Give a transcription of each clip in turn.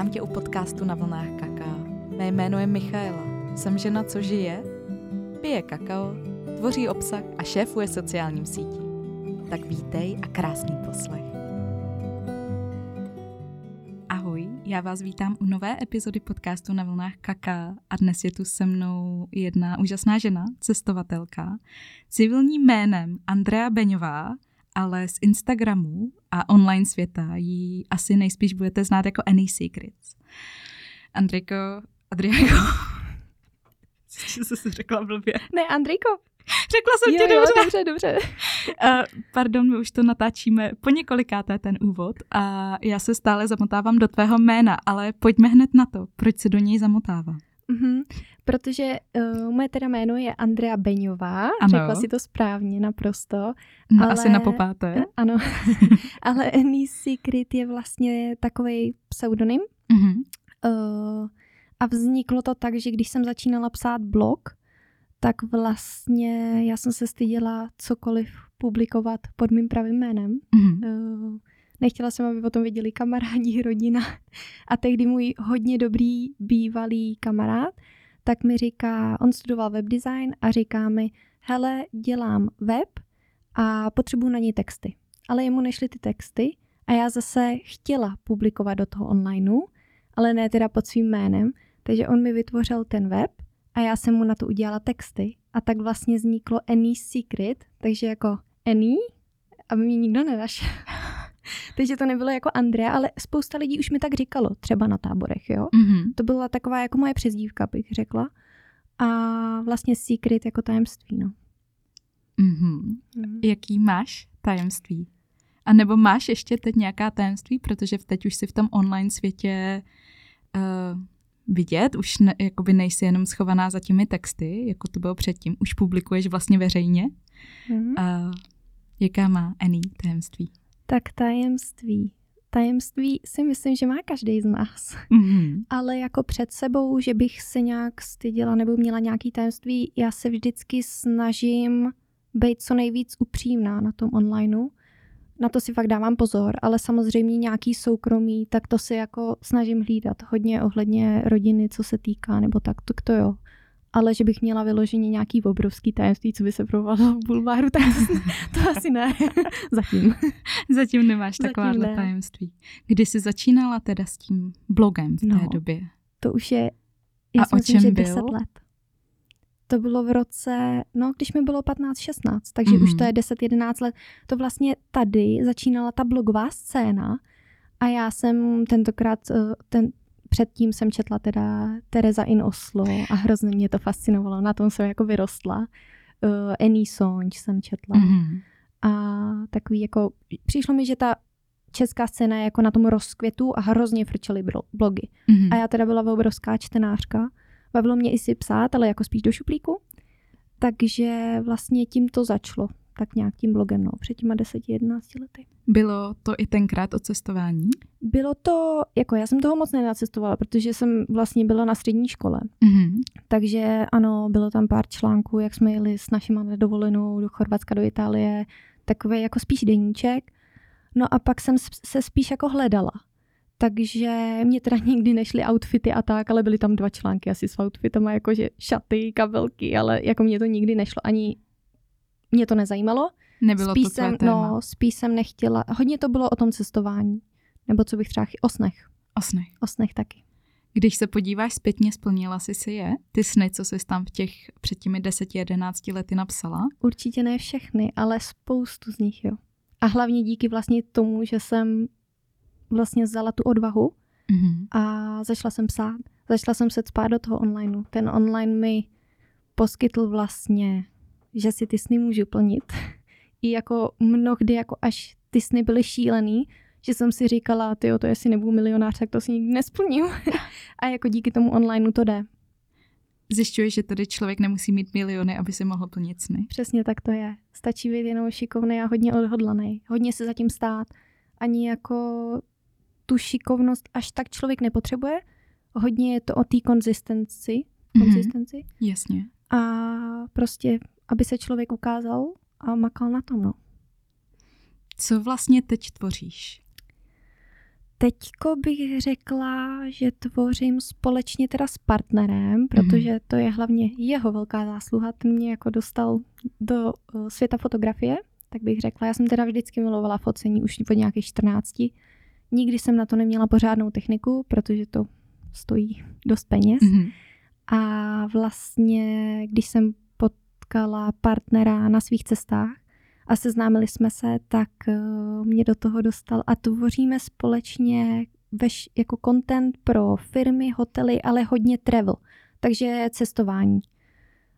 Vítám tě u podcastu na vlnách kaká. Mé jméno je Michaela. Jsem žena, co žije, pije kakao, tvoří obsah a šéfuje sociálním sítím. Tak vítej a krásný poslech. Ahoj, já vás vítám u nové epizody podcastu na vlnách kaká a dnes je tu se mnou jedna úžasná žena, cestovatelka, civilním jménem Andrea Beňová, ale z Instagramu a online světa ji asi nejspíš budete znát jako Any Secrets. Andrejko, Adriáko, co jsi řekla blbě? Ne, Andrejko. Řekla jsem jo, tě jo, dobře. dobře, dobře. Uh, pardon, my už to natáčíme po několikáté ten úvod a já se stále zamotávám do tvého jména, ale pojďme hned na to. Proč se do něj zamotává? Mhm, protože uh, moje teda jméno je Andrea Beňová, Ano. řekla si to správně naprosto. No Ale- asi na popáté. Ano, ale Any Secret je vlastně takový pseudonym Mhm. uh, a vzniklo to tak, že když jsem začínala psát blog, tak vlastně já jsem se styděla cokoliv publikovat pod mým pravým jménem. Mhm. Uh, nechtěla jsem, aby o tom věděli kamarádi, rodina. A tehdy můj hodně dobrý bývalý kamarád, tak mi říká, on studoval webdesign a říká mi, hele, dělám web a potřebuji na něj texty. Ale jemu nešly ty texty a já zase chtěla publikovat do toho onlineu, ale ne teda pod svým jménem, takže on mi vytvořil ten web a já jsem mu na to udělala texty a tak vlastně vzniklo Any Secret, takže jako Any, aby mě nikdo nenašel. Takže to nebylo jako Andrea, ale spousta lidí už mi tak říkalo, třeba na táborech, jo. Mhm. To byla taková jako moje přezdívka, bych řekla. A vlastně Secret jako tajemství, no. Mhm. Mm. Jaký máš tajemství? A nebo máš ještě teď nějaká tajemství, protože teď už si v tom online světě uh, vidět, už ne, jakoby nejsi jenom schovaná za těmi texty, jako to bylo předtím, už publikuješ vlastně veřejně. Mm. A jaká má Annie tajemství? Tak tajemství. Tajemství si myslím, že má každý z nás. Mhm. Ale jako před sebou, že bych se nějak styděla nebo měla nějaký tajemství, já se vždycky snažím být co nejvíc upřímná na tom onlineu. Na to si fakt dávám pozor, ale samozřejmě nějaký soukromí, tak to si jako snažím hlídat hodně ohledně rodiny, co se týká, nebo tak, to, to jo. Ale že bych měla vyloženě nějaký obrovský tajemství, co by se provalo v bulváru, tak to asi ne. Zatím. Zatím nemáš Zatím takováhle ne. tajemství. Kdy jsi začínala teda s tím blogem v té No. době? To už je, já A si o myslím, čem že byl? 10 let. To bylo v roce, no když mi bylo 15-16, takže Mhm. už to je 10-11 let. To vlastně tady začínala ta blogová scéna a já jsem tentokrát, eh, ten, předtím jsem četla teda Tereza in Oslo a hrozně mě to fascinovalo, na tom jsem jako vyrostla. Uh, Annie Sonč jsem četla Mhm. a takový jako, přišlo mi, že ta česká scéna je jako na tom rozkvětu a hrozně frčely blogy. Mhm. A já teda byla obrovská čtenářka. Bavilo mě i si psát, ale jako spíš do šuplíku. Takže vlastně tím to začalo. Tak nějak tím blogem, no, před těma 10-11 lety. Bylo to i tenkrát o cestování? Bylo to, jako já jsem toho moc nenacestovala, protože jsem vlastně byla na střední škole. Mhm. Takže ano, bylo tam pár článků, jak jsme jeli s našima na dovolenou do Chorvatska, do Itálie, takové jako spíš deníček. No a pak jsem se spíš jako hledala. Takže mě teda nikdy nešly outfity a tak, ale byly tam dva články asi s outfitama, jakože šaty, kabelky, ale jako mě to nikdy nešlo, ani mě to nezajímalo. Nebylo spíš to jsem, téma? no, spíš jsem nechtěla, hodně to bylo o tom cestování, nebo co bych třeba, o snech, O snech. o snech taky. Když se podíváš zpětně, splnila jsi si je? Ty sny, co jsi tam v těch před těmi 10-11 lety napsala? Určitě ne všechny, ale spoustu z nich, jo. A hlavně díky vlastně tomu, že jsem vlastně vzala tu odvahu Mhm. a začala jsem psát. Začala jsem se spát do toho onlineu. Ten online mi poskytl vlastně, že si ty sny můžu plnit. I jako mnohdy, jako až ty sny byly šílený, že jsem si říkala, ty to jestli nebudu milionář, tak to si nikdy nesplním. a jako díky tomu onlineu to jde. Zjišťuješ, že tady člověk nemusí mít miliony, aby si mohl plnit sny? Přesně tak to je. Stačí být jenom šikovný a hodně odhodlaný. Hodně se zatím stát. Ani jako tu šikovnost až tak člověk nepotřebuje. Hodně je to o té konzistenci. Mhm. konzistenci. Jasně. A prostě, aby se člověk ukázal a makal na tom, no. Co vlastně teď tvoříš? Teďko bych řekla, že tvořím společně teda s partnerem, protože to je hlavně jeho velká zásluha. Ten mě jako dostal do uh, světa fotografie, tak bych řekla. Já jsem teda vždycky milovala focení už od nějakých 14. Nikdy jsem na to neměla pořádnou techniku, protože to stojí dost peněz. Mm-hmm. A vlastně, když jsem potkala partnera na svých cestách a seznámili jsme se, tak uh, mě do toho dostal a tvoříme společně veš, jako content pro firmy, hotely, ale hodně travel, takže cestování.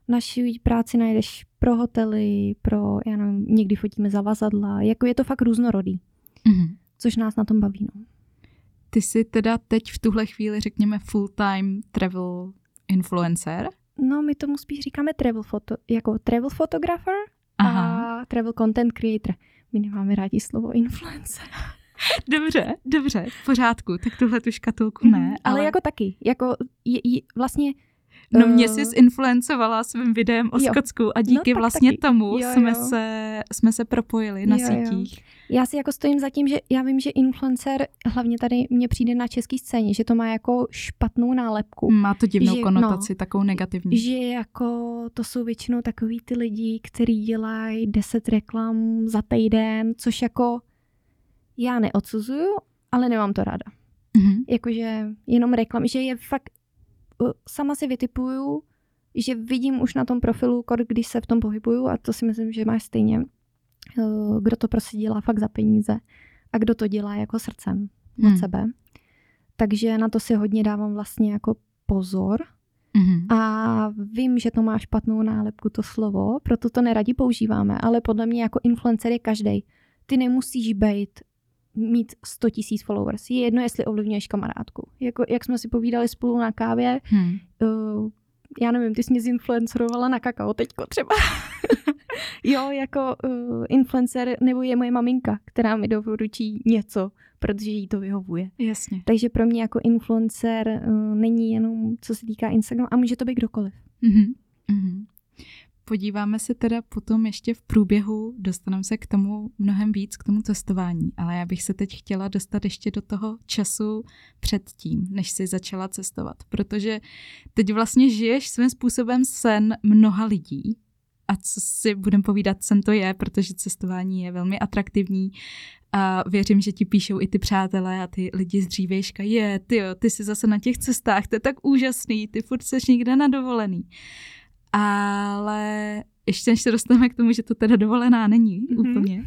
Naši práci najdeš pro hotely, pro, já nevím, někdy fotíme zavazadla, jako je to fakt různorodý, Mm-hmm. což nás na tom baví. No. Ty jsi teda teď v tuhle chvíli, řekněme, full-time travel influencer? No, my tomu spíš říkáme travel foto, jako travel photographer Aha. a travel content creator. My nemáme rádi slovo influencer. Dobře, dobře, v pořádku, tak tuhle tu škatulku ne. Mhm, ale, jako taky, jako je, je, vlastně No mě eh, jsi zinfluencovala svým videem o jo. Skotsku a díky tak vlastně taky. tomu Jo, jsme, jo. Se, jsme se propojili na Jo, jo. sítích. Já si jako stojím za tím, že já vím, že influencer, hlavně tady mně přijde na české scéně, že to má jako špatnou nálepku. Má to divnou Že- no. konotaci, takovou negativní. Že jako to jsou většinou takový ty lidi, kteří dělají 10 reklam za týden, což jako já neodsuzuju, ale nemám to ráda. Mhm. Jakože jenom reklam, že je fakt, sama si vytipuju, že vidím už na tom profilu, když se v tom pohybuju a to si myslím, že máš stejně, uh, kdo to prostě dělá fakt za peníze a kdo to dělá jako srdcem od Hmm. sebe. Takže na to si hodně dávám vlastně jako pozor Mhm. a vím, že to má špatnou nálepku to slovo, proto to neradi používáme, ale podle mě jako influencer je každý. Ty nemusíš být mít 100 tisíc followers. Je jedno, jestli ovlivňuješ kamarádku. Jako, jak jsme si povídali spolu na kávě, Hmm. uh, já nevím, ty jsi mě zinfluencerovala na kakao teďko třeba. jo, jako uh, influencer nebo je moje maminka, která mi doporučí něco, protože jí to vyhovuje. Jasně. Takže pro mě jako influencer uh, není jenom, co se týká Instagramu, a může to být kdokoliv. Mhm. Mhm. Podíváme se teda potom ještě v průběhu, dostaneme se k tomu mnohem víc, k tomu cestování, ale já bych se teď chtěla dostat ještě do toho času předtím, než jsi začala cestovat, protože teď vlastně žiješ svým způsobem sen mnoha lidí a co si budem povídat, sen to je, protože cestování je velmi atraktivní a věřím, že ti píšou i ty přátelé a ty lidi z dřívejška, je, ty jo, ty jsi zase na těch cestách, to je tak úžasný, ty furt seš někde na dovolený. Ale ještě než se dostaneme k tomu, že to teda dovolená není Mhm. mm-hmm. úplně,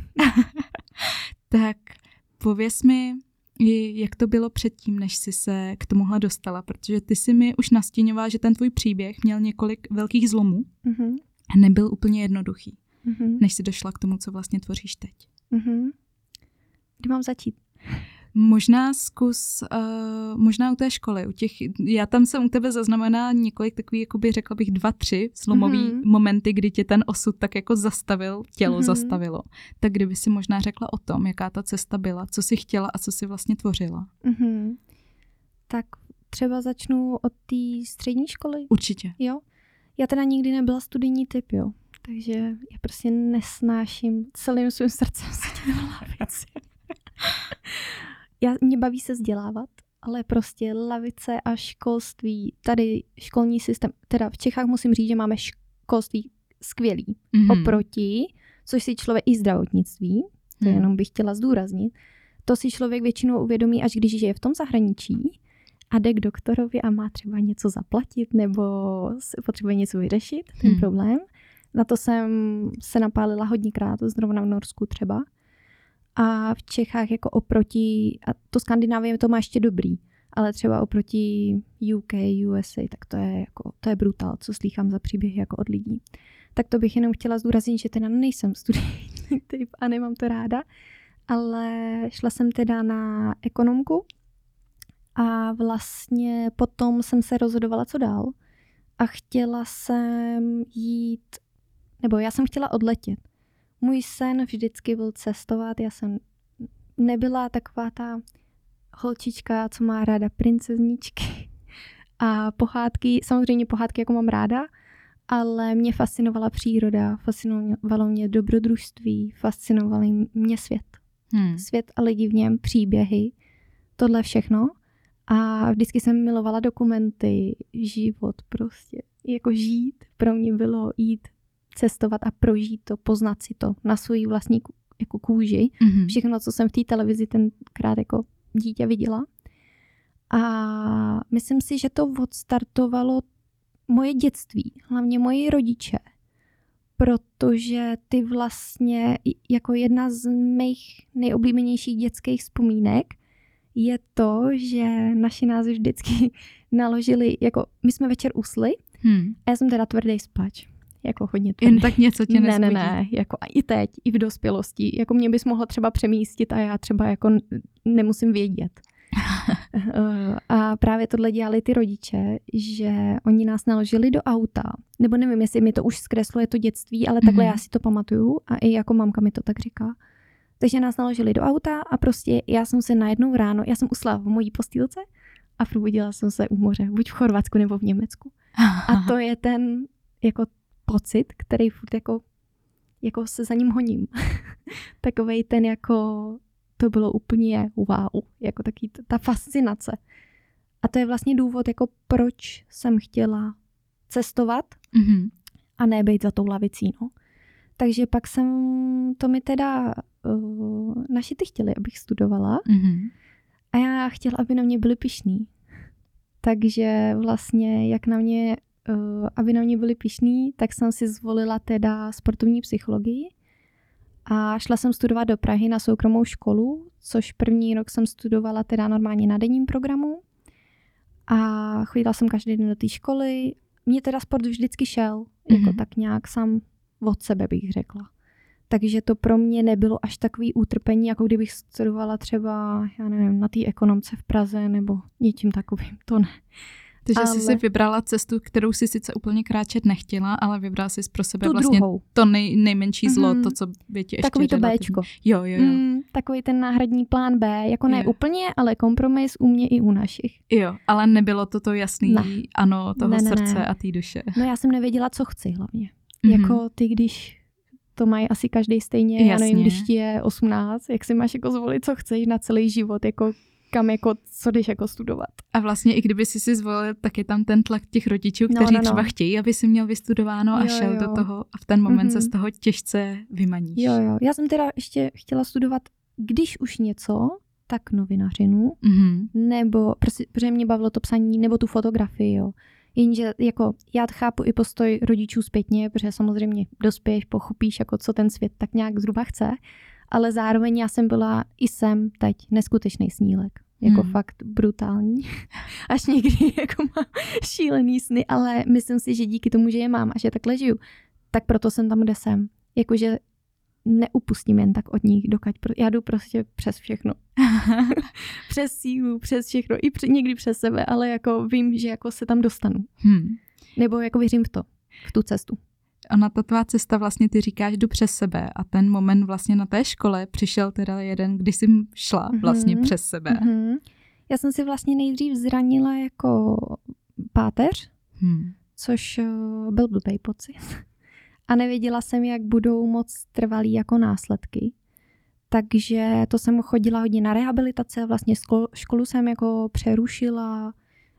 tak pověs mi, jak to bylo předtím, než jsi se k tomuhle dostala, protože ty si mi už nastěňovala, že ten tvůj příběh měl několik velkých zlomů Uh-huh. a nebyl úplně jednoduchý, Uh-huh. než jsi došla k tomu, co vlastně tvoříš teď. Uh-huh. Kdy mám začít? Možná zkus, uh, možná u té školy, u těch, já tam jsem u tebe zaznamenala několik takových, jakoby řekla bych dva, tři slomový Mhm. mm-hmm. momenty, kdy tě ten osud tak jako zastavil, tělo Mhm. mm-hmm. zastavilo. Tak kdyby si možná řekla o tom, jaká ta cesta byla, co si chtěla a co si vlastně tvořila. Uh-huh. Tak třeba začnu od té střední školy, Určitě. jo? Já teda nikdy nebyla studijní typ, jo? Takže já prostě nesnáším celým svým srdcem sedět na lavici. Já, mě baví se vzdělávat, ale prostě lavice a školství, tady školní systém, teda v Čechách musím říct, že máme školství skvělý Mm-hmm. oproti, což si člověk i zdravotnictví, to Hmm. jenom bych chtěla zdůraznit, to si člověk většinou uvědomí, až když žije v tom zahraničí a jde k doktorovi a má třeba něco zaplatit nebo potřebuje něco vyřešit, ten Hmm. problém. Na to jsem se napálila hodněkrát, zrovna v Norsku třeba. A v Čechách jako oproti, a to Skandinávie to má ještě dobrý, ale třeba oproti UK, USA, tak to je jako, to je brutál, co slýchám za příběhy jako od lidí. Tak to bych jenom chtěla zdůraznit, že teda nejsem studijní typ a nemám to ráda, ale šla jsem teda na ekonomku a vlastně potom jsem se rozhodovala, co dál a chtěla jsem jít, nebo já jsem chtěla odletět. Můj sen vždycky byl cestovat, já jsem nebyla taková ta holčička, co má ráda princezničky a pohádky, samozřejmě pohádky jako mám ráda, ale mě fascinovala příroda, fascinovalo mě dobrodružství, fascinoval mě svět. Hmm. Svět a lidi v něm, příběhy. tohle všechno. A vždycky jsem milovala dokumenty, život prostě. Jako žít pro mě bylo jít cestovat a prožít to, poznat si to na svoji vlastní jako kůži. Mm-hmm. Všechno, co jsem v té televizi tenkrát jako dítě viděla. A myslím si, že to odstartovalo moje dětství, hlavně moji rodiče, protože ty vlastně jako jedna z mých nejoblíbenějších dětských vzpomínek je to, že naši nás vždycky naložili, jako my jsme večer usli hmm. a já jsem teda tvrdý spač. Jako hodně tvrdý. Jen tak něco tě Ne, ne, ne, jako i teď, i v dospělosti. Jako mě bys mohla třeba přemístit a já třeba jako nemusím vědět. Eh, a právě tohle dělali ty rodiče, že oni nás naložili do auta, nebo nevím, jestli mi to už zkresluje to dětství, ale takhle mm-hmm. já si to pamatuju a i jako mamka mi to tak říká. Takže nás naložili do auta a prostě já jsem se najednou ráno, já jsem usla v mojí postýlce a probudila jsem se u moře, buď v Chorvatsku nebo v Německu. A to je ten jako pocit, který furt jako, jako se za ním honím. Takovej ten jako to bylo úplně wow, jako taky ta fascinace. A to je vlastně důvod, jako proč jsem chtěla cestovat mm-hmm. a ne být za tou lavicí, no. Takže pak jsem, to mi teda uh, naši ty chtěli, abych studovala mm-hmm. a já chtěla, aby na mě byli pišní. Takže vlastně, jak na mě, aby na mě byli pišní, tak jsem si zvolila teda sportovní psychologii a šla jsem studovat do Prahy na soukromou školu, což první rok jsem studovala teda normálně na denním programu. A chodila jsem každý den do té školy. Mně teda sport vždycky šel, mm-hmm. jako mhm. tak nějak sám od sebe bych řekla. Takže to pro mě nebylo až takový útrpení, jako kdybych studovala třeba, já nevím, na té ekonomce v Praze nebo něčím takovým, to ne. Takže ale... jsi si vybrala cestu, kterou si sice úplně kráčet nechtěla, ale vybrala jsi pro sebe tu vlastně druhou. to nej, nejmenší zlo, mm-hmm. to, co by ti ještě Takový to Bčko. Jo, jo, jo. Mm, takový ten náhradní plán B, jako ne jo. úplně, ale kompromis u mě i u našich. Jo, ale nebylo to to jasný ne. ano toho ne, ne, srdce ne. a té duše. No já jsem nevěděla, co chci hlavně. Mm-hmm. Jako ty, když to mají asi každý stejně, Jasně. já nevím, když ti je 18, jak si máš jako zvolit, co chceš na celý život, jako kam jako, co jdeš jako studovat. A vlastně i kdyby si si zvolil, tak je tam ten tlak těch rodičů, no, kteří no, no, no. třeba chtějí, aby si měl vystudováno a jo, šel jo. do toho a v ten moment mm-hmm. se z toho těžce vymaníš. Jo, jo. Já jsem teda ještě chtěla studovat, když už něco, tak novinařinu, mm-hmm. nebo, prostě, protože mě bavilo to psaní, nebo tu fotografii, jo. Jenže jako já chápu i postoj rodičů zpětně, protože samozřejmě dospěješ, pochopíš, jako co ten svět tak nějak zhruba chce, ale zároveň já jsem byla i jsem teď neskutečný snílek. Jako hmm. fakt brutální. Až někdy jako mám šílený sny, ale myslím si, že díky tomu, že je mám a že takhle žiju, tak proto jsem tam, kde jsem. Jakože neupustím jen tak od nich, dokud já jdu prostě přes všechno. přes sílu, přes všechno, i před, někdy přes sebe, ale jako vím, že jako se tam dostanu. Hmm. Nebo jako věřím v to, v tu cestu ona ta tvá cesta vlastně ty říkáš, jdu přes sebe a ten moment vlastně na té škole přišel teda jeden, kdy jsi šla vlastně mm-hmm. přes sebe. Mm-hmm. Já jsem si vlastně nejdřív zranila jako páteř, hmm. což uh, byl blbý pocit. A nevěděla jsem, jak budou moc trvalý jako následky. Takže to jsem chodila hodně na rehabilitace, vlastně školu jsem jako přerušila,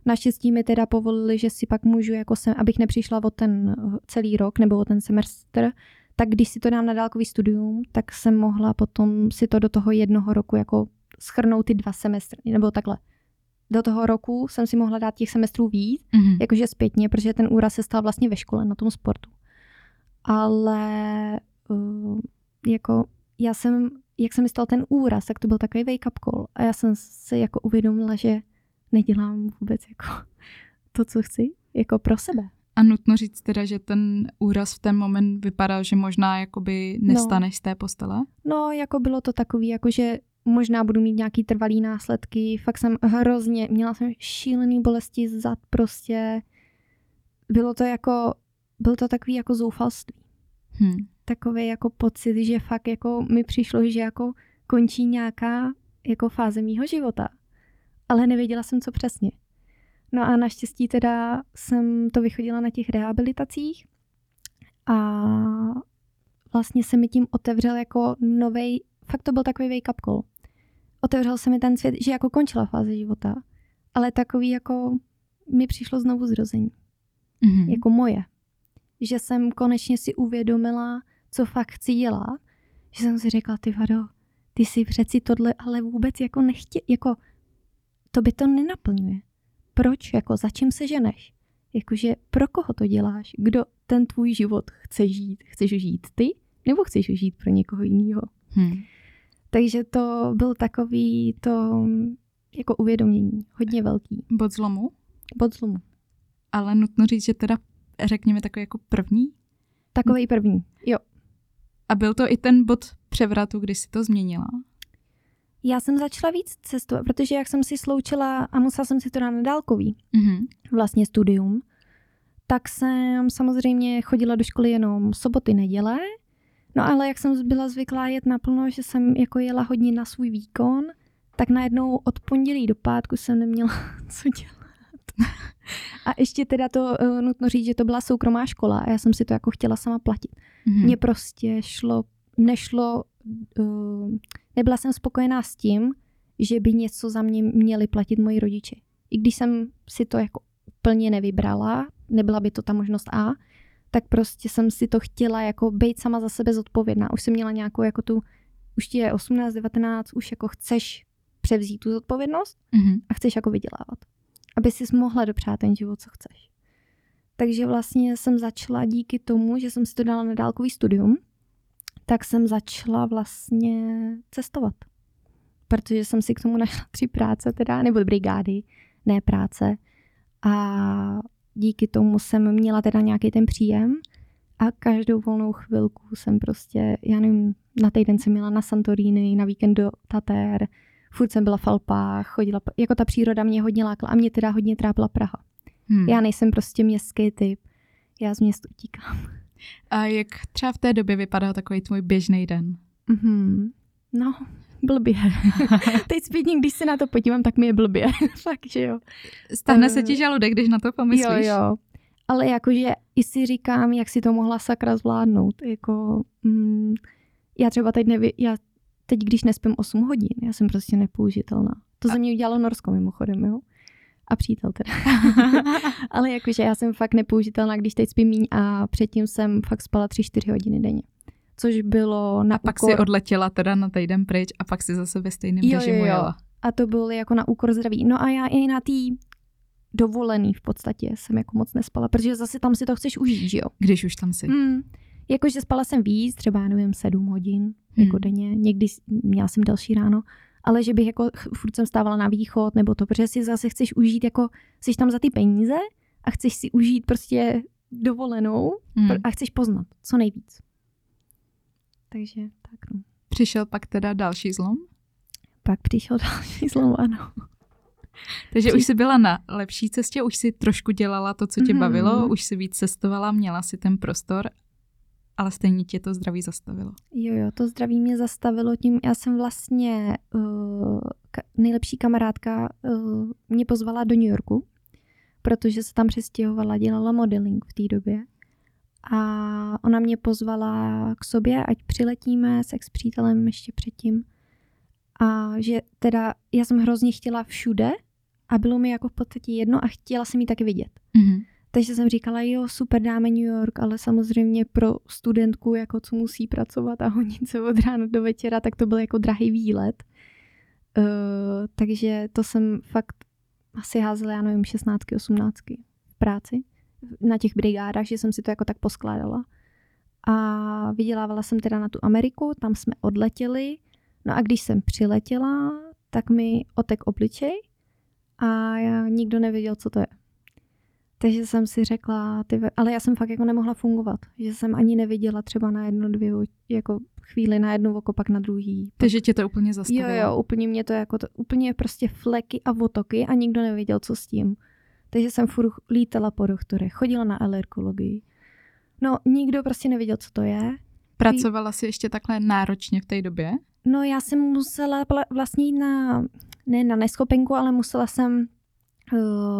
Naštěstí mi teda povolili, že si pak můžu, jako sem, abych nepřišla o ten eh, celý rok nebo o ten semestr, tak když si to dám na dálkový studium, tak jsem mohla potom si to do toho jednoho roku jako schrnout ty dva semestry, nebo takhle. Do toho roku jsem si mohla dát těch semestrů víc, mm-hmm. jakože zpětně, protože ten úraz se stal vlastně ve škole na tom sportu. Ale uh, jako já jsem, jak jsem mi stal ten úraz, tak to byl takový wake up call. A já jsem se jako uvědomila, že nedělám vůbec jako to, co chci, jako pro sebe. A nutno říct teda, že ten úraz v ten moment vypadal, že možná jakoby nestaneš no. z té postele? No, jako bylo to takový, jako že možná budu mít nějaký trvalý následky. Fakt jsem hrozně, měla jsem šílený bolesti zad prostě. Bylo to jako, byl to takový jako zoufalství. Hmm. Takový jako pocit, že fakt jako mi přišlo, že jako končí nějaká jako fáze mýho života ale nevěděla jsem, co přesně. No a naštěstí teda jsem to vychodila na těch rehabilitacích a vlastně se mi tím otevřel jako novej, fakt to byl takový wake up call. otevřel se mi ten svět, že jako končila fáze života, ale takový jako mi přišlo znovu zrození. Mm-hmm. Jako moje. Že jsem konečně si uvědomila, co fakt chci dělat. Že jsem si řekla, ty vado, ty si přeci tohle ale vůbec jako nechtě, jako to by to nenaplňuje. Proč? Jako za čím se ženeš? Jakože pro koho to děláš? Kdo ten tvůj život chce žít? Chceš žít ty? Nebo chceš žít pro někoho jiného? Hmm. Takže to byl takový to jako uvědomění, hodně velký. Bod zlomu? Bod zlomu. Ale nutno říct, že teda řekněme takový jako první? Takový první, jo. A byl to i ten bod převratu, kdy jsi to změnila? Já jsem začala víc cestovat, protože jak jsem si sloučila a musela jsem si to dát na dálkový, mm-hmm. vlastně studium, tak jsem samozřejmě chodila do školy jenom soboty, neděle, no ale jak jsem byla zvyklá jet naplno, že jsem jako jela hodně na svůj výkon, tak najednou od pondělí do pátku jsem neměla co dělat. A ještě teda to uh, nutno říct, že to byla soukromá škola a já jsem si to jako chtěla sama platit. Mm-hmm. Mně prostě šlo, nešlo, uh, nebyla jsem spokojená s tím, že by něco za mě měli platit moji rodiče. I když jsem si to jako úplně nevybrala, nebyla by to ta možnost A, tak prostě jsem si to chtěla jako být sama za sebe zodpovědná. Už jsem měla nějakou jako tu, už ti je 18, 19, už jako chceš převzít tu zodpovědnost mm-hmm. a chceš jako vydělávat. Aby si mohla dopřát ten život, co chceš. Takže vlastně jsem začala díky tomu, že jsem si to dala na dálkový studium, tak jsem začala vlastně cestovat. Protože jsem si k tomu našla tři práce teda, nebo brigády, ne práce. A díky tomu jsem měla teda nějaký ten příjem a každou volnou chvilku jsem prostě, já nevím, na týden jsem měla na Santorini, na víkend do Tater, furt jsem byla v Alpách, chodila, jako ta příroda mě hodně lákala a mě teda hodně trápila Praha. Hmm. Já nejsem prostě městský typ, já z města utíkám. A jak třeba v té době vypadal takový tvůj běžný den? Mm-hmm. No, blbě. Teď zpětně, když se na to podívám, tak mi je blbě. Fakt, že jo. Stane uh, se ti eh, žaludek, když na to pomyslíš? Jo, jo. Ale jakože i si říkám, jak si to mohla sakra zvládnout. Jako, mm, já třeba teď neví, já teď, když nespím 8 hodin, já jsem prostě nepoužitelná. To ze mě udělalo Norsko mimochodem, jo. A přítel teda. Ale jakože já jsem fakt nepoužitelná, když teď spím míň a předtím jsem fakt spala 3-4 hodiny denně. Což bylo na A pak úkor... si odletěla teda na týden pryč a pak si zase ve stejném jo, režimu jo, jo. jela. A to bylo jako na úkor zdraví. No a já i na té dovolený v podstatě jsem jako moc nespala, protože zase tam si to chceš užít, že jo? Když už tam si. Mm. Jakože spala jsem víc, třeba nevím, sedm hodin jako hmm. jako denně, někdy měla jsem další ráno, ale že bych jako furt jsem stávala na východ nebo to, protože si zase chceš užít jako, jsi tam za ty peníze a chceš si užít prostě dovolenou hmm. a chceš poznat co nejvíc. Takže tak no. Přišel pak teda další zlom? Pak přišel další zlom, ano. Takže Při... už jsi byla na lepší cestě, už si trošku dělala to, co tě mm-hmm. bavilo, už si víc cestovala, měla si ten prostor ale stejně tě to zdraví zastavilo. Jo, jo, to zdraví mě zastavilo tím, já jsem vlastně, uh, ka- nejlepší kamarádka uh, mě pozvala do New Yorku, protože se tam přestěhovala, dělala modeling v té době. A ona mě pozvala k sobě, ať přiletíme s ex přítelem ještě předtím. A že teda já jsem hrozně chtěla všude a bylo mi jako v podstatě jedno a chtěla jsem ji taky vidět. Mm-hmm. Takže jsem říkala, jo, super, dáme New York, ale samozřejmě pro studentku, jako co musí pracovat a honit se od rána do večera, tak to byl jako drahý výlet. Uh, takže to jsem fakt asi házela, já nevím, 16, 18 v práci na těch brigádách, že jsem si to jako tak poskládala. A vydělávala jsem teda na tu Ameriku, tam jsme odletěli. No a když jsem přiletěla, tak mi otek obličej a já nikdo nevěděl, co to je. Takže jsem si řekla, ty, ale já jsem fakt jako nemohla fungovat, že jsem ani neviděla třeba na jedno, dvě, jako chvíli na jednu oko, pak na druhý. Takže tě to úplně zastavilo. Jo, jo, úplně mě to jako, to, úplně prostě fleky a otoky a nikdo nevěděl, co s tím. Takže jsem furt lítala po doktorech, chodila na alergologii. No, nikdo prostě nevěděl, co to je. Pracovala jsi ještě takhle náročně v té době? No, já jsem musela vlastně jít na, ne na neschopenku, ale musela jsem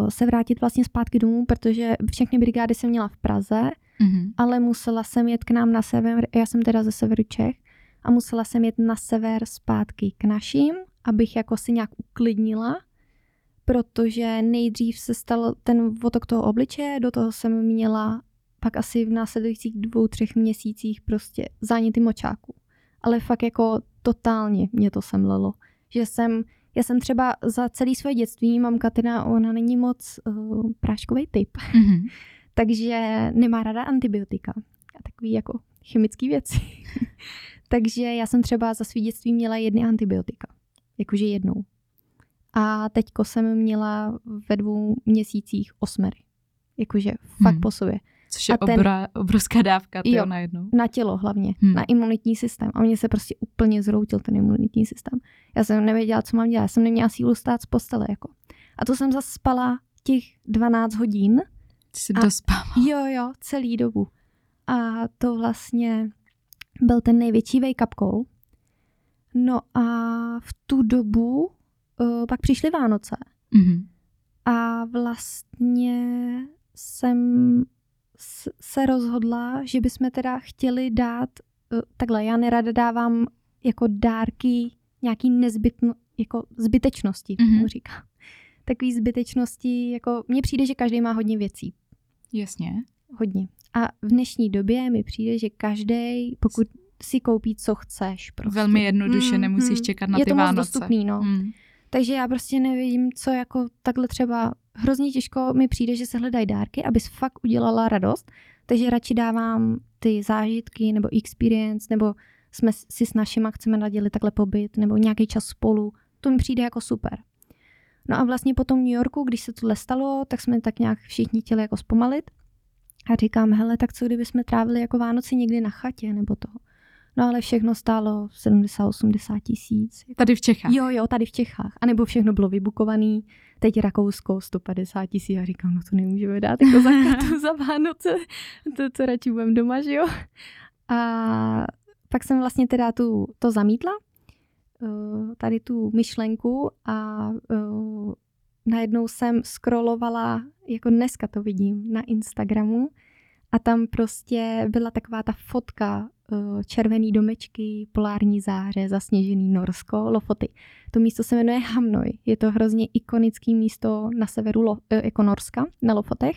se vrátit vlastně zpátky domů, protože všechny brigády jsem měla v Praze, mm-hmm. ale musela jsem jet k nám na sever, já jsem teda ze severu Čech, a musela jsem jet na sever zpátky k našim abych jako si nějak uklidnila, protože nejdřív se stal ten otok toho obličeje, do toho jsem měla pak asi v následujících dvou, třech měsících prostě záněty močáku. Ale fakt jako totálně mě to semlelo. Že jsem, já jsem třeba za celý své dětství, mám Katina, ona není moc uh, práškový typ, mm-hmm. takže nemá ráda antibiotika a takový jako chemické věci. takže já jsem třeba za svý dětství měla jedny antibiotika. Jakože jednou. A teďko jsem měla ve dvou měsících osmery. Jakože fakt hmm. po sobě. Což je a ten, obra, obrovská dávka tyjo, jo, najednou. Na tělo hlavně, hmm. na imunitní systém. A mě se prostě úplně zroutil ten imunitní systém. Já jsem nevěděla, co mám dělat. Já jsem neměla sílu stát z postele. Jako. A to jsem zase spala těch 12 hodin. Jsi dospala. Jo, jo, celý dobu. A to vlastně byl ten největší wake-up call. No a v tu dobu uh, pak přišly Vánoce. Mm-hmm. A vlastně jsem se rozhodla, že bychom teda chtěli dát, uh, takhle, já nerada dávám jako dárky nějaký nezbytno, jako zbytečnosti, mm-hmm. mu říká. Takový zbytečnosti, jako mně přijde, že každý má hodně věcí. Jasně. Hodně. A v dnešní době mi přijde, že každý, pokud si koupí, co chceš. Prostě. Velmi jednoduše, mm, nemusíš mm. čekat na je ty to Vánoce. moc dostupný, no. Mm. Takže já prostě nevidím, co jako takhle třeba hrozně těžko mi přijde, že se hledají dárky, abys fakt udělala radost, takže radši dávám ty zážitky nebo experience, nebo jsme si s našima chceme nadělit takhle pobyt, nebo nějaký čas spolu. To mi přijde jako super. No a vlastně po tom New Yorku, když se tohle stalo, tak jsme tak nějak všichni chtěli jako zpomalit. A říkám, hele, tak co kdyby jsme trávili jako Vánoci někdy na chatě nebo toho. No ale všechno stálo 70-80 tisíc. Tady v Čechách? Jo, jo, tady v Čechách. A nebo všechno bylo vybukované. Teď Rakousko 150 tisíc. Já říkám, no to nemůžeme dát jako za katu za Vánoce. To, to radši budeme doma, že jo? A pak jsem vlastně teda tu, to zamítla, uh, tady tu myšlenku a uh, najednou jsem scrollovala, jako dneska to vidím, na Instagramu a tam prostě byla taková ta fotka uh, červený domečky, polární záře, zasněžený Norsko, Lofoty. To místo se jmenuje Hamnoj. Je to hrozně ikonické místo na severu Lo, uh, jako Norska, na Lofotech.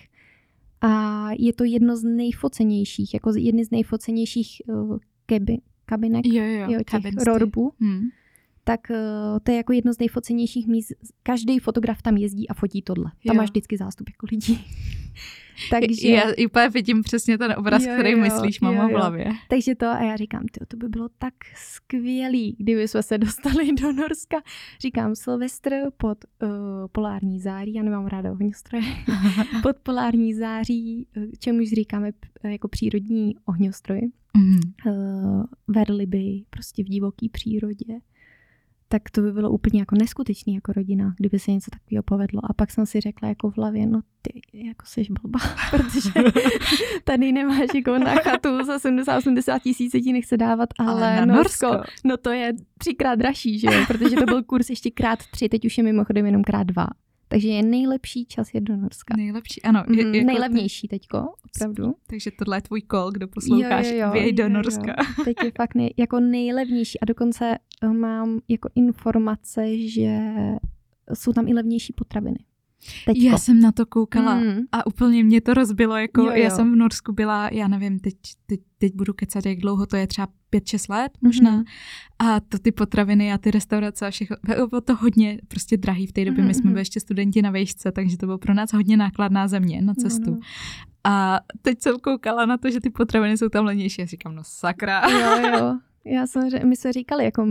A je to jedno z nejfocenějších, jako jedny z nejfocenějších uh, kebi, kabinek, jo, jo, jo, těch rorbů. Hmm tak uh, to je jako jedno z nejfocenějších míst. Každý fotograf tam jezdí a fotí tohle. Tam jo. máš vždycky zástup jako lidí. Takže... Já úplně vidím přesně ten obraz, jo, který jo, myslíš, mama v hlavě. Takže to a já říkám, tyjo, to by bylo tak skvělý, kdyby jsme se dostali do Norska. Říkám, Silvestr pod uh, polární září, já nemám ráda ohňostroje, pod polární září, eh, čemuž říkáme jako přírodní ohňostroje. Mm-hmm. Uh, verliby, prostě v divoké přírodě tak to by bylo úplně jako neskutečný jako rodina, kdyby se něco takového povedlo. A pak jsem si řekla jako v hlavě, no ty jako jsi blbá, protože tady nemáš jako na chatu za 70-80 tisíc ti nechce dávat, ale, ale na Norsko, Norsko, no to je třikrát dražší, že jo, protože to byl kurz ještě krát tři, teď už je mimochodem jenom krát dva. Takže je nejlepší čas jet do Norska. Nejlepší, ano. Je, mm, jako nejlevnější teďko, opravdu. Takže tohle je tvůj kol, kdo posloucháš, jo, jo, jo, do jo, Norska. Jo. Teď je fakt nej, jako nejlevnější a dokonce eh, mám jako informace, že jsou tam i levnější potraviny. Teďko. Já jsem na to koukala mm. a úplně mě to rozbilo, jako jo, jo. já jsem v Norsku byla, já nevím, teď, teď, teď budu kecat, jak dlouho to je, třeba 5-6 let možná mm. a to ty potraviny a ty restaurace a všechno, bylo to hodně prostě drahý v té době, mm. my jsme mhm. byli ještě studenti na vejšce, takže to bylo pro nás hodně nákladná země na cestu. Mm. A teď jsem koukala na to, že ty potraviny jsou tam levnější a říkám, no sakra. Jo, jo. Já jsem, my jsme říkali, jako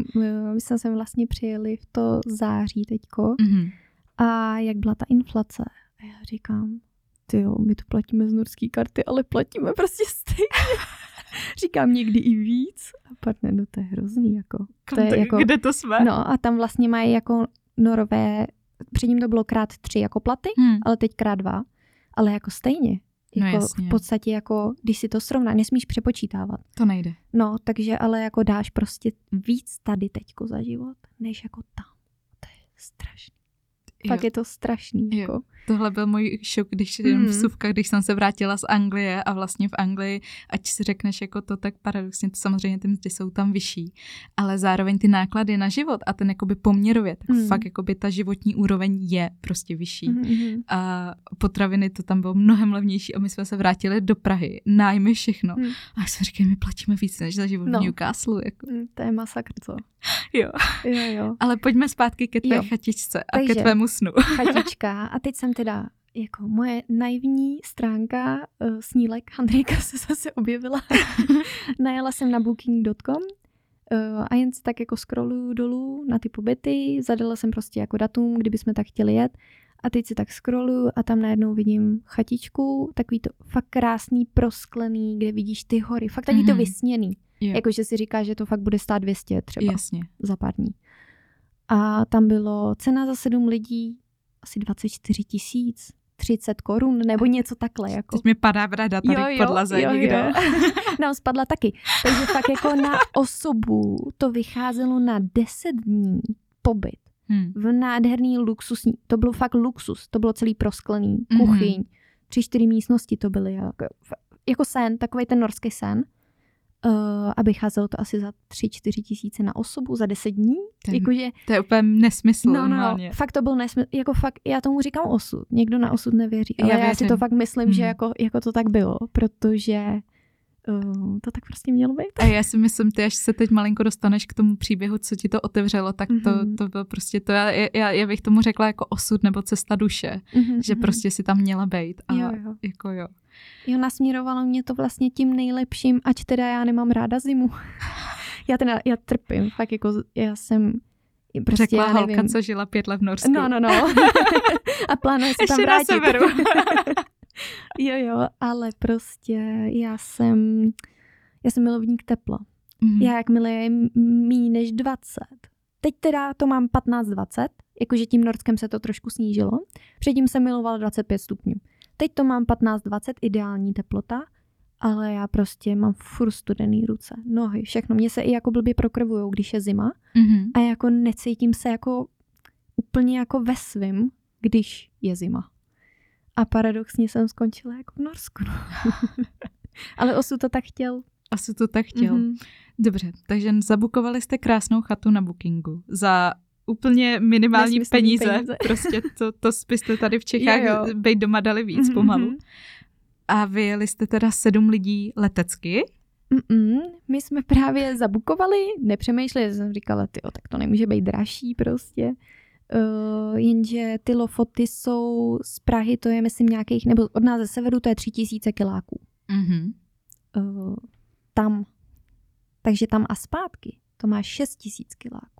my jsme sem vlastně přijeli v to září teďko, mm-hmm a jak byla ta inflace. A já říkám, ty jo, my to platíme z norské karty, ale platíme prostě stejně. říkám někdy i víc. A partner, no to je hrozný, jako. To je jako kde to jsme? No a tam vlastně mají jako norové, předtím to bylo krát tři jako platy, hmm. ale teď krát dva. Ale jako stejně. No jako no v podstatě jako, když si to srovná, nesmíš přepočítávat. To nejde. No, takže ale jako dáš prostě víc tady teďko za život, než jako tam. To je strašný. Fakt je to strašný. Jo. Jako. Tohle byl můj šok, když Mm. vsuvka, když jsem se vrátila z Anglie a vlastně v Anglii, ať si řekneš jako to, tak paradoxně to samozřejmě ty mzdy jsou tam vyšší, ale zároveň ty náklady na život a ten jakoby poměrově, tak Mm. fakt jakoby ta životní úroveň je prostě vyšší. Mhm, mhm. A potraviny to tam bylo mnohem levnější a my jsme se vrátili do Prahy, nájmy všechno. Mm. A jak jsme říkali, my platíme víc než za život No. v Newcastle. Jako. Mm, To je masakr, co? Jo. Jo, jo. Ale pojďme zpátky ke tvé Jo. chatičce a Takže- ke tvému snu. Chatička. A teď jsem teda jako moje naivní stránka uh, snílek Andrejka se zase objevila. Najela jsem na booking.com uh, a jen si tak jako scrolluju dolů na ty pobyty, zadala jsem prostě jako datum, kdyby jsme tak chtěli jet a teď si tak scrolluju a tam najednou vidím chatičku, takový to fakt krásný prosklený, kde vidíš ty hory, fakt taky to Mhm. vysněný. Jakože si říká, že to fakt bude stát 200 třeba Jasně. za pár dní. A tam bylo cena za sedm lidí asi 24 tisíc, 30 korun nebo něco takhle. Jako. Teď mi padá brada tady k podlaze někde. Nám spadla taky. Takže fakt jako na osobu to vycházelo na 10 dní pobyt Hmm. v nádherný luxusní, to bylo fakt luxus, to bylo celý prosklený, Mhm. kuchyň, tři, čtyři místnosti to byly, jako, jako sen, takový ten norský sen. Uh, a vycházelo to asi za tři, čtyři tisíce na osobu za deset dní. Ten- Jakože To je úplně nesmysl No, no, no, normálně. fakt to byl nesmysl, jako fakt, já tomu říkám osud, někdo na osud nevěří, ale Já já, já si to fakt myslím, že Mhm. jako, jako to tak bylo, protože uh, to tak prostě mělo být. A já si myslím, ty až se teď malinko dostaneš k tomu příběhu, co ti to otevřelo, tak to, Mhm. to bylo prostě to, já, já, já bych tomu řekla jako osud nebo cesta duše, Mhm, že mhm. prostě si tam měla být. A Jo, jo. jako jo. Jo, nasměrovalo mě to vlastně tím nejlepším, ať teda já nemám ráda zimu. já teda, já trpím, fakt jako, já jsem prostě, Řekla já holka, co žila pět let v Norsku. No, no, no. a plánuje se tam vrátit. severu. jo, jo, ale prostě já jsem, já jsem milovník tepla. Mhm. Já jakmile je méně než 20. Teď teda to mám 15-20, jakože tím Norskem se to trošku snížilo. Předtím jsem milovala 25 stupňů. Teď to mám 15-20, ideální teplota, ale já prostě mám furt studený ruce, nohy, všechno. Mně se i jako blbě prokrvujou, když je zima Mhm. a jako necítím se jako úplně jako ve svým, když je zima. A paradoxně jsem skončila jako v Norsku. No. ale osud to tak chtěl. Asi to tak chtěl. Mhm. Dobře, takže zabukovali jste krásnou chatu na bookingu za úplně minimální peníze. peníze. Prostě to, to byste tady v Čechách Jo, jo. být doma dali víc Mhm, pomalu. A vyjeli jste teda sedm lidí letecky. Mm-mm, my jsme právě zabukovali, nepřemýšleli, jsem říkala, ty, tak to nemůže být dražší prostě. Uh, jenže ty lofoty jsou z Prahy, to je myslím nějakých, nebo od nás ze severu to je tři tisíce kiláků. Mhm. Uh, tam. Takže tam a zpátky to má šest tisíc kiláků.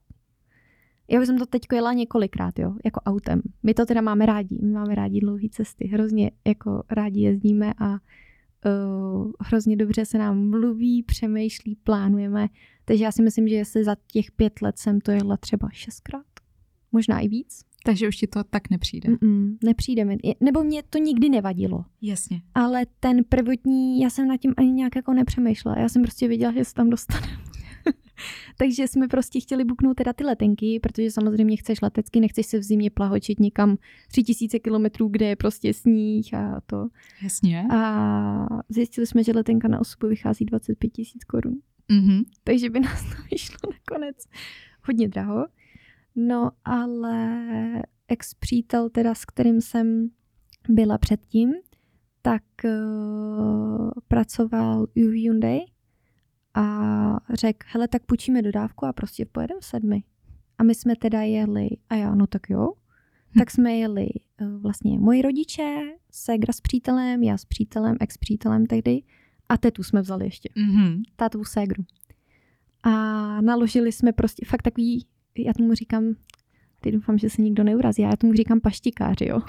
Já jsem to teď jela několikrát, jo, jako autem. My to teda máme rádi, my máme rádi dlouhé cesty, hrozně jako rádi jezdíme a uh, hrozně dobře se nám mluví, přemýšlí, plánujeme. Takže já si myslím, že jestli za těch pět let jsem to jela třeba šestkrát, možná i víc. Takže už ti to tak nepřijde. Mm-mm, nepřijde mi, nebo mě to nikdy nevadilo. Jasně. Ale ten prvotní, já jsem nad tím ani nějak jako nepřemýšlela. Já jsem prostě věděla, že se tam dostane. Takže jsme prostě chtěli buknout teda ty letenky, protože samozřejmě chceš letecky, nechceš se v zimě plahočit někam 3000 kilometrů, kde je prostě sníh a to. Jasně. A zjistili jsme, že letenka na osobu vychází 25 tisíc korun. Mhm. Takže by nás to vyšlo nakonec hodně draho. No ale ex-přítel teda, s kterým jsem byla předtím, tak uh, pracoval u Hyundai a řekl, hele, tak půjčíme dodávku a prostě pojedeme v sedmi. A my jsme teda jeli, a já, no tak jo, Hm. tak jsme jeli uh, vlastně moji rodiče, ségra s přítelem, já s přítelem, ex-přítelem tehdy a tetu jsme vzali ještě Mhm. tátovu ségru. A naložili jsme prostě fakt takový, já tomu říkám, ty doufám, že se nikdo neurazí, já tomu říkám paštikáři, jo.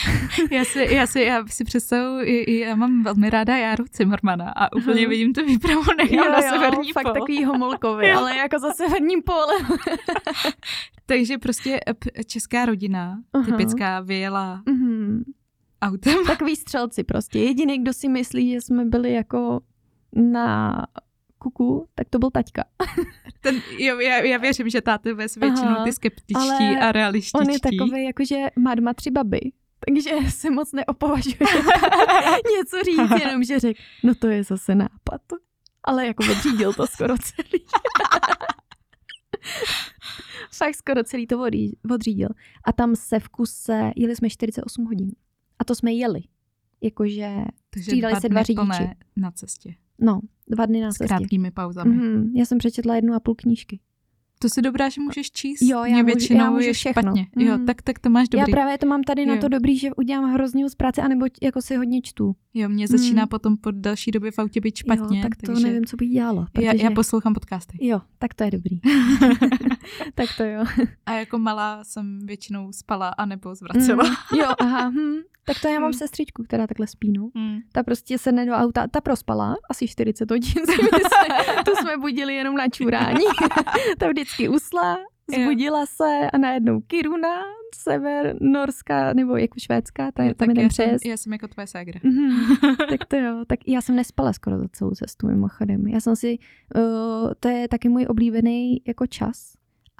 Já si, já si, já si představu, já mám velmi ráda Járu Cimrmana a úplně Aha. vidím tu výpravu nechám na severní fakt pol. takový homolkový, ale jako za severním polem. Takže prostě eh, česká rodina, Aha. typická, vyjela Mhm. autem. Takový střelci prostě. Jediný, kdo si myslí, že jsme byli jako na kuku, tak to byl taťka. Ten, jo, já, já věřím, že táty jsou většinou Aha, ty skeptičtí a realističtí. On je takový, jakože má doma tři baby. Takže se moc neopovažuje něco říct, jenom že řekl, no to je zase nápad. Ale jako odřídil to skoro celý. Fakt skoro celý to odří- odřídil. A tam se v kuse, jeli jsme 48 hodin. A to jsme jeli. Jakože, Takže střídali se dva řidiči. na cestě. No, dva dny na S cestě. krátkými pauzami. Mhm, já jsem přečetla jednu a půl knížky. To si dobrá, že můžeš číst. Jo, já Mě můžu- většinou já můžu je všechno. špatně. Jo, Mhm. tak, tak to máš dobrý. Já právě to mám tady na Jo. to dobrý, že udělám hrozně z práce, anebo jako si hodně čtu. Jo, mě začíná Mm. potom po další době v autě být špatně. jo, tak to takže nevím, co bych dělala. já, Protože... já poslouchám podcasty. Jo, tak to je dobrý. tak to jo. A jako malá jsem většinou spala anebo zvracela. Mm, jo, aha. Hm. Tak to já mám Mm. sestřičku, která takhle spí, no. Mm. Ta prostě sedne do auta, ta prospala asi 40 hodin, si myslím. tu jsme budili jenom na čurání. ta vždycky usla, zbudila se a najednou Kiruna, sever, Norska, nebo jako Švédská, ta, Jo, tam je ten já, jsem, přejezd. já jsem jako tvoje ségra. Mhm, tak to jo, tak já jsem nespala skoro za celou cestu mimochodem. Já jsem si, uh, to je taky můj oblíbený jako čas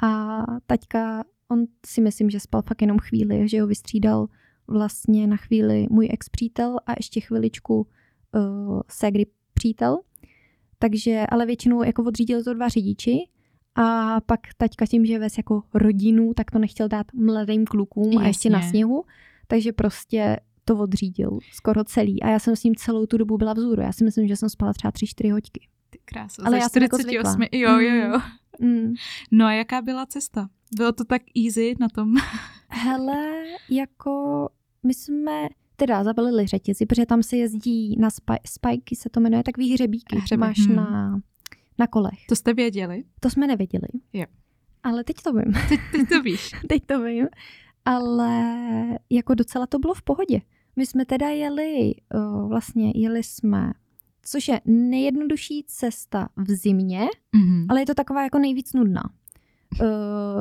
a taťka, on si myslím, že spal fakt jenom chvíli, že ho vystřídal vlastně na chvíli můj ex-přítel a ještě chviličku uh, ségry přítel. Takže, ale většinou jako odřídil to dva řidiči a pak taťka tím, že ves jako rodinu, tak to nechtěl dát mladým klukům a ještě na Jasně. sněhu, takže prostě to odřídil skoro celý. A já jsem s ním celou tu dobu byla vzůru. Já si myslím, že jsem spala třeba 3-4 hoďky. Ty krása. Ale za já jsem jako 48. zvykla. Jo, jo, jo. Mm. No a jaká byla cesta? Bylo to tak easy na tom? Hele, jako my jsme teda zabalili řetězy, protože tam se jezdí na spaj, spajky, se to jmenuje, takový hřebíky. Hřeby, Máš hm. na, na kolech. To jste věděli? To jsme nevěděli. Jo. Ale teď to vím. Teď, teď to víš. teď to vím. Ale jako docela to bylo v pohodě. My jsme teda jeli, vlastně jeli jsme, což je nejjednodušší cesta v zimě, Mhm. ale je to taková jako nejvíc nudná.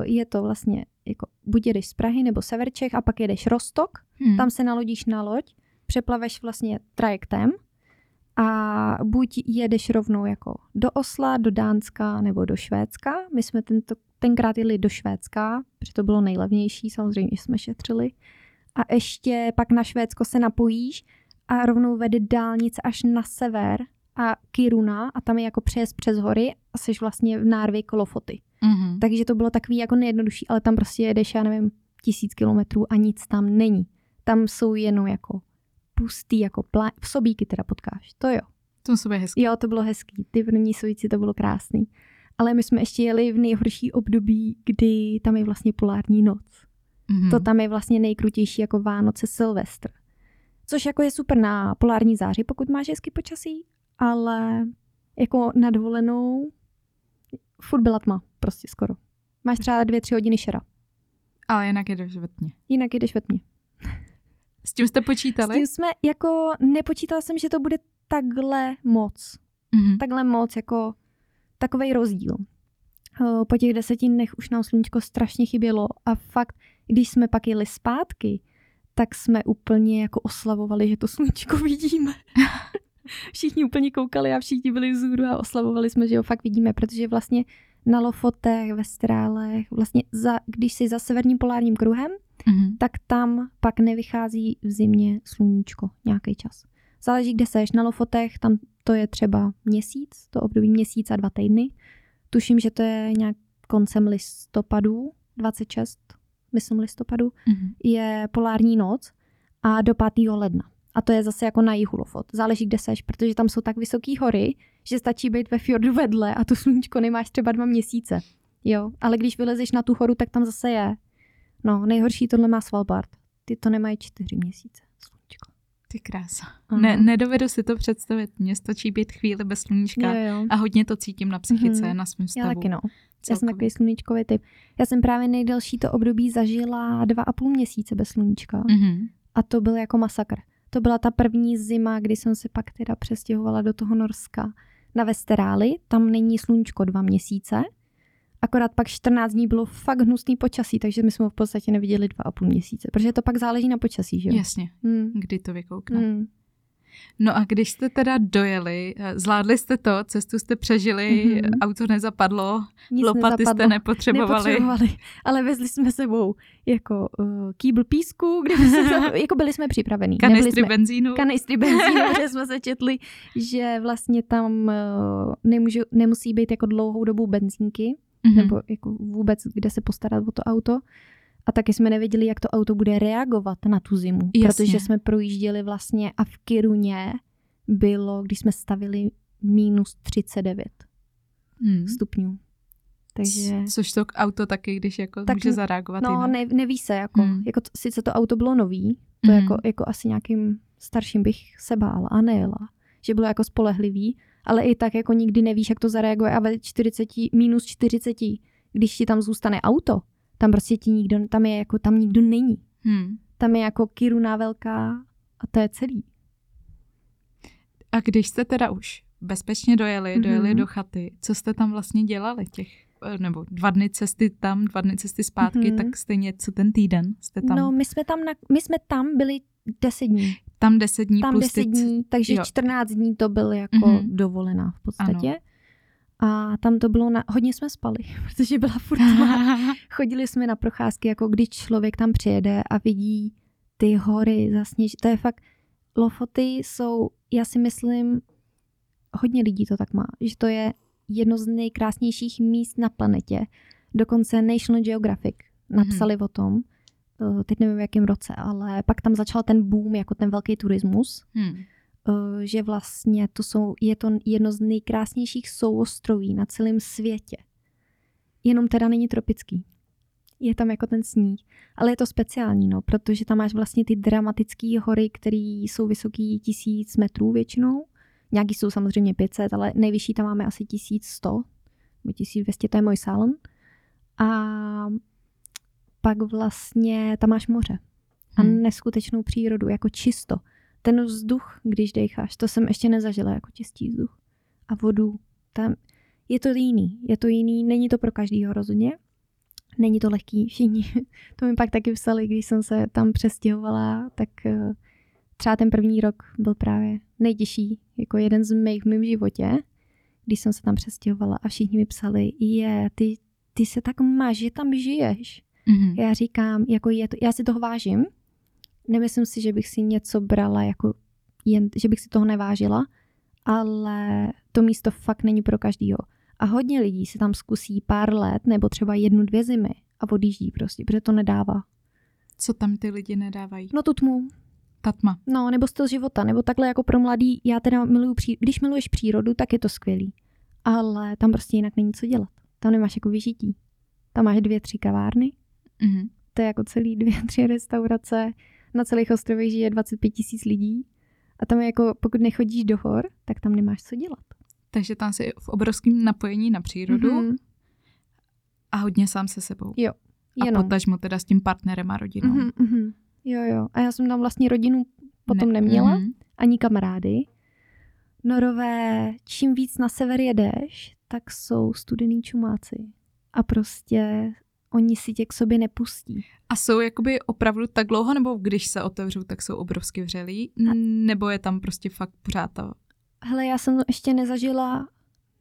Je to vlastně jako buď jedeš z Prahy nebo Sever Čech a pak jedeš Rostok, Hmm. tam se nalodíš na loď, přeplaveš vlastně trajektem a buď jedeš rovnou jako do Osla, do Dánska nebo do Švédska. My jsme tento, tenkrát jeli do Švédska, protože to bylo nejlevnější, samozřejmě jsme šetřili. A ještě pak na Švédsko se napojíš a rovnou vede dálnice až na sever a Kiruna a tam je jako přejezd přes hory a jsi vlastně v nárvě Kolofoty. Mhm. Takže to bylo takový jako nejjednodušší, ale tam prostě jedeš, já nevím, tisíc kilometrů a nic tam není. Tam jsou jenom jako pustý, jako plá... v sobíky teda potkáš, to jo. To být hezký. Jo, to bylo hezký, ty první sojíci, to bylo krásný. Ale my jsme ještě jeli v nejhorší období, kdy tam je vlastně polární noc. Mhm. To tam je vlastně nejkrutější jako Vánoce, Silvestr. Což jako je super na polární záři, pokud máš hezký počasí, ale jako na dovolenou furt byla tma, prostě skoro. Máš třeba dvě, tři hodiny šera. Ale jinak jedeš ve tmě. Jinak jdeš ve tmě. S tím jste S počítali? tím jsme, jako nepočítala jsem, že to bude takhle moc. Mhm. Takhle moc, jako takovej rozdíl. Po těch deseti dnech už nám sluníčko strašně chybělo a fakt, když jsme pak jeli zpátky, tak jsme úplně jako oslavovali, že to sluníčko vidíme. všichni úplně koukali a všichni byli vzhůru a oslavovali jsme, že ho fakt vidíme, protože vlastně na Lofotech, ve Strálech, vlastně za, když jsi za severním polárním kruhem, Mhm. tak tam pak nevychází v zimě sluníčko nějaký čas. Záleží, kde seš. Na Lofotech tam to je třeba měsíc, to období měsíc a dva týdny. Tuším, že to je nějak koncem listopadu, 26, myslím listopadu, Mhm. je polární noc a do 5. ledna. A to je zase jako na jihu Lofot. Záleží, kde seš, protože tam jsou tak vysoké hory, že stačí být ve fjordu vedle a to sluníčko nemáš třeba dva měsíce. Jo, ale když vylezeš na tu horu, tak tam zase je. No, nejhorší tohle má Svalbard. Ty to nemají čtyři měsíce. Sluníčko. Ty krása. Aha. Ne, nedovedu si to představit. Mně stačí být chvíli bez sluníčka Jo, jo. a hodně to cítím na psychice, Mhm. na svém Já stavu. taky no. Já jsem celkově. takový sluníčkový typ. Já jsem právě nejdelší to období zažila dva a půl měsíce bez sluníčka. Mhm. A to byl jako masakr. To byla ta první zima, kdy jsem se pak teda přestěhovala do toho Norska na Vesteráli. Tam není sluníčko dva měsíce. Akorát pak 14 dní bylo fakt hnusný počasí, takže my jsme ho v podstatě neviděli dva a půl měsíce. Protože to pak záleží na počasí, že jo? Jasně, Hmm. kdy to vykoukne. Hmm. No a když jste teda dojeli, eh, zvládli jste to, cestu jste přežili, mm-hmm. auto nezapadlo, Nic lopaty nezapadlo. jste nepotřebovali. nepotřebovali. Ale vezli jsme sebou jako uh, kýbl písku, kde jsme, jako byli jsme připravení. Kanistry jsme, benzínu. Kanistry benzínu, že jsme se četli, že vlastně tam uh, nemůžu, nemusí být jako dlouhou dobu benzínky, mm-hmm. nebo jako vůbec kde se postarat o to auto. A taky jsme nevěděli, jak to auto bude reagovat na tu zimu, Jasně. protože jsme projížděli vlastně a v Kiruně bylo, když jsme stavili minus 39 hmm. stupňů. Takže... Což to auto taky, když jako tak, může zareagovat No, ne, neví se, jako, hmm. jako sice to auto bylo nový, to hmm. jako, jako asi nějakým starším bych se bála a nejela, že bylo jako spolehlivý, ale i tak jako nikdy nevíš, jak to zareaguje a ve 40, minus 40, když ti tam zůstane auto, tam prostě ti nikdo, tam je jako, tam nikdo není. Hmm. Tam je jako Kiruna velká a to je celý. A když jste teda už bezpečně dojeli, mm-hmm. dojeli do chaty, co jste tam vlastně dělali těch, eh, nebo dva dny cesty tam, dva dny cesty zpátky, mm-hmm. tak stejně co ten týden jste tam? No, my jsme tam, na, my jsme tam byli deset dní. Tam deset dní tam plus deset dní, takže jo. 14 dní to byl jako mm-hmm. dovolená v podstatě. Ano. A tam to bylo, na, hodně jsme spali, protože byla furt Chodili jsme na procházky, jako když člověk tam přijede a vidí ty hory zasněž. To je fakt, Lofoty jsou, já si myslím, hodně lidí to tak má, že to je jedno z nejkrásnějších míst na planetě. Dokonce National Geographic napsali mm-hmm. o tom, eh, teď nevím v jakém roce, ale pak tam začal ten boom, jako ten velký turismus. Hmm že vlastně to jsou, je to jedno z nejkrásnějších souostroví na celém světě. Jenom teda není tropický. Je tam jako ten sníh. Ale je to speciální, no, protože tam máš vlastně ty dramatické hory, které jsou vysoký tisíc metrů většinou. Nějaký jsou samozřejmě 500, ale nejvyšší tam máme asi 1100 nebo 1200, to je můj salon. A pak vlastně tam máš moře a hmm. neskutečnou přírodu, jako čisto ten vzduch, když decháš, to jsem ještě nezažila jako čistý vzduch. A vodu, tam je to jiný, je to jiný, není to pro každýho rozhodně, není to lehký, všichni, to mi pak taky psali, když jsem se tam přestěhovala, tak eh, třeba ten první rok byl právě nejtěžší, jako jeden z mých v mém životě, když jsem se tam přestěhovala a všichni mi psali, je, ty, ty se tak máš, že tam žiješ. Mm-hmm. Já říkám, jako je to, já si toho vážím, nemyslím si, že bych si něco brala jako jen, že bych si toho nevážila, ale to místo fakt není pro každýho. A hodně lidí si tam zkusí pár let nebo třeba jednu, dvě zimy a odjíždí prostě, protože to nedává. Co tam ty lidi nedávají? No tu tmu. Ta tma. No, nebo styl života, nebo takhle jako pro mladý, já teda miluju, pří, když miluješ přírodu, tak je to skvělý. Ale tam prostě jinak není co dělat. Tam nemáš jako vyžití. Tam máš dvě, tři kavárny. Mm-hmm. To je jako celý dvě, tři restaurace na celých ostrovech žije 25 tisíc lidí a tam je jako, pokud nechodíš do hor, tak tam nemáš co dělat. Takže tam jsi v obrovském napojení na přírodu mm-hmm. a hodně sám se sebou. Jo, jenom. A potažmo teda s tím partnerem a rodinou. Mm-hmm, Jo, jo. A já jsem tam vlastně rodinu potom ne, neměla, mm-hmm. ani kamarády. Norové, čím víc na sever jedeš, tak jsou studený čumáci. A prostě oni si tě k sobě nepustí. A jsou jakoby opravdu tak dlouho, nebo když se otevřou, tak jsou obrovsky vřelí? A... Nebo je tam prostě fakt pořád to? Hele, já jsem ještě nezažila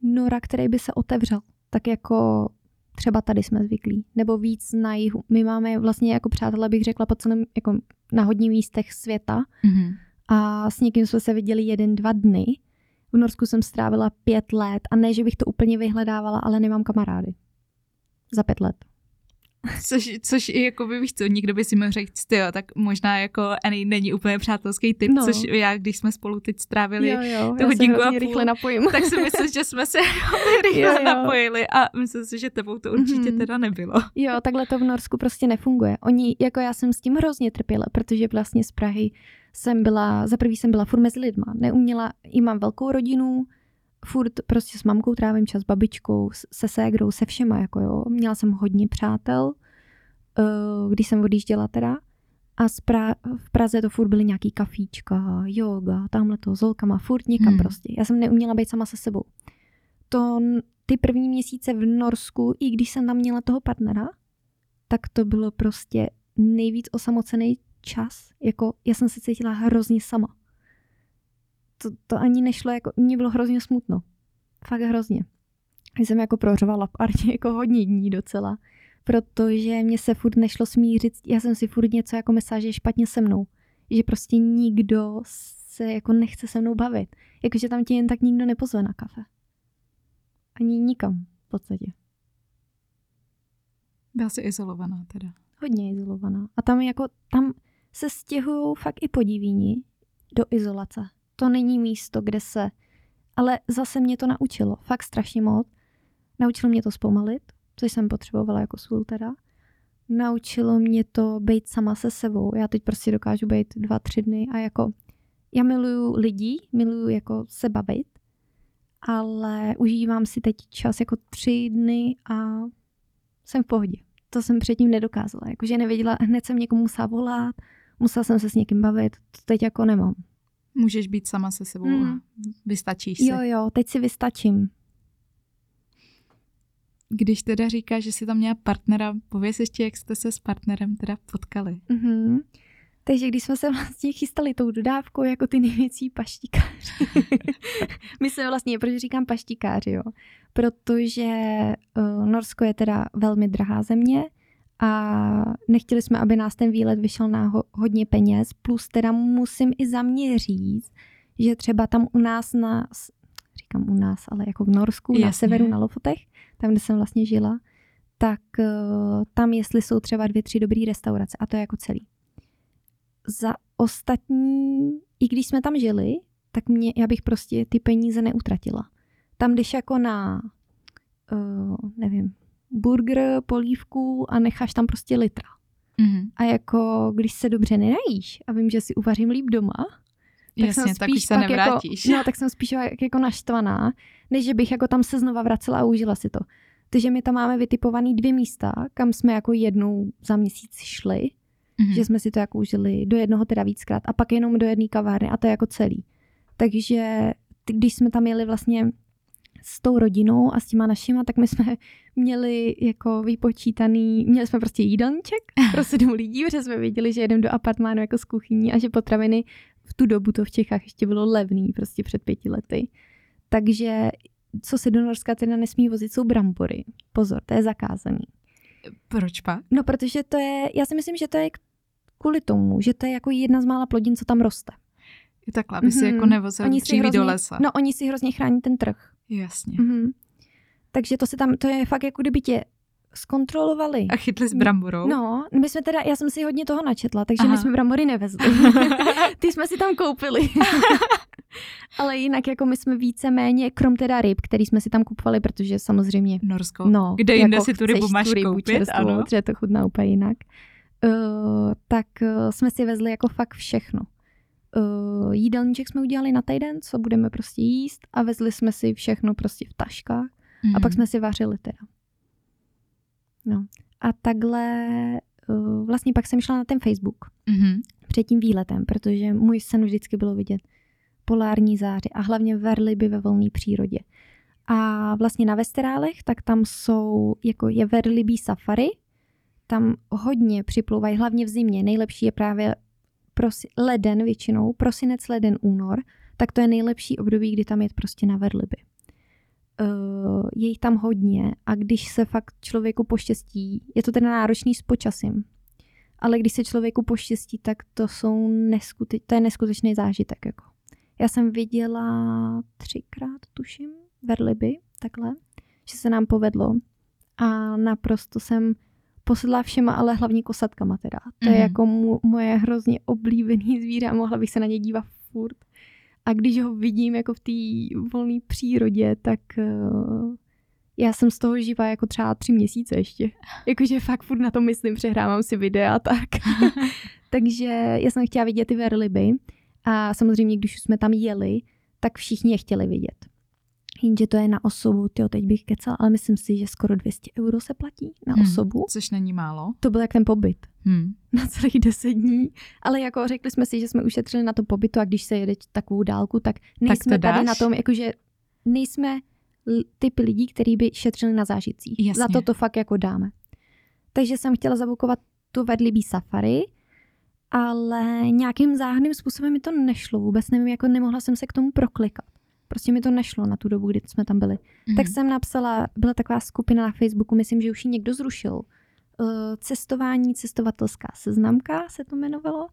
nora, který by se otevřel. Tak jako třeba tady jsme zvyklí. Nebo víc na jihu. My máme vlastně jako přátelé, bych řekla, po celém, jako na hodně místech světa. Mm-hmm. A s někým jsme se viděli jeden, dva dny. V Norsku jsem strávila pět let a ne, že bych to úplně vyhledávala, ale nemám kamarády. Za pět let. Což, což i jako by víš co, nikdo by si mohl říct, jo, tak možná jako Annie není úplně přátelský typ, no. což já, když jsme spolu teď strávili jo, jo, tu hodinku a půl, rychle napojím. tak si myslím, že jsme se rychle jo, jo. napojili a myslím si, že tebou to určitě mm. teda nebylo. Jo, takhle to v Norsku prostě nefunguje. Oni, jako já jsem s tím hrozně trpěla, protože vlastně z Prahy jsem byla, za prvý jsem byla furt mezi lidma, neuměla, i mám velkou rodinu, furt prostě s mamkou trávím čas, s babičkou, se ségrou, se všema, jako jo. Měla jsem hodně přátel, uh, když jsem odjížděla teda. A pra- v Praze to furt byly nějaký kafíčka, yoga, tamhle to, s holkama, furt někam hmm. prostě. Já jsem neuměla být sama se sebou. To ty první měsíce v Norsku, i když jsem tam měla toho partnera, tak to bylo prostě nejvíc osamocený čas. Jako já jsem se cítila hrozně sama to, to ani nešlo, jako, mně bylo hrozně smutno. Fakt hrozně. Já jsem jako prořovala pár jako hodně dní docela, protože mě se furt nešlo smířit, já jsem si furt něco jako myslela, že je špatně se mnou. Že prostě nikdo se jako nechce se mnou bavit. Jakože tam tě jen tak nikdo nepozve na kafe. Ani nikam v podstatě. Byla jsi izolovaná teda. Hodně izolovaná. A tam jako, tam se stěhují fakt i podivíni do izolace. To není místo, kde se... Ale zase mě to naučilo. Fakt strašně moc. Naučilo mě to zpomalit, což jsem potřebovala jako sůl teda. Naučilo mě to být sama se sebou. Já teď prostě dokážu být dva, tři dny a jako já miluju lidi, miluju jako se bavit, ale užívám si teď čas jako tři dny a jsem v pohodě. To jsem předtím nedokázala. Jakože nevěděla, hned jsem někomu musela volat, musela jsem se s někým bavit, to teď jako nemám. Můžeš být sama se sebou mm. a vystačíš si. Jo, jo, teď si vystačím. Když teda říkáš, že jsi tam měla partnera, pověs ještě, jak jste se s partnerem teda potkali. Mm-hmm. Takže když jsme se vlastně chystali tou dodávkou jako ty největší paštikáři. My jsme vlastně, proč říkám paštikáři, jo? Protože uh, Norsko je teda velmi drahá země a nechtěli jsme, aby nás ten výlet vyšel na ho, hodně peněz, plus teda musím i za mě říct, že třeba tam u nás na, říkám u nás, ale jako v Norsku, Jasně. na severu, na Lofotech, tam, kde jsem vlastně žila, tak uh, tam jestli jsou třeba dvě, tři dobré restaurace a to je jako celý za ostatní, i když jsme tam žili, tak mě, já bych prostě ty peníze neutratila. Tam jdeš jako na, uh, nevím, burger, polívku a necháš tam prostě litra. Mm-hmm. A jako, když se dobře nenajíš a vím, že si uvařím líp doma, tak Jasně, jsem spíš tak už se jako- nevrátíš. Jako, no, tak jsem spíš jako naštvaná, než že bych jako tam se znova vracela a užila si to. Takže my tam máme vytipovaný dvě místa, kam jsme jako jednou za měsíc šli mm-hmm. že jsme si to jako užili do jednoho teda víckrát a pak jenom do jedné kavárny a to je jako celý. Takže když jsme tam jeli vlastně s tou rodinou a s těma našima, tak my jsme měli jako vypočítaný, měli jsme prostě jídelníček pro sedm lidí, protože jsme věděli, že jedeme do apartmánu jako z kuchyní a že potraviny v tu dobu to v Čechách ještě bylo levný, prostě před pěti lety. Takže co se do Norska teda nesmí vozit, jsou brambory. Pozor, to je zakázaný. Proč pak? No, protože to je, já si myslím, že to je kvůli tomu, že to je jako jedna z mála plodin, co tam roste. Je takhle, aby mm-hmm. si jako nevozil dříví do lesa. No, oni si hrozně chrání ten trh. Jasně. Mm-hmm. Takže to se tam, to je fakt jako kdyby tě zkontrolovali. A chytli s bramborou? No, my jsme teda, já jsem si hodně toho načetla, takže Aha. my jsme brambory nevezli. Ty jsme si tam koupili. Ale jinak jako my jsme více méně, krom teda ryb, který jsme si tam kupovali, protože samozřejmě... Norsko. No, Kde jinde jako si tu rybu máš tu rybu koupit, čerstvou, ano. Protože to chutná úplně jinak. Uh, tak uh, jsme si vezli jako fakt všechno. Uh, jídelníček jsme udělali na týden, co budeme prostě jíst a vezli jsme si všechno prostě v taškách mm. a pak mhm. jsme si vařili teda. No. A takhle uh, vlastně pak jsem šla na ten Facebook mm-hmm. před tím výletem, protože můj sen vždycky bylo vidět polární záře a hlavně verliby ve volné přírodě. A vlastně na Vesterálech, tak tam jsou, jako je verlibý safari, tam hodně připlouvají, hlavně v zimě. Nejlepší je právě prosi, leden většinou, prosinec, leden, únor, tak to je nejlepší období, kdy tam je prostě na verliby. Uh, je jich tam hodně a když se fakt člověku poštěstí, je to teda náročný s počasím, ale když se člověku poštěstí, tak to jsou neskuteč, to je neskutečný zážitek. Jako. Já jsem viděla třikrát, tuším, verliby, takhle, že se nám povedlo a naprosto jsem posedla všema, ale hlavně kosatkama teda. To mm. je mhm. jako mu, moje hrozně oblíbený zvíře a mohla bych se na ně dívat furt. A když ho vidím jako v té volné přírodě, tak uh, já jsem z toho živá jako třeba tři měsíce ještě. Jakože fakt furt na to myslím, přehrávám si videa a tak. Takže já jsem chtěla vidět ty verliby a samozřejmě, když jsme tam jeli, tak všichni je chtěli vidět. Jenže to je na osobu, tyjo, teď bych kecala, ale myslím si, že skoro 200 euro se platí na hmm, osobu. Což není málo. To byl jak ten pobyt. Hmm. Na celých 10 dní. Ale jako řekli jsme si, že jsme ušetřili na to pobytu a když se jede takovou dálku, tak nejsme tak tady na tom, jakože nejsme typy lidí, kteří by šetřili na zážitcích. Jasně. Za to to fakt jako dáme. Takže jsem chtěla zabukovat tu vedlibý safari ale nějakým záhadným způsobem mi to nešlo. Vůbec nevím, jako nemohla jsem se k tomu proklikat. Prostě mi to nešlo na tu dobu, kdy jsme tam byli. Mm-hmm. Tak jsem napsala, byla taková skupina na Facebooku, myslím, že už ji někdo zrušil. Uh, cestování, cestovatelská seznamka se to jmenovalo.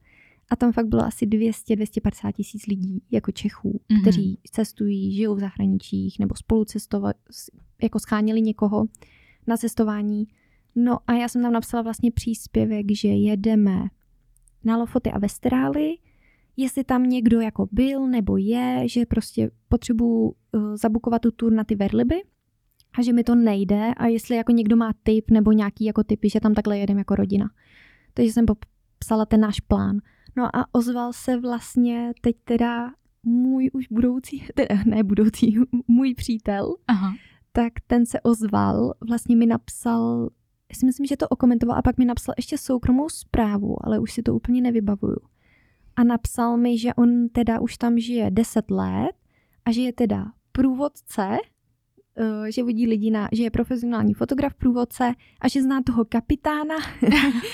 A tam fakt bylo asi 200-250 tisíc lidí, jako Čechů, mm-hmm. kteří cestují, žijou v zahraničích nebo spolu cestovat, jako scháněli někoho na cestování. No a já jsem tam napsala vlastně příspěvek, že jedeme na Lofoty a Vesterály, jestli tam někdo jako byl nebo je, že prostě potřebuju uh, zabukovat tu tur na ty verliby a že mi to nejde a jestli jako někdo má tip nebo nějaký jako typy, že tam takhle jedeme jako rodina. Takže jsem popsala ten náš plán. No a ozval se vlastně teď teda můj už budoucí, teda ne budoucí, můj přítel, Aha. tak ten se ozval, vlastně mi napsal, já si myslím, že to okomentoval a pak mi napsal ještě soukromou zprávu, ale už si to úplně nevybavuju. A napsal mi, že on teda už tam žije 10 let a že je teda průvodce Eh, že vodí lidi na, že je profesionální fotograf průvodce a že zná toho kapitána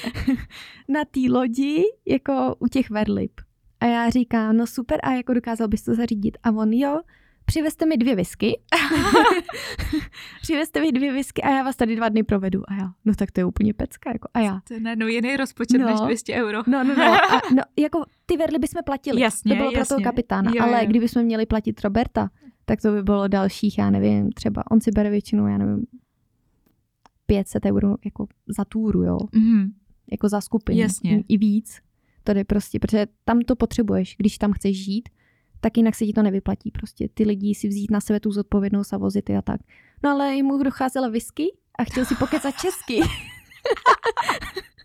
na té lodi, jako u těch verlip. A já říkám, no super, a jako dokázal bys to zařídit. A on, jo, přivezte mi dvě whisky. přivezte mi dvě whisky a já vás tady dva dny provedu. A já, no tak to je úplně pecka. Jako, a já. To je no jiný rozpočet no, než 200 euro. no, no, no. A, no, jako ty verly bychom platili. Jasně, to bylo jasně. pro toho kapitána. Jo, ale jo. kdybychom měli platit Roberta, tak to by bylo dalších, já nevím, třeba on si bere většinou, já nevím, 500 euro jako za túru, jo. Mm-hmm. Jako za skupinu. Jasně. I víc. To jde prostě, protože tam to potřebuješ, když tam chceš žít, tak jinak se ti to nevyplatí prostě. Ty lidi si vzít na sebe tu zodpovědnost a vozit a tak. No ale jemu docházela whisky a chtěl si pokecat česky.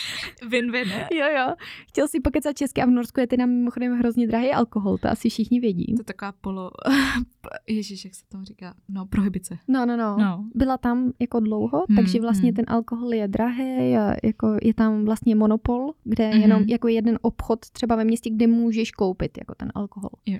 Win-win, Jo, jo. Chtěl si pokecat česky a v Norsku je teda mimochodem hrozně drahý alkohol, to asi všichni vědí. To je taková polo... Ježíš, jak se tomu říká? No, prohybice. No, no, no. no. Byla tam jako dlouho, hmm, takže vlastně hmm. ten alkohol je drahý a jako je tam vlastně monopol, kde hmm. jenom jako jeden obchod třeba ve městě, kde můžeš koupit jako ten alkohol. Jo.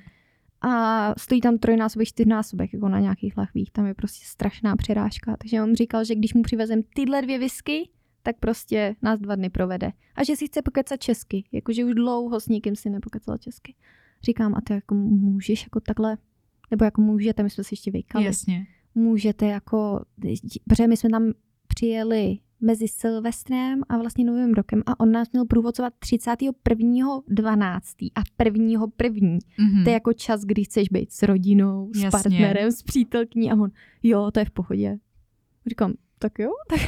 A stojí tam trojnásobek, čtyřnásobek, jako na nějakých lahvích. Tam je prostě strašná přirážka. Takže on říkal, že když mu přivezem tyhle dvě whisky, tak prostě nás dva dny provede. A že si chce pokecat česky, jakože už dlouho s nikým si nepokecala česky. Říkám, a ty jako můžeš jako takhle, nebo jako můžete, my jsme si ještě vykali. Jasně. Můžete jako, protože my jsme tam přijeli mezi Silvestrem a vlastně Novým rokem a on nás měl průvodcovat 31.12. a 1.1. Mm-hmm. To je jako čas, kdy chceš být s rodinou, s Jasně. partnerem, s přítelkyní a on, jo, to je v pohodě. Říkám, tak jo. Tak,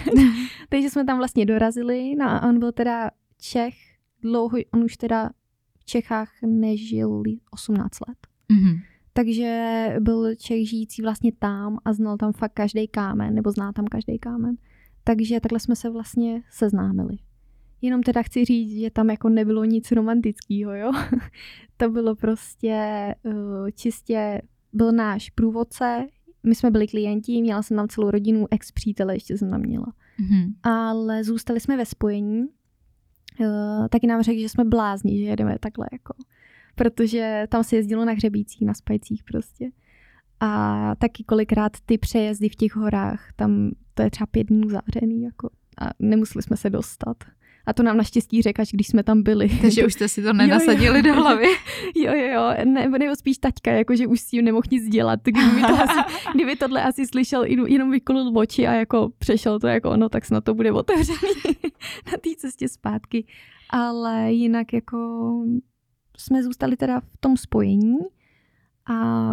takže jsme tam vlastně dorazili no a on byl teda Čech, dlouho, on už teda v Čechách nežil 18 let. Mm-hmm. Takže byl Čech žijící vlastně tam a znal tam fakt každý kámen, nebo zná tam každý kámen. Takže takhle jsme se vlastně seznámili. Jenom teda chci říct, že tam jako nebylo nic romantického, jo. to bylo prostě uh, čistě, byl náš průvodce, my jsme byli klienti, měla jsem tam celou rodinu, ex přítele ještě jsem tam měla. Mm-hmm. Ale zůstali jsme ve spojení. Uh, taky nám řekl, že jsme blázni, že jedeme takhle jako. Protože tam se jezdilo na hřebících, na spajcích prostě. A taky kolikrát ty přejezdy v těch horách, tam to je třeba pět dnů zavřený jako. A nemuseli jsme se dostat. A to nám naštěstí řekl, až když jsme tam byli. Takže už jste si to nenasadili jo, jo. do hlavy. Jo, jo, jo. Ne, nebo spíš taťka, jakože už si nemohl nic dělat. Kdyby, to asi, kdyby tohle asi slyšel, jenom vykolil oči a jako přešel to jako ono, tak snad to bude otevřený na té cestě zpátky. Ale jinak jako jsme zůstali teda v tom spojení a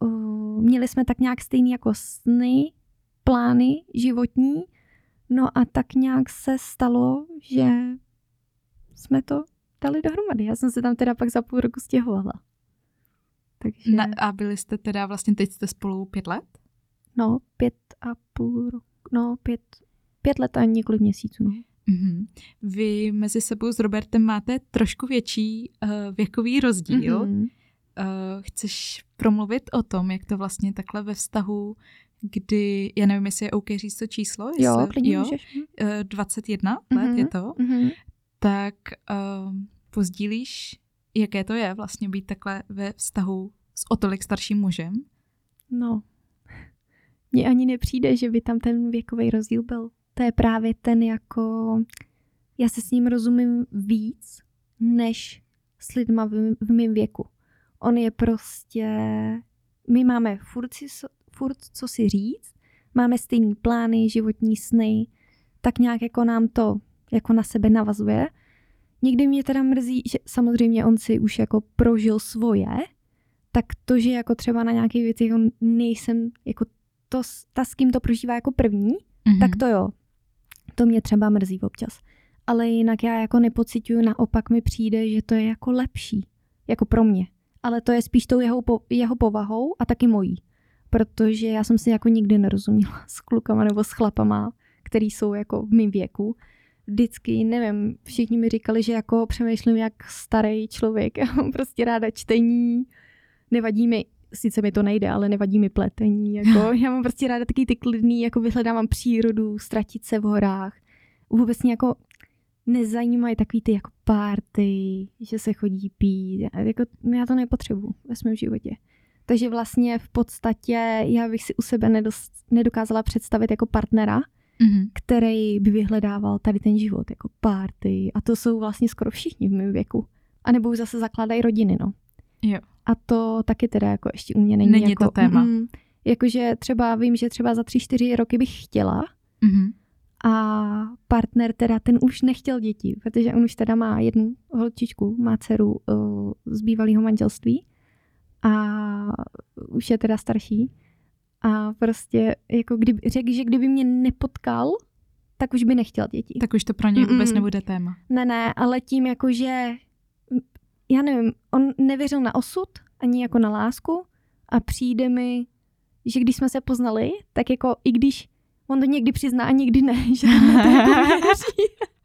uh, měli jsme tak nějak stejný jako sny, plány životní, No a tak nějak se stalo, že jsme to dali dohromady. Já jsem se tam teda pak za půl roku stěhovala. Takže... Na, a byli jste teda vlastně, teď jste spolu pět let? No, pět a půl roku, no pět, pět let a několik měsíců, no. Mm-hmm. Vy mezi sebou s Robertem máte trošku větší uh, věkový rozdíl. Mm-hmm. Uh, chceš promluvit o tom, jak to vlastně takhle ve vztahu kdy, já nevím, jestli je OK říct to číslo, jestli, jo, klidně jo, můžeš. 21 mm-hmm. let je to, mm-hmm. tak uh, pozdílíš, jaké to je vlastně být takhle ve vztahu s o tolik starším mužem? No, mně ani nepřijde, že by tam ten věkový rozdíl byl. To je právě ten jako, já se s ním rozumím víc, než s lidma v, v mém věku. On je prostě, my máme furt, si, furt co si říct, máme stejný plány, životní sny, tak nějak jako nám to jako na sebe navazuje. Někdy mě teda mrzí, že samozřejmě on si už jako prožil svoje, tak to, že jako třeba na nějaké věci jako nejsem jako to, ta, s kým to prožívá jako první, mm-hmm. tak to jo. To mě třeba mrzí občas. Ale jinak já jako nepocituju, naopak mi přijde, že to je jako lepší. Jako pro mě. Ale to je spíš tou jeho, po, jeho povahou a taky mojí. Protože já jsem si jako nikdy nerozuměla s klukama nebo s chlapama, který jsou jako v mém věku. Vždycky, nevím, všichni mi říkali, že jako přemýšlím jak starý člověk. Já mám prostě ráda čtení, nevadí mi sice mi to nejde, ale nevadí mi pletení. Jako, já mám prostě ráda taky ty klidný, jako vyhledávám přírodu, ztratit se v horách. Vůbec mě jako nezajímají takový ty jako párty, že se chodí pít. Jako, já to nepotřebuji ve svém životě. Takže vlastně v podstatě já bych si u sebe nedost, nedokázala představit jako partnera, mm-hmm. který by vyhledával tady ten život, jako párty. A to jsou vlastně skoro všichni v mém věku. A nebo už zase zakládají rodiny, no. Jo. A to taky teda jako ještě u mě není. Není jako, to téma. Mm, jakože třeba vím, že třeba za tři, čtyři roky bych chtěla mm-hmm. a partner teda ten už nechtěl děti, protože on už teda má jednu holčičku, má dceru uh, z bývalého manželství a už je teda starší. A prostě jako kdyby, řekl, že kdyby mě nepotkal, tak už by nechtěl děti. Tak už to pro něj vůbec Mm-mm. nebude téma. Ne, ne, ale tím jako, že já nevím, on nevěřil na osud, ani jako na lásku a přijde mi, že když jsme se poznali, tak jako i když on to někdy přizná a někdy ne, že to jako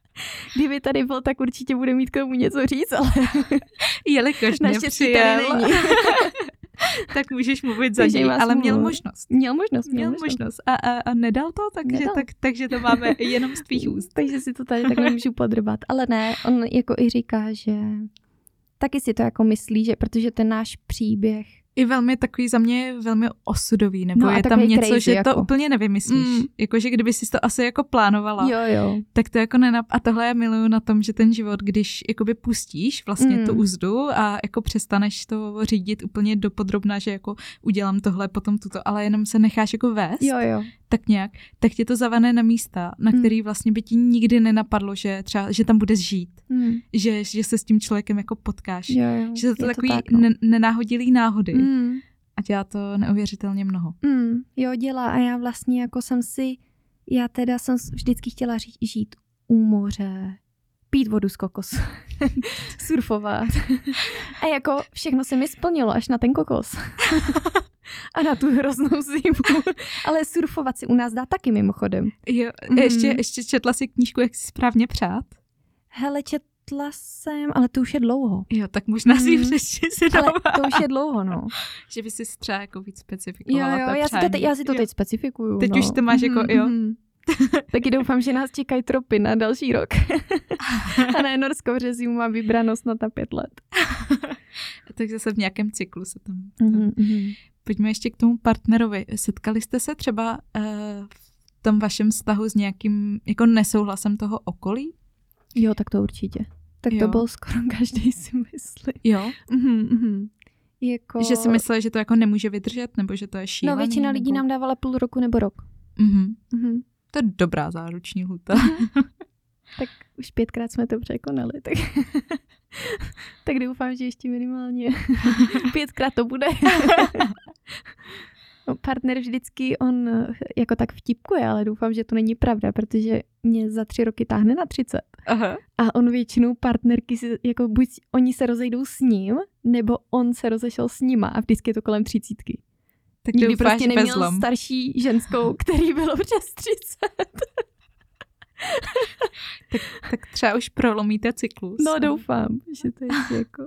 Kdyby tady byl, tak určitě bude mít k tomu něco říct, ale jelikož nepřijel, není. tak můžeš mluvit za něj, ale měl možnost. Měl možnost. Měl, měl možnost. A, a, a nedal to, takže, nedal. Tak, takže to máme jenom z tvých úst. takže si to tady takhle můžu podrbat. Ale ne, on jako i říká, že taky si to jako myslí, že protože ten náš příběh i velmi takový za mě velmi osudový, nebo no je tam něco, crazy, že jako. to úplně nevymyslíš. Mm. Jakože kdyby si to asi jako plánovala, jo, jo. tak to jako nenap... A tohle je miluju na tom, že ten život, když jakoby pustíš vlastně mm. tu úzdu a jako přestaneš to řídit úplně dopodrobna, že jako udělám tohle, potom tuto, ale jenom se necháš jako vést, jo, jo. Tak nějak, tak tě to zavane na místa, na mm. který vlastně by ti nikdy nenapadlo, že třeba, že tam budeš žít, mm. že, že se s tím člověkem jako potkáš. Jo, jo. Že to, je takový to tak, no. nenáhodilý náhody. Mm. A dělá to neuvěřitelně mnoho. Mm, jo, dělá a já vlastně jako jsem si, já teda jsem vždycky chtěla žít, žít u moře, pít vodu z kokos, surfovat. A jako všechno se mi splnilo až na ten kokos. a na tu hroznou zimu. Ale surfovat si u nás dá taky mimochodem. Jo, mm. ještě, ještě četla si knížku, jak si správně přát? Hele, čet, četla jsem, ale to už je dlouho. Jo, tak možná si mm. přečti si Ale to už je dlouho, no. že by si třeba jako víc specifikovala Jo, jo, já si, to, já si to teď specifikuju. Teď no. už to máš jako, mm, jo. Mm. Taky doufám, že nás čekají tropy na další rok. a ne Norsko v řezí má vybrano snad na pět let. tak zase v nějakém cyklu se tam... Mm-hmm. Pojďme ještě k tomu partnerovi. Setkali jste se třeba uh, v tom vašem vztahu s nějakým jako nesouhlasem toho okolí? Jo, tak to určitě. Tak jo. to byl skoro každý si myslí. Jo? Mhm, mhm. Jako... Že si mysleli, že to jako nemůže vydržet, nebo že to je šílený? No většina nebo... lidí nám dávala půl roku nebo rok. Mhm. Mhm. To je dobrá záruční lhuta. tak už pětkrát jsme to překonali, tak, tak doufám, že ještě minimálně pětkrát to bude. No, partner vždycky on jako tak vtipkuje, ale doufám, že to není pravda, protože mě za tři roky táhne na třicet. Aha. A on většinou partnerky, si, jako buď oni se rozejdou s ním, nebo on se rozešel s nima a vždycky je to kolem třicítky. Tak Nikdy prostě neměl bezlom. starší ženskou, který bylo přes třicet. tak, tak třeba už prolomíte cyklus. No doufám, že to je jako...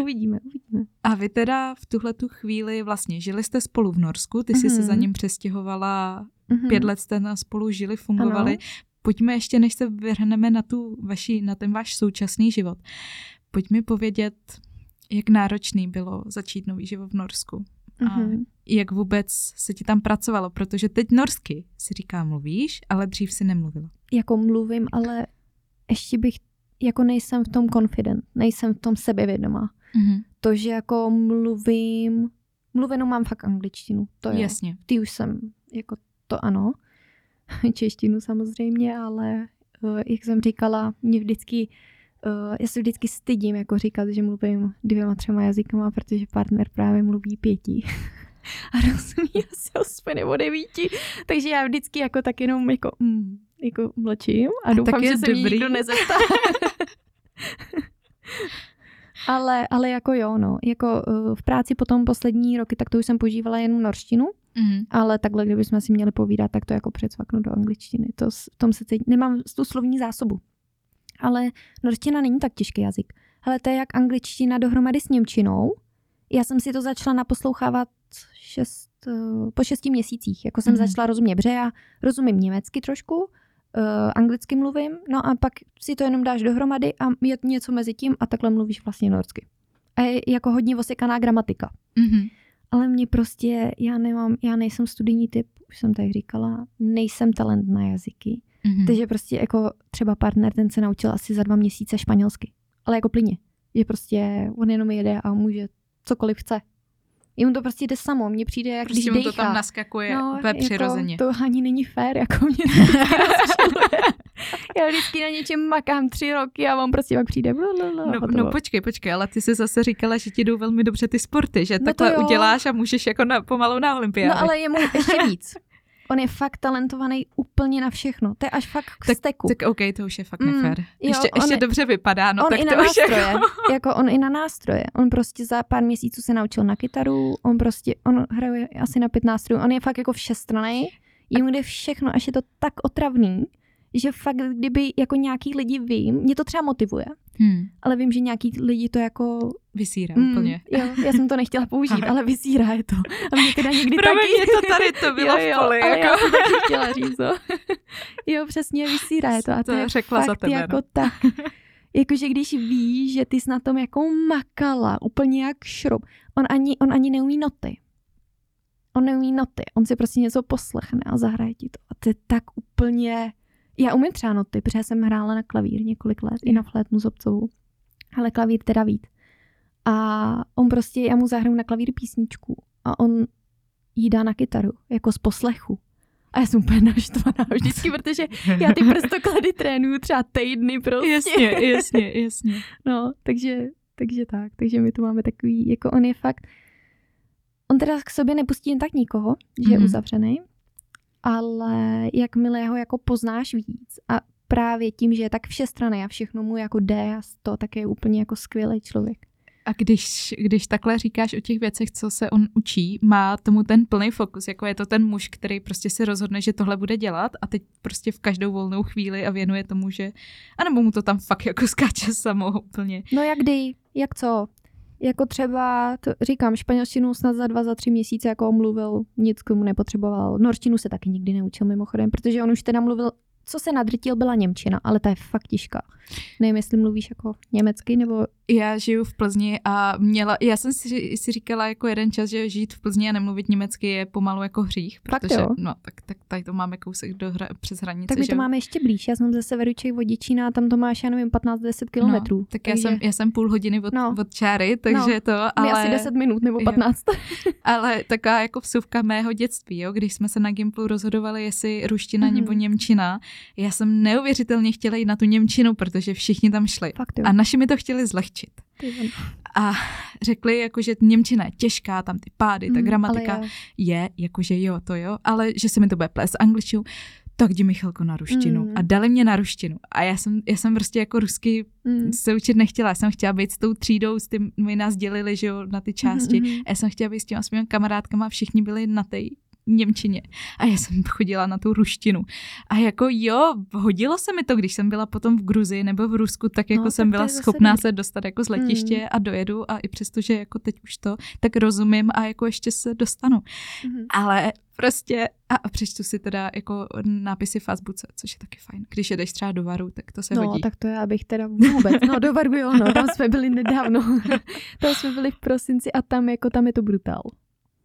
Uvidíme, uvidíme. A vy teda v tuhle tu chvíli vlastně žili jste spolu v Norsku, ty jsi mm-hmm. se za mhm. ním přestěhovala, mm-hmm. pět let jste na spolu žili, fungovali. Ano. Pojďme ještě, než se vrhneme na, tu vaši, na ten váš současný život. Pojďme povědět, jak náročný bylo začít nový život v Norsku. Mm-hmm. A mhm. jak vůbec se ti tam pracovalo, protože teď norsky si říká mluvíš, ale dřív si nemluvila. Jako mluvím, ale ještě bych, jako nejsem v tom confident, nejsem v tom sebevědomá. Mhm. To, že jako mluvím, mluvenou mám fakt angličtinu, to je. Jasně. Ty už jsem, jako to ano, češtinu samozřejmě, ale uh, jak jsem říkala, mě vždycky, uh, já se vždycky stydím jako říkat, že mluvím dvěma, třema jazykama, protože partner právě mluví pěti. A rozumí asi osmi nebo devíti. Takže já vždycky jako tak jenom jako, mm, jako mlčím a, A doufám, že se mě nikdo nezeptá. ale, ale jako jo, no. Jako uh, v práci potom poslední roky, tak to už jsem požívala jenom norštinu, Mhm. ale takhle, kdybychom si měli povídat, tak to jako přecvaknu do angličtiny. To, s- v tom se cítím, nemám tu slovní zásobu. Ale norština není tak těžký jazyk. Hele, to je jak angličtina dohromady s němčinou. Já jsem si to začala naposlouchávat šest, eh, po šesti měsících. Jako jsem mm-hmm. začala rozumět, protože já rozumím německy trošku, uh, anglicky mluvím, no a pak si to jenom dáš dohromady a je to něco mezi tím a takhle mluvíš vlastně norsky. A je jako hodně osekaná gramatika. Mhm. Ale mě prostě, já nemám, já nejsem studijní typ, už jsem tady říkala, nejsem talent na jazyky. Mhm. Takže prostě jako třeba partner, ten se naučil asi za dva měsíce španělsky. Ale jako plyně. Že prostě on jenom jede a může cokoliv chce. Jemu to prostě jde samo, mně přijde, jak Prostě když mu to dejchá. tam naskakuje no, úplně přirozeně. Jako, to ani není fér, jako mě. Já vždycky na něčem makám tři roky a on prostě pak přijde. blablabla, No, no počkej, počkej, ale ty jsi zase říkala, že ti jdou velmi dobře ty sporty, že No to takhle uděláš a můžeš jako na, pomalu na olympiádě. No ale je mu ještě víc. On je fakt talentovaný úplně na všechno. To je až fakt k Tak- steku. Tak OK, to už je fakt Mm, nefér. jo, ještě ještě je- dobře vypadá, no on tak i to na už nástroje. jako... jako on i na nástroje. On prostě za pár měsíců se naučil na kytaru, on prostě, on hraje asi na pět nástrojů, on je fakt jako všestraný, jemu jde všechno, až je to tak otravný, že fakt kdyby jako nějaký lidi vím, mě to třeba motivuje, Hmm, ale vím, že nějaký lidi to jako... vysírá mm, úplně. Jo, já jsem to nechtěla použít, ale vysírá je to. A mě teda někdy Promiň, taky... mě to tady to bylo jo, jo, v poli. ale jako. já jsem taky chtěla říct, no. jo, přesně, vysírá je to. A to, To je řekla fakt za tebe, jako no. tak. Jakože když víš, že ty jsi na tom jako makala, úplně jak šroub. On ani, on ani neumí noty. On neumí noty. On si prostě něco poslechne a zahraje ti to. A to je tak úplně... Já umím třeba noty, protože jsem hrála na klavír několik let, i na flétnu zobcovou. Ale klavír teda víc. A on prostě, já mu zahraju na klavír písničku a on jí dá na kytaru, jako z poslechu. A já jsem úplně naštvaná vždycky, protože já ty prstoklady trénuju třeba týdny prostě. Jasně, jasně, jasně. No, takže, takže tak. Takže my tu máme takový, jako on je fakt, on teda k sobě nepustí jen tak nikoho, že je Mhm. uzavřený, ale jakmile ho jako poznáš víc a právě tím, že je tak všestranný a všechno mu jako jde a to, tak je úplně jako skvělý člověk. A když, když takhle říkáš o těch věcech, co se on učí, má tomu ten plný fokus, jako je to ten muž, který prostě si rozhodne, že tohle bude dělat a teď prostě v každou volnou chvíli a věnuje tomu, že, anebo mu to tam fakt jako skáče samo úplně. No jak kdy, jak co? Jako třeba, to říkám, španělštinu snad za dva, za tři měsíce jako mluvil, nic k tomu nepotřeboval. Norštinu se taky nikdy neučil mimochodem, protože on už teda mluvil, co se nadrtil, byla Němčina, ale ta je fakt těžká. Nevím, jestli mluvíš jako německy, nebo Já žiju v Plzni a měla, já jsem si, si říkala jako jeden čas, že žít v Plzni a nemluvit německy je pomalu jako hřích, protože, jo? no, tak, tak tady to máme kousek do hra, přes hranice, tak my že to máme ještě blíž. Já jsem ze severu Čech od Děčína a tam to máš, já nevím, 15-10 kilometrů. No, tak já, jsem, já jsem půl hodiny od, No. od čáry, takže No. to, My ale... asi 10 minut nebo Jo. 15. Ale taková jako vsuvka mého dětství, jo? když jsme se na Gimplu rozhodovali, jestli ruština Mhm. nebo němčina. Já jsem neuvěřitelně chtěla jít na tu němčinu, protože všichni tam šli. Fakt jo. A naši mi to chtěli zlehčit. Vole. A řekli, jako, že němčina je těžká, tam ty pády, ta Mm, gramatika je, jakože jo, to jo, ale že se mi to bude plést s angličtinou, tak jdi Michalko na ruštinu. Mm. A dali mě na ruštinu. A já jsem, já jsem prostě jako rusky Mm. se učit nechtěla. Já jsem chtěla být s tou třídou, s tím, my nás dělili, že jo, na ty části. A já jsem chtěla být s těma svými kamarádkama všichni byli na té Němčině. A já jsem chodila na tu ruštinu. A jako jo, hodilo se mi to, když jsem byla potom v Gruzii nebo v Rusku, tak jako No, jsem tak byla zase schopná dobrý. se dostat jako z letiště Mm. a dojedu a i přesto, že jako teď už to tak rozumím a jako ještě se dostanu. Mhm. Ale prostě a, a přečtu si teda jako nápisy v Azbuce, což je taky fajn. Když jedeš třeba do Varu, tak to se No, hodí. tak to já bych teda vůbec. No, do Vargu jo, no, tam jsme byli nedávno. tam jsme byli v prosinci a tam jako tam je to brutál.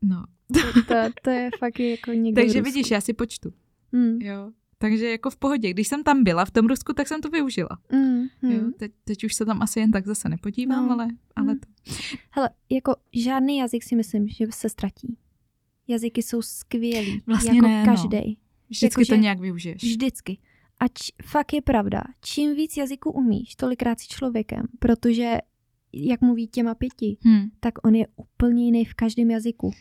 No. To, to, to je fakt jako někde v Takže Rusku. vidíš, já si počtu. Hmm. Jo. Takže jako v pohodě. Když jsem tam byla v tom Rusku, tak jsem to využila. Mm, mm. Jo, teď, teď už se tam asi jen tak zase nepodívám, No. ale, ale Mm. to. Hele, jako žádný jazyk si myslím, že se ztratí. Jazyky jsou skvělý. Vlastně jako ne, no. každý. vždycky to Jakože- nějak využiješ. Vždycky. A č- fakt je pravda, čím víc jazyků umíš, tolikrát si člověkem, protože jak mluví těma pěti, Hm. tak on je úplně jiný v každém jazyku.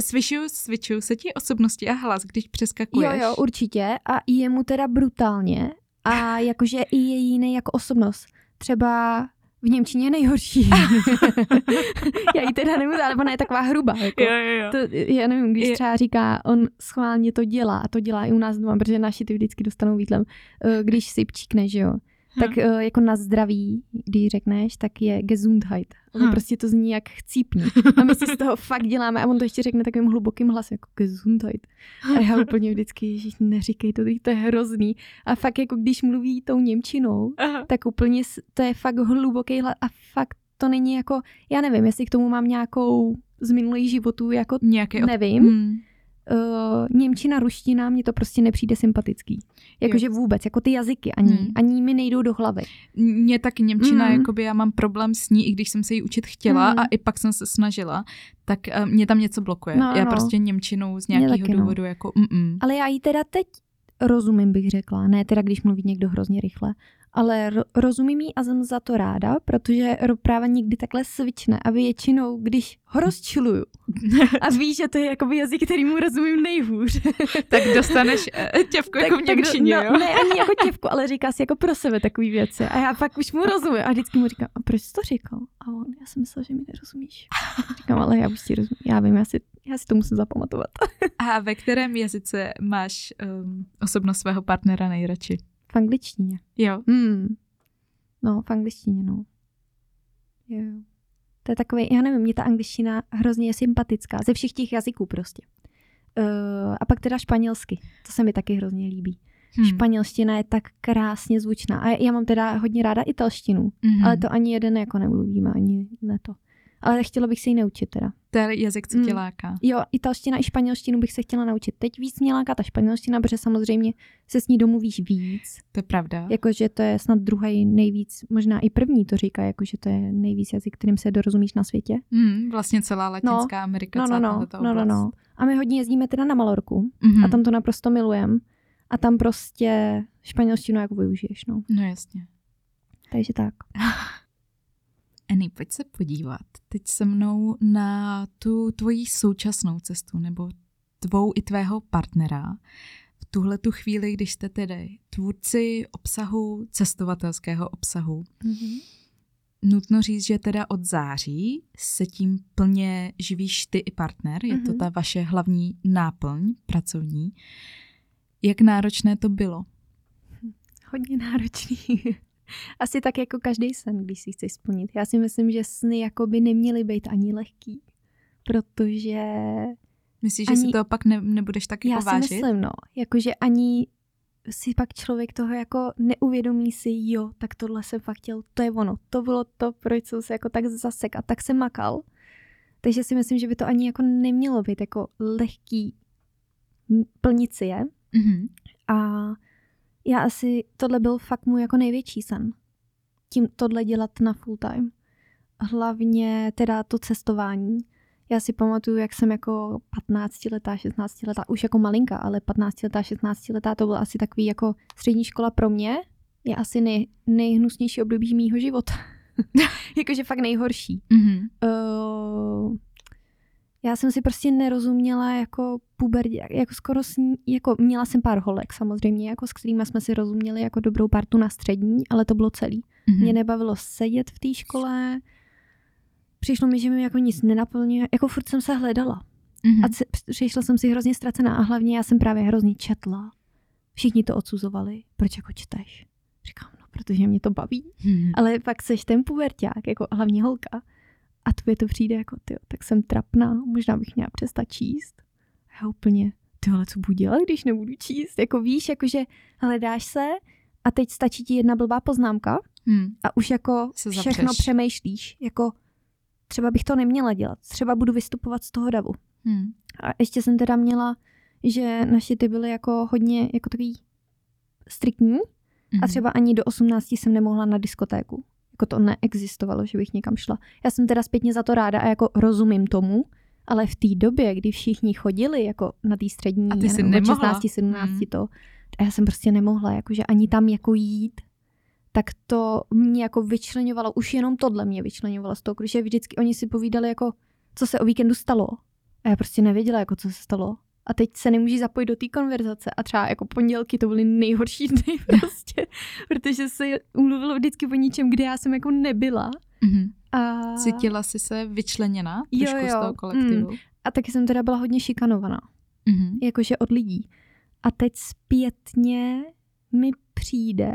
Svičuju, svičuju se ti osobnosti a hlas, když přeskakuješ. Jo, jo, určitě. A je mu teda brutálně a jakože i je jiný jako osobnost. Třeba v Němčině je nejhorší. Já ji teda nemůžu, ale ona je taková hrubá. Jako. jo, jo, jo. To, já nevím, když Je- třeba říká, on schválně to dělá a to dělá i u nás doma, protože naši ty vždycky dostanou výtlem, eh, když si pčíkne, že jo. Tak eh, jako na zdraví, když řekneš, tak je Gesundheit. Ale Hm. prostě to zní jak chcípni. A my si z toho fakt děláme a on to ještě řekne takovým hlubokým hlasem, jako Gesundheit. A já úplně vždycky, ježiš, neříkej to, to je hrozný. A fakt jako když mluví tou Němčinou, Aha. tak úplně to je fakt hluboký hlas a fakt to není jako, já nevím, jestli k tomu mám nějakou z minulých životů, jako Nějaký od... nevím. Hm. Uh, Němčina, ruština, mně to prostě nepřijde sympatický. Jakože vůbec, jako ty jazyky ani, Hmm. ani mi nejdou do hlavy. Mně taky Němčina, Mm. jakoby já mám problém s ní, i když jsem se jí učit chtěla Mm. a i pak jsem se snažila, tak uh, mě tam něco blokuje. No, já no. prostě Němčinou z nějakého no. důvodu jako mm Ale já jí teda teď rozumím, bych řekla. Ne teda, když mluví někdo hrozně rychle. Ale ro- rozumím jí a jsem za to ráda, protože ro- právě někdy takhle svične a většinou, když ho rozčiluju a ví, že to je jakoby jazyk, který mu rozumím nejhůř. tak dostaneš uh, těvku jako v Němčině, no, jo? Ne, ani jako těvku, ale říká si jako pro sebe takový věci. A já pak už mu rozumím. A vždycky mu říkám, a proč jsi to říkal? A on, já jsem myslel, že mi nerozumíš. Říkám, ale já už ti rozumím. Já vím, já si, já si to musím zapamatovat. A ve kterém jazyce máš um, osobnost svého partnera nejradši? V angličtině. Jo. Hmm. No, v angličtině, no. Jo. To je takový, já nevím, mě ta angličtina hrozně je sympatická. Ze všech těch jazyků prostě. Uh, a pak teda španělsky. To se mi taky hrozně líbí. Hm. Španělština je tak krásně zvučná. A já mám teda hodně ráda italštinu, Mhm. ale to ani jeden jako nemluvíme, ani ne to. Ale chtěla bych se ji naučit teda. To je jazyk, co tě Mm. láká. Jo, italština i španělštinu bych se chtěla naučit. Teď víc mě láká ta španělština, protože samozřejmě se s ní domluvíš víc. To je pravda. Jakože to je snad druhý nejvíc, možná i první to říká, jakože to je nejvíc jazyk, kterým se dorozumíš na světě. Hmm, vlastně celá Latinská Amerika, No, no, no, no, no, oblast. no. A my hodně jezdíme teda na Malorku Mhm. a tam to naprosto milujem. A tam prostě španělštinu jako využiješ, no. No jasně. Takže tak. Eny, pojď se podívat teď se mnou na tu tvoji současnou cestu, nebo tvou i tvého partnera. V tuhle tu chvíli, když jste tedy tvůrci obsahu, cestovatelského obsahu, Mm-hmm. nutno říct, že teda od září se tím plně živíš ty i partner, je to Mhm. ta vaše hlavní náplň pracovní. Jak náročné to bylo? Hodně náročný. Asi tak jako každý sen, když si chceš splnit. Já si myslím, že sny jako by neměly být ani lehký, protože Myslíš, že Ani- si to pak ne, nebudeš tak já jako si vážit? myslím, no, jakože ani si pak člověk toho jako neuvědomí si, jo, tak tohle jsem fakt chtěl, to je ono, to bylo to, proč jsem se jako tak zasek a tak se makal. Takže si myslím, že by to ani jako nemělo být jako lehký plnit si je. Mhm. A já asi, tohle byl fakt můj jako největší sen. Tím tohle dělat na full time. Hlavně teda to cestování. Já si pamatuju, jak jsem jako 15 letá, 16 letá, už jako malinka, ale 15 letá, 16 letá, to bylo asi takový jako střední škola pro mě. Je asi nej, nejhnusnější období mýho života. Jakože fakt nejhorší. Mhm. Uh, já jsem si prostě nerozuměla jako pubertě, jako skoro s ní, jako měla jsem pár holek samozřejmě, jako s kterými jsme si rozuměli jako dobrou partu na střední, ale to bylo celý. Mhm. Mě nebavilo sedět v té škole, přišlo mi, že mi jako nic nenaplňuje, jako furt jsem se hledala. Mhm. A c- přišla jsem si hrozně ztracená a hlavně já jsem právě hrozně četla. Všichni to odsuzovali. Proč jako čteš? Říkám, no, protože mě to baví. Mhm. Ale pak seš ten puberták, jako hlavně holka. A tobě to přijde jako, ty, tak jsem trapná, možná bych měla přestat číst. A já úplně, ty ale co budu dělat, když nebudu číst? Jako víš, jakože hledáš se a teď stačí ti jedna blbá poznámka Mhm. a už jako Se všechno zavřeš. přemýšlíš. Jako třeba bych to neměla dělat, třeba budu vystupovat z toho davu. Mhm. A ještě jsem teda měla, že naši ty byly jako hodně, jako takový striktní a Mhm. třeba ani do 18 jsem nemohla na diskotéku. Jako to neexistovalo, že bych někam šla. Já jsem teda zpětně za to ráda a jako rozumím tomu, ale v té době, kdy všichni chodili jako na té střední, A ty jsi nevím, od nemohla. 16, 17 Hmm. to, a já jsem prostě nemohla, jakože ani tam jako jít, tak to mě jako vyčlenovalo, už jenom tohle mě vyčlenovalo z toho, protože vždycky oni si povídali jako, co se o víkendu stalo. A já prostě nevěděla, jako co se stalo. A teď se nemůžeš zapojit do té konverzace. A třeba jako pondělky to byly nejhorší dny prostě, protože se mluvilo vždycky o ničem, kde já jsem jako nebyla. Mhm. A, Cítila jsi se vyčleněna Jo, trošku z jo. toho kolektivu? a taky jsem teda byla hodně šikanovaná, Mhm. jakože od lidí. A teď zpětně mi přijde,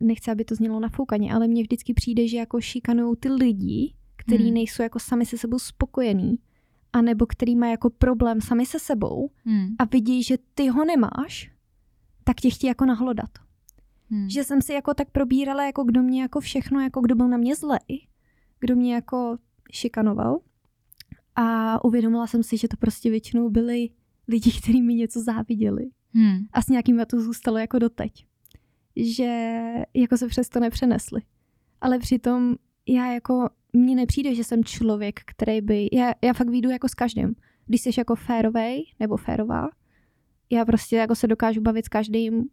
nechci, aby to znělo nafoukaně, ale mně vždycky přijde, že jako šikanují ty lidi, který Hmm. nejsou jako sami se sebou spokojení, anebo který mají jako problém sami se sebou Hmm. a vidí, že ty ho nemáš, tak tě chtějí jako nahlodat. Hmm. Že jsem si jako tak probírala, jako kdo mě jako všechno, jako kdo byl na mě zlej, kdo mě jako šikanoval. A uvědomila jsem si, že to prostě většinou byli lidi, kteří mi něco záviděli. Hmm. A s nějakým to zůstalo jako doteď. Že jako se přesto nepřenesli. Ale přitom já jako, mně nepřijde, že jsem člověk, který by, já, já fakt výjdu jako s každým. Když jsi jako férovej nebo férová, já prostě jako se dokážu bavit s každým,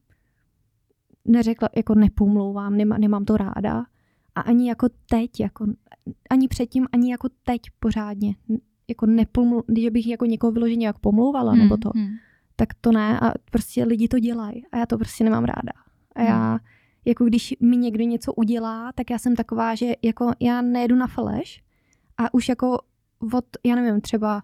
neřekla, jako nepomlouvám, nemá, nemám to ráda. A ani jako teď, jako, ani předtím, ani jako teď pořádně. Jako nepomlu, když bych jako někoho vyloženě jako pomlouvala, Hmm. nebo to, Hmm. tak to ne a prostě lidi to dělají a já to prostě nemám ráda. A já, jako když mi někdo něco udělá, tak já jsem taková, že jako já nejedu na faleš a už jako od, já nevím, třeba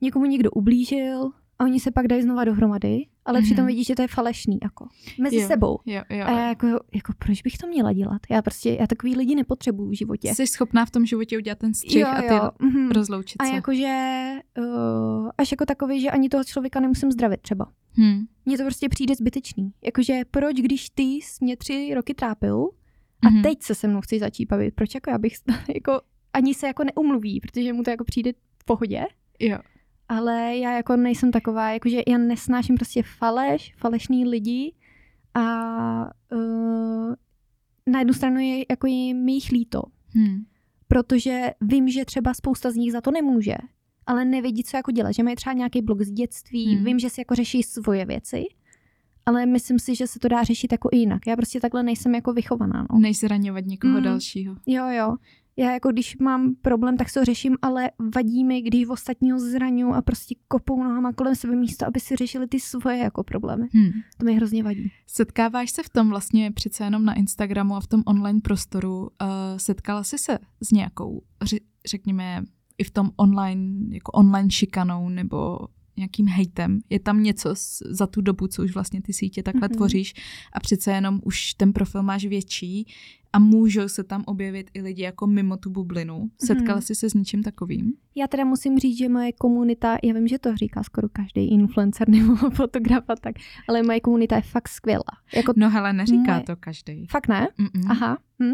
někomu někdo ublížil a oni se pak dají znova dohromady, ale Mhm. přitom vidí, že to je falešný, jako mezi Jo. sebou. Jo, jo. A já jako, jako, proč bych to měla dělat? Já prostě, já takový lidi nepotřebuju v životě. Jsi schopná v tom životě udělat ten střih a ty mhm. rozloučit A se. jakože uh, až jako takový, že ani toho člověka nemusím zdravit třeba. Hmm. Mně to prostě přijde zbytečný. Jakože proč, když ty jsi mě tři roky trápil a Mhm. teď se se mnou chceš začít bavit, proč jako já bych, jako ani se jako neumluví, protože mu to jako přijde v pohodě, Jo. Ale já jako nejsem taková, jakože já nesnáším prostě faleš, falešný lidi a uh, na jednu stranu je jako jim jich líto, Hmm. protože vím, že třeba spousta z nich za to nemůže, ale nevědí, co jako dělat, že mají třeba nějaký blok z dětství, Hmm. vím, že si jako řeší svoje věci, ale myslím si, že se to dá řešit jako i jinak. Já prostě takhle nejsem jako vychovaná. No. Než zraňovat někoho Mm. dalšího. Jo, jo. Já jako když mám problém, tak se ho řeším, ale vadí mi, když ostatního zraňu a prostě kopou nohama kolem sebe místo, aby si řešili ty svoje jako problémy. Hmm. To mi hrozně vadí. Setkáváš se v tom vlastně přece jenom na Instagramu a v tom online prostoru. Uh, setkala jsi se s nějakou, řekněme, i v tom online, jako online šikanou nebo nějakým hejtem? Je tam něco za tu dobu, co už vlastně ty sítě takhle Mhm. mm-hmm. tvoříš a přece jenom už ten profil máš větší a můžou se tam objevit i lidi jako mimo tu bublinu. Setkala Mhm. jsi se s něčím takovým? Já teda musím říct, že moje komunita, já vím, že to říká skoro každý influencer nebo fotograf a tak, ale moje komunita je fakt skvělá. Jako, No hele, neříká Moje- to každý. fakt ne? Mm-mm. Aha. Hm?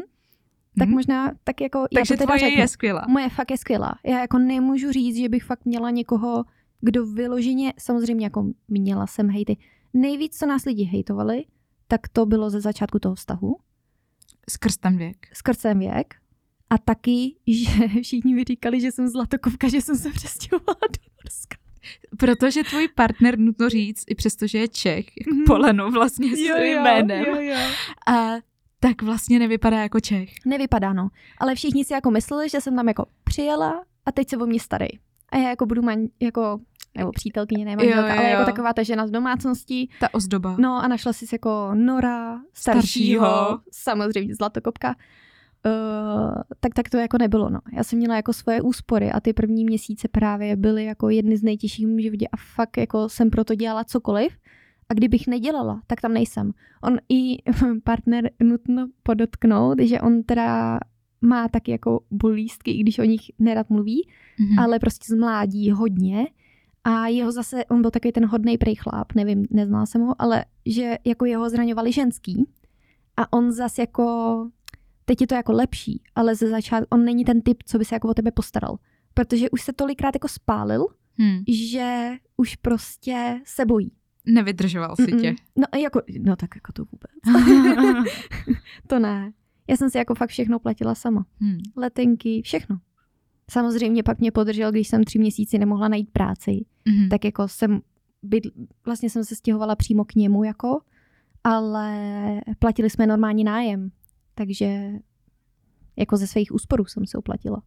Tak Hm? možná, tak jako, Takže já to teda tvoje řeknu. je skvělá. Moje fakt je skvělá. Já jako nemůžu říct, že bych fakt měla někoho, kdo vyloženě, samozřejmě jako měla jsem hejty. Nejvíc, co nás lidi hejtovali, tak to bylo ze začátku toho vztahu, Skrz ten věk. skrz ten věk. A taky, že všichni mi říkali, že jsem zlatokovka, že jsem se přestěhovala do Norska. Protože tvůj partner, nutno říct, i přesto, že je Čech, Mhm. Poleno vlastně svým jménem, jo, jo. a tak vlastně nevypadá jako Čech. Nevypadá, no. Ale všichni si jako mysleli, že jsem tam jako přijela a teď se o mě starej. A já jako budu man, jako, nebo přítelkyně, ne manželka, Jo, jo, ale jako taková ta žena z domácnosti. Ta ozdoba. No a našla si jako Nora, staršího, Staršího. samozřejmě zlatokopka. Uh, tak, tak to jako nebylo, no. Já jsem měla jako svoje úspory a ty první měsíce právě byly jako jedny z nejtěžších v mém životě a fakt jako jsem proto dělala cokoliv. A kdybych nedělala, tak tam nejsem. On i partner nutno podotknout, že on teda má taky jako bolístky, i když o nich nerad mluví, Mhm. ale prostě z mládí hodně. A jeho zase, on byl takový ten hodný prej chlap, nevím, neznala jsem ho, ale že jako jeho zraňovali ženský. A on zase jako, teď je to jako lepší, ale ze začátku, on není ten typ, co by se jako o tebe postaral. Protože už se tolikrát jako spálil, Hmm. že už prostě se bojí. Nevydržoval si Mm-mm. tě. No, jako, no tak jako to vůbec. to ne. Já jsem si jako fakt všechno platila sama. hmm. Letenky, všechno. Samozřejmě pak mě podržel, když jsem tři měsíce nemohla najít práci. Mhm. Tak jako jsem, bydl, vlastně jsem se stěhovala přímo k němu jako, ale platili jsme normální nájem. Takže jako ze svých úsporů jsem se uplatila.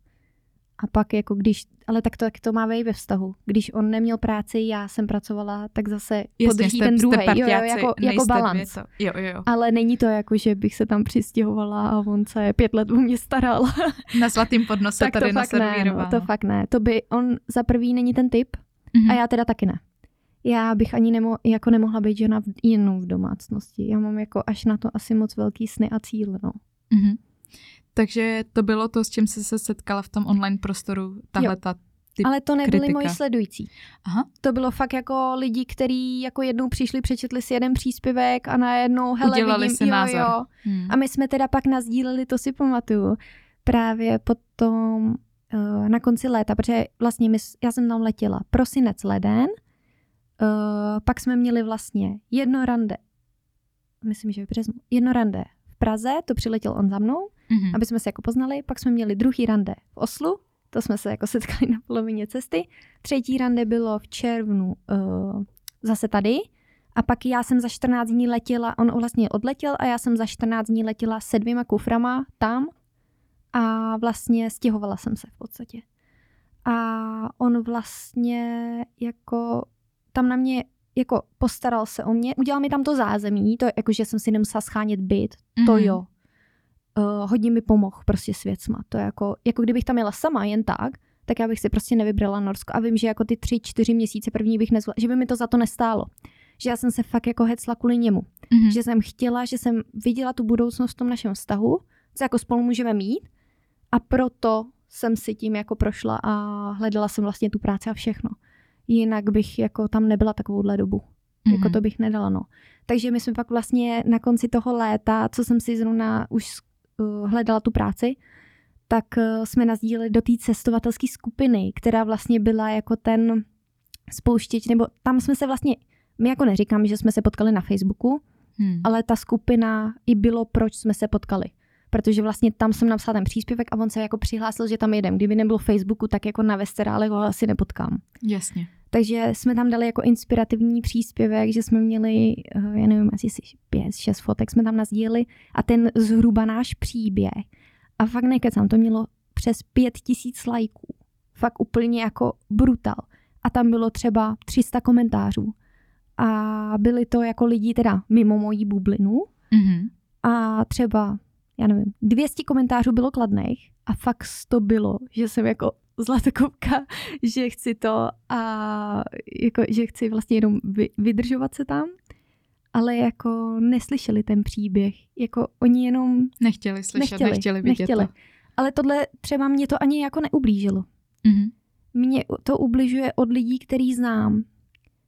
A pak jako když, ale tak to, tak to má vej ve vztahu. Když on neměl práci, já jsem pracovala, tak zase Jasně, podrží jste, ten druhý. Jo, jo, jako, jako balans. to- Jo, jo, jo. Ale není to jako, že bych se tam přistěhovala a on se pět let o mě staral. Na svatým podnose tak to tady fakt ne, no, to fakt ne. To by, on za prvý není ten typ Mhm. a já teda taky ne. Já bych ani nemo, jako nemohla být žena v, jenom v domácnosti. Já mám jako až na to asi moc velký sny a cíle, no. Mhm. Takže to bylo to, s čím jsi se setkala v tom online prostoru, tahle ta typ Ale to nebyli kritika. moji sledující. Aha. To bylo fakt jako lidi, kteří jako jednou přišli, přečetli si jeden příspěvek a najednou, hele, Udělali vidím, si jo, názor. jo. Hmm. A my jsme teda pak nazdíleli, to si pamatuju, právě potom uh, na konci léta, protože vlastně my, já jsem tam letěla prosinec, leden, uh, pak jsme měli vlastně jedno rande, myslím, že v březnu, jedno rande Praze, to přiletěl on za mnou, Mhm. aby jsme se jako poznali, pak jsme měli druhý rande v Oslu, to jsme se jako setkali na polovině cesty, třetí rande bylo v červnu uh, zase tady a pak já jsem za 14 dní letěla, on vlastně odletěl a já jsem za 14 dní letěla se dvěma kuframa tam a vlastně stěhovala jsem se v podstatě. A on vlastně jako tam na mě jako postaral se o mě, udělal mi tam to zázemí, to jako, že jsem si nemusela schánět byt, to Mhm. jo. Uh, hodně mi pomohl prostě s věcma. To je jako, jako kdybych tam jela sama jen tak, tak já bych si prostě nevybrala Norsko. A vím, že jako ty tři, čtyři měsíce první bych nezvládla, že by mi to za to nestálo. Že já jsem se fakt jako hecla kvůli němu. Mhm. Že jsem chtěla, že jsem viděla tu budoucnost v tom našem vztahu, co jako spolu můžeme mít a proto jsem si tím jako prošla a hledala jsem vlastně tu práci a všechno. Jinak bych jako tam nebyla takovouhle dobu. Mhm. Jako to bych nedala, no. Takže my jsme pak vlastně na konci toho léta, co jsem si zrovna už uh, hledala tu práci, tak uh, jsme nazdíleli do té cestovatelské skupiny, která vlastně byla jako ten spouštěč, nebo tam jsme se vlastně, my jako neříkám, že jsme se potkali na Facebooku, Hmm. ale ta skupina i bylo, proč jsme se potkali. Protože vlastně tam jsem napsala ten příspěvek a on se jako přihlásil, že tam jedem. Kdyby nebylo Facebooku, tak jako na Vesterále ho asi nepotkám. Jasně. Takže jsme tam dali jako inspirativní příspěvek, že jsme měli, eh, já nevím, asi si pět, šest fotek jsme tam nazdíleli a ten zhruba náš příběh. A fakt nekecám, to mělo přes pět tisíc lajků. Fakt úplně jako brutal. A tam bylo třeba 300 komentářů. A byli to jako lidi teda mimo mojí bublinu Mhm. a třeba, já nevím, 200 komentářů bylo kladných a fakt to bylo, že jsem jako zlatokopka, že chci to a jako, že chci vlastně jenom vy, vydržovat se tam, ale jako neslyšeli ten příběh, jako oni jenom Nechtěli slyšet, nechtěli, Nechtěli, vidět nechtěli. to. Ale tohle třeba mě to ani jako neublížilo. Mhm. Mě to ubližuje od lidí, který znám,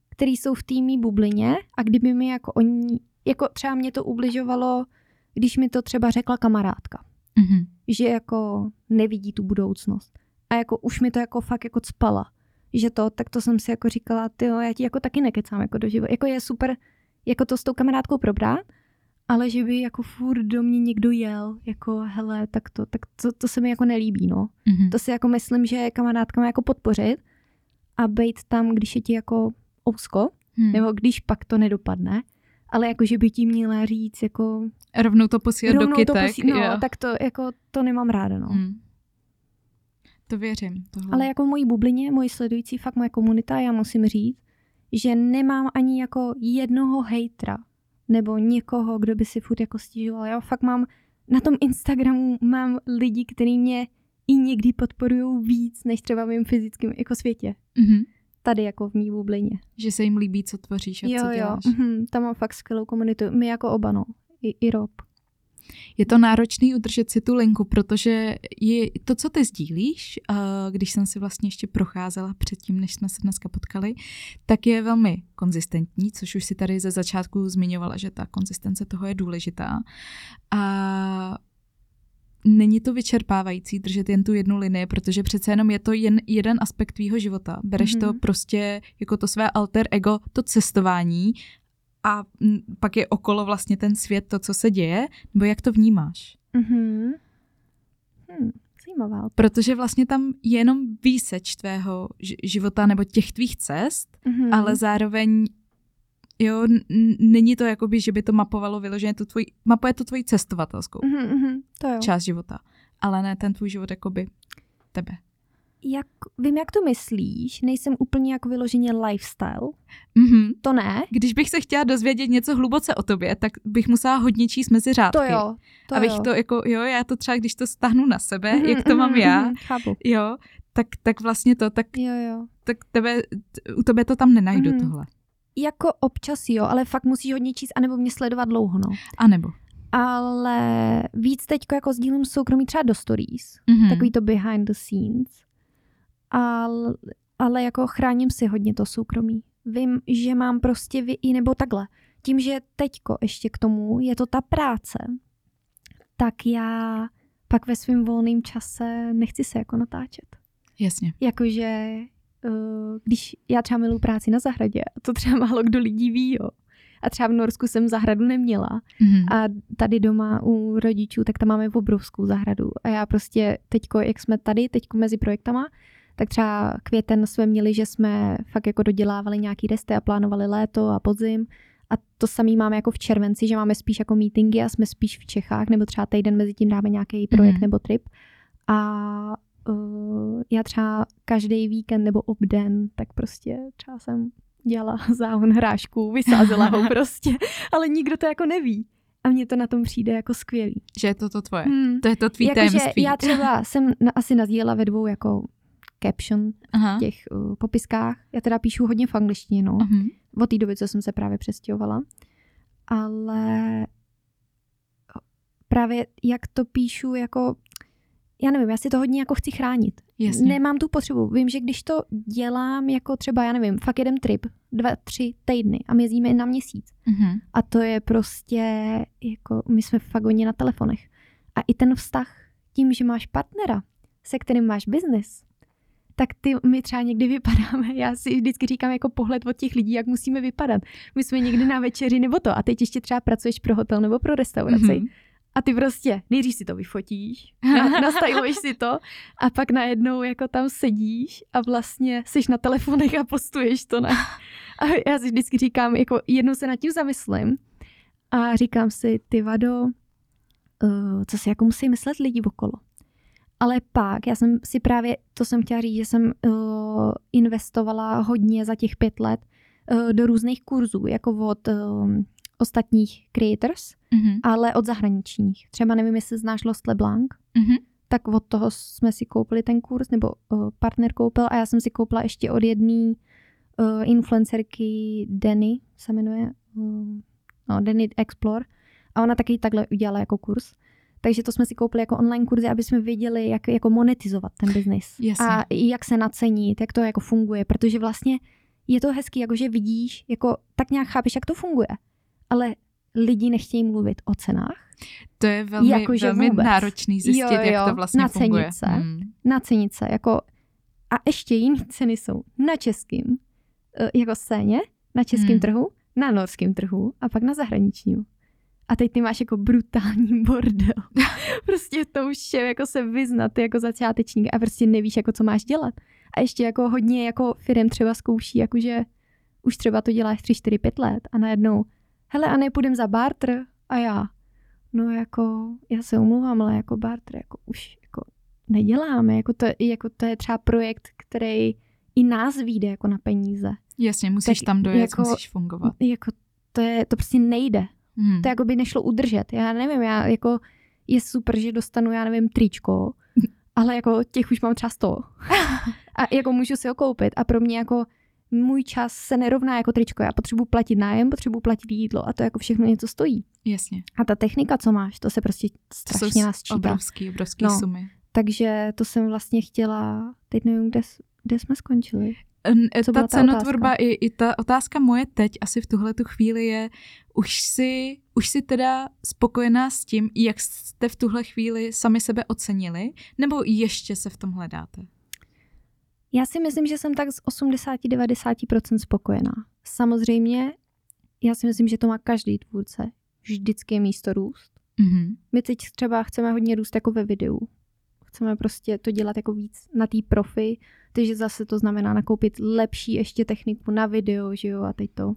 který jsou v týmí bublině a kdyby mi jako oni, jako třeba mě to ubližovalo, když mi to třeba řekla kamarádka, Mhm. že jako nevidí tu budoucnost. A jako už mi to jako fakt jako cpala. Že to, tak to jsem si jako říkala, ty já ti jako taky nekecám jako do života. Jako je super jako to s tou kamarádkou probrat, ale že by jako furt do mě někdo jel, jako hele, tak to, tak to, to se mi jako nelíbí, no. Mhm. To si jako myslím, že kamarádka má jako podpořit a být tam, když je ti jako ousko, Hmm. nebo když pak to nedopadne, ale jako, že by ti měla říct, jako Rovnou to posílat do rovnou kytek. to posí, no, jo. tak to jako, to nemám ráda, no. Hmm. To věřím. Tohle. Ale jako v mojí bublině, moji sledující, fakt moje komunita, já musím říct, že nemám ani jako jednoho hejtra, nebo někoho, kdo by si furt jako stěžoval. Já fakt mám, na tom Instagramu mám lidi, kteří mě i někdy podporují víc, než třeba v mém fyzickém jako světě. Mhm. Tady jako v mý bublině. Že se jim líbí, co tvoříš a jo, co jo, děláš. mhm, tam mám fakt skvělou komunitu. My jako oba, no. I, i Rob. Je to náročný udržet si tu linku, protože je to, co ty sdílíš, když jsem si vlastně ještě procházela předtím, než jsme se dneska potkali, tak je velmi konzistentní, což už si tady ze začátku zmiňovala, že ta konzistence toho je důležitá. A není to vyčerpávající držet jen tu jednu linii, protože přece jenom je to jen jeden aspekt tvýho života. Bereš mm-hmm. to prostě jako to své alter ego, to cestování a pak je okolo vlastně ten svět, to, co se děje, nebo jak to vnímáš? Mm-hmm. Hmm, zajímavá. Protože vlastně tam je jenom výseč tvého života nebo těch tvých cest, mm-hmm. ale zároveň jo, n- není to jakoby, že by to mapovalo vyloženě tu tvůj, mapuje to tvoji cestovatelskou mm-hmm, to jo. část života, ale ne ten tvůj život jakoby tebe. Jak, vím, jak to myslíš, nejsem úplně jako vyloženě lifestyle. Mm-hmm. To ne. Když bych se chtěla dozvědět něco hluboce o tobě, tak bych musela hodně číst mezi řádky. To jo. To abych jo. to jako, jo, já to třeba, když to stáhnu na sebe, mm-hmm, jak to mám já, mm-hmm, chápu. jo, tak, tak vlastně to, tak, jo, jo. tak tebe, t- u tebe to tam nenajdu mm-hmm. tohle. Jako občas jo, ale fakt musíš hodně číst, anebo mě sledovat dlouho, no. A nebo. Ale víc teďko jako sdílím soukromí třeba do stories, Mhm. takový to behind the scenes. Ale, ale jako chráním si hodně to soukromí. Vím, že mám prostě vy, i nebo takhle. Tím, že teďko ještě k tomu je to ta práce, tak já pak ve svém volném čase nechci se jako natáčet. Jasně. Jakože, když já třeba miluji práci na zahradě, a to třeba málo kdo lidí ví, jo. A třeba v Norsku jsem zahradu neměla. Mhm. A tady doma u rodičů, tak tam máme obrovskou zahradu. A já prostě teďko, jak jsme tady, teďko mezi projektama, tak třeba květen jsme měli, že jsme fakt jako dodělávali nějaký resty a plánovali léto a podzim. A to samý máme jako v červenci, že máme spíš jako meetingy a jsme spíš v Čechách, nebo třeba týden mezi tím dáme nějaký projekt Mhm. nebo trip. A uh, já třeba každý víkend nebo obden, tak prostě třeba jsem dělala záhon hrášků, vysázela ho prostě, ale nikdo to jako neví. A mně to na tom přijde jako skvělý. Že je to to tvoje. Hmm. To je to tvý Jakože tajemství. já třeba jsem na, asi nazdílela ve dvou jako caption Aha. v těch uh, popiskách. Já teda píšu hodně v angličtině, no. Mhm. Od té doby, co jsem se právě přestěhovala. Ale právě jak to píšu, jako já nevím, já si to hodně jako chci chránit. Jasně. Nemám tu potřebu. Vím, že když to dělám jako třeba, já nevím, fakt jeden trip, dva, tři týdny a my jezdíme na měsíc. Mhm. A to je prostě, jako my jsme fakt hodně na telefonech. A i ten vztah tím, že máš partnera, se kterým máš biznis, tak ty, my třeba někdy vypadáme, já si vždycky říkám jako pohled od těch lidí, jak musíme vypadat. My jsme někdy na večeři nebo to a teď ještě třeba pracuješ pro hotel nebo pro restauraci. Mhm. A ty prostě nejdřív si to vyfotíš, na- nastyluješ si to a pak najednou jako tam sedíš a vlastně jsi na telefonech a postuješ to, ne? A já si vždycky říkám, jako jednou se nad tím zamyslím a říkám si, ty vado, uh, co si jako musí myslet lidi okolo. Ale pak, já jsem si právě, to jsem chtěla říct, že jsem uh, investovala hodně za těch pět let uh, do různých kurzů, jako od uh, ostatních creators, Mhm. ale od zahraničních. Třeba nevím, jestli znáš Lost LeBlanc, Mhm. tak od toho jsme si koupili ten kurz, nebo uh, partner koupil a já jsem si koupila ještě od jedné uh, influencerky Denny, se jmenuje, uh, no, Denny Explore, a ona taky takhle udělala jako kurz. Takže to jsme si koupili jako online kurzy, aby jsme věděli, jak jako monetizovat ten biznis. A jak se nacenit, jak to jako funguje, protože vlastně je to hezký, jako že vidíš, jako tak nějak chápeš, jak to funguje. Ale lidi nechtějí mluvit o cenách, To je velmi, Jakože velmi vůbec. náročný zjistit, Jo, jo, jak to vlastně nacenit funguje. se. Hmm. nacenit se, jako a ještě jiné ceny jsou na českým eh, jako scéně, na českém Hmm. trhu, na norském trhu a pak na zahraničním. A teď ty máš jako brutální bordel. prostě to už je jako se vyznat jako začátečník a prostě nevíš, jako co máš dělat. A ještě jako hodně jako firm třeba zkouší, jakože už třeba to děláš 3, 4, 5 let a najednou, hele, a nepůjdem za barter? A já, no jako, já se omlouvám, ale jako barter, jako už jako neděláme, jako to, jako to je třeba projekt, který i nás vyjde jako na peníze. Jasně, musíš Tak tam dojet, jako- musíš fungovat. Jako to, je, to prostě nejde. Hmm. To jako by nešlo udržet. Já nevím, já jako je super, že dostanu, já nevím, tričko, ale jako těch už mám třeba 100. A jako můžu si ho koupit a pro mě jako můj čas se nerovná jako tričko. Já potřebuji platit nájem, potřebuji platit jídlo a to jako všechno něco stojí. Jasně. A ta technika, co máš, to se prostě To strašně jsou nasčítá. obrovský, obrovský No. sumy. Takže to jsem vlastně chtěla, teď nevím, kde, kde jsme skončili. Co ta, ta cenotvorba i, i ta otázka moje teď asi v tuhle tu chvíli je, už si, už si teda spokojená s tím, jak jste v tuhle chvíli sami sebe ocenili, nebo ještě se v tom hledáte? Já si myslím, že jsem tak z 80-90% spokojená. Samozřejmě, já si myslím, že to má každý tvůrce. Vždycky je místo růst. Mm-hmm. My teď třeba chceme hodně růst jako ve videu. Chceme prostě to dělat jako víc na té profi, takže zase to znamená nakoupit lepší ještě techniku na video, že jo, a teď to.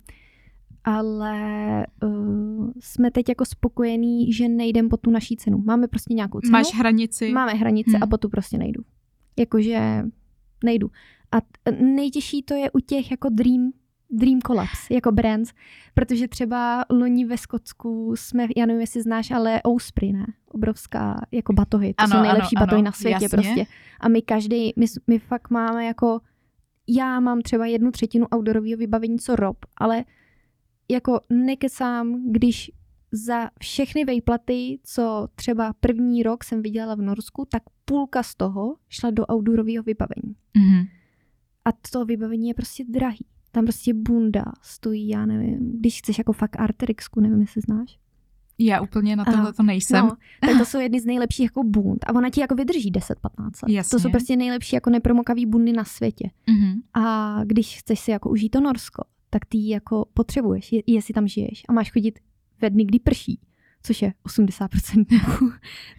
Ale uh, jsme teď jako spokojení, že nejdem po tu naší cenu. Máme prostě nějakou cenu. Máš hranici. Máme hranici hmm. a po tu prostě nejdu. Jakože nejdu. A nejtěžší to je u těch jako dream Dream Collapse, jako brands, protože třeba loni ve Skotsku jsme, já nevím, jestli znáš, ale Osprey, ne? Obrovská jako batohy, to ano, jsou nejlepší ano, batohy ano, na světě jasně. prostě. A my každý, my, my fakt máme jako, já mám třeba jednu třetinu outdoorového vybavení, co rob, ale jako nekecám, když za všechny vejplaty, co třeba první rok jsem viděla v Norsku, tak půlka z toho šla do outdoorového vybavení. Mm-hmm. A to vybavení je prostě drahý. Tam prostě bunda stojí, já nevím, když chceš jako fakt Arterixku, nevím, jestli znáš. Já úplně na tohle to nejsem. No, tak to jsou jedny z nejlepších jako bund. A ona ti jako vydrží 10-15 let. Jasně. To jsou prostě nejlepší jako nepromokavý bundy na světě. Mm-hmm. A když chceš si jako užít to Norsko, tak ty jako potřebuješ, jestli tam žiješ a máš chodit ve dny, kdy prší což je 80%,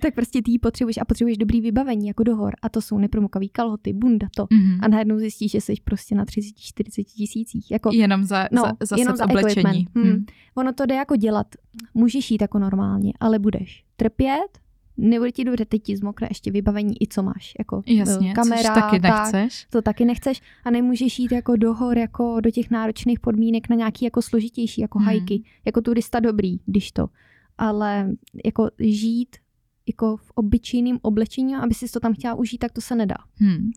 tak prostě ty ji potřebuješ a potřebuješ dobrý vybavení jako do hor. A to jsou nepromokavý kalhoty, bunda, to. Mm-hmm. A najednou zjistíš, že jsi prostě na 30-40 tisících. Jako, jenom za, no, za, za jenom za oblečení. Hmm. Hmm. Ono to jde jako dělat. Můžeš jít jako normálně, ale budeš trpět, nebude ti dobře, teď ti zmokne ještě vybavení i co máš, jako Jasně, kamera, taky nechceš. Tak, to taky nechceš a nemůžeš jít jako do hor, jako do těch náročných podmínek na nějaký jako složitější, jako hmm. hajky, jako turista dobrý, když to ale jako žít jako v obyčejném oblečení, aby si to tam chtěla užít, tak to se nedá. Hmm.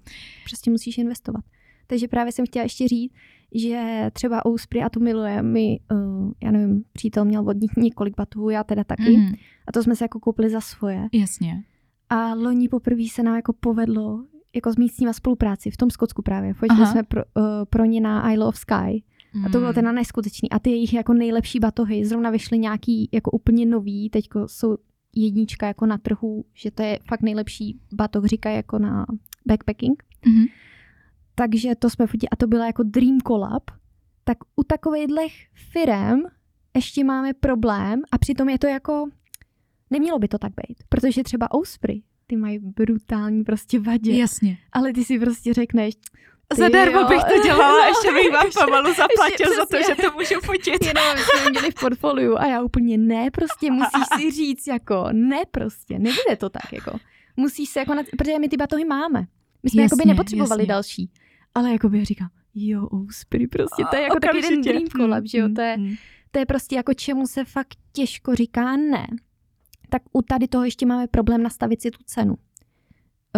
Prostě musíš investovat. Takže právě jsem chtěla ještě říct, že třeba Ouspry, a to miluje, mi, uh, já nevím, přítel měl vodní několik batů, já teda taky. Mm. A to jsme se jako koupili za svoje. Jasně. A loni poprvé se nám jako povedlo jako s místníma spolupráci v tom Skotsku právě. Pojďme jsme pro, uh, pro ně na Isle of Sky. Mm. A to bylo teda neskutečný. A ty jejich jako nejlepší batohy zrovna vyšly nějaký jako úplně nový, teďko jsou jednička jako na trhu, že to je fakt nejlepší batoh, říkají jako na backpacking. Mm. Takže to jsme fotili a to byla jako dream collab. Tak u takovýchhle firem ještě máme problém a přitom je to jako, nemělo by to tak být, protože třeba Osprey, ty mají brutální prostě vadě. Jasně. Ale ty si prostě řekneš, Zadarmo bych to dělala, no, ještě bych vám pomalu zaplatil ještě, za to, že to můžu fotit. Jenom jsme měli v portfoliu a já úplně ne, prostě musíš si říct jako ne prostě, nebude to tak jako. Musíš se jako, protože my ty batohy máme. My jsme jako by nepotřebovali jasně. další. Ale jako bych říkal, jo, úspěry prostě, to je jako takový ten dream collab, že jo, to je, mm-hmm. to je prostě jako čemu se fakt těžko říká ne. Tak u tady toho ještě máme problém nastavit si tu cenu.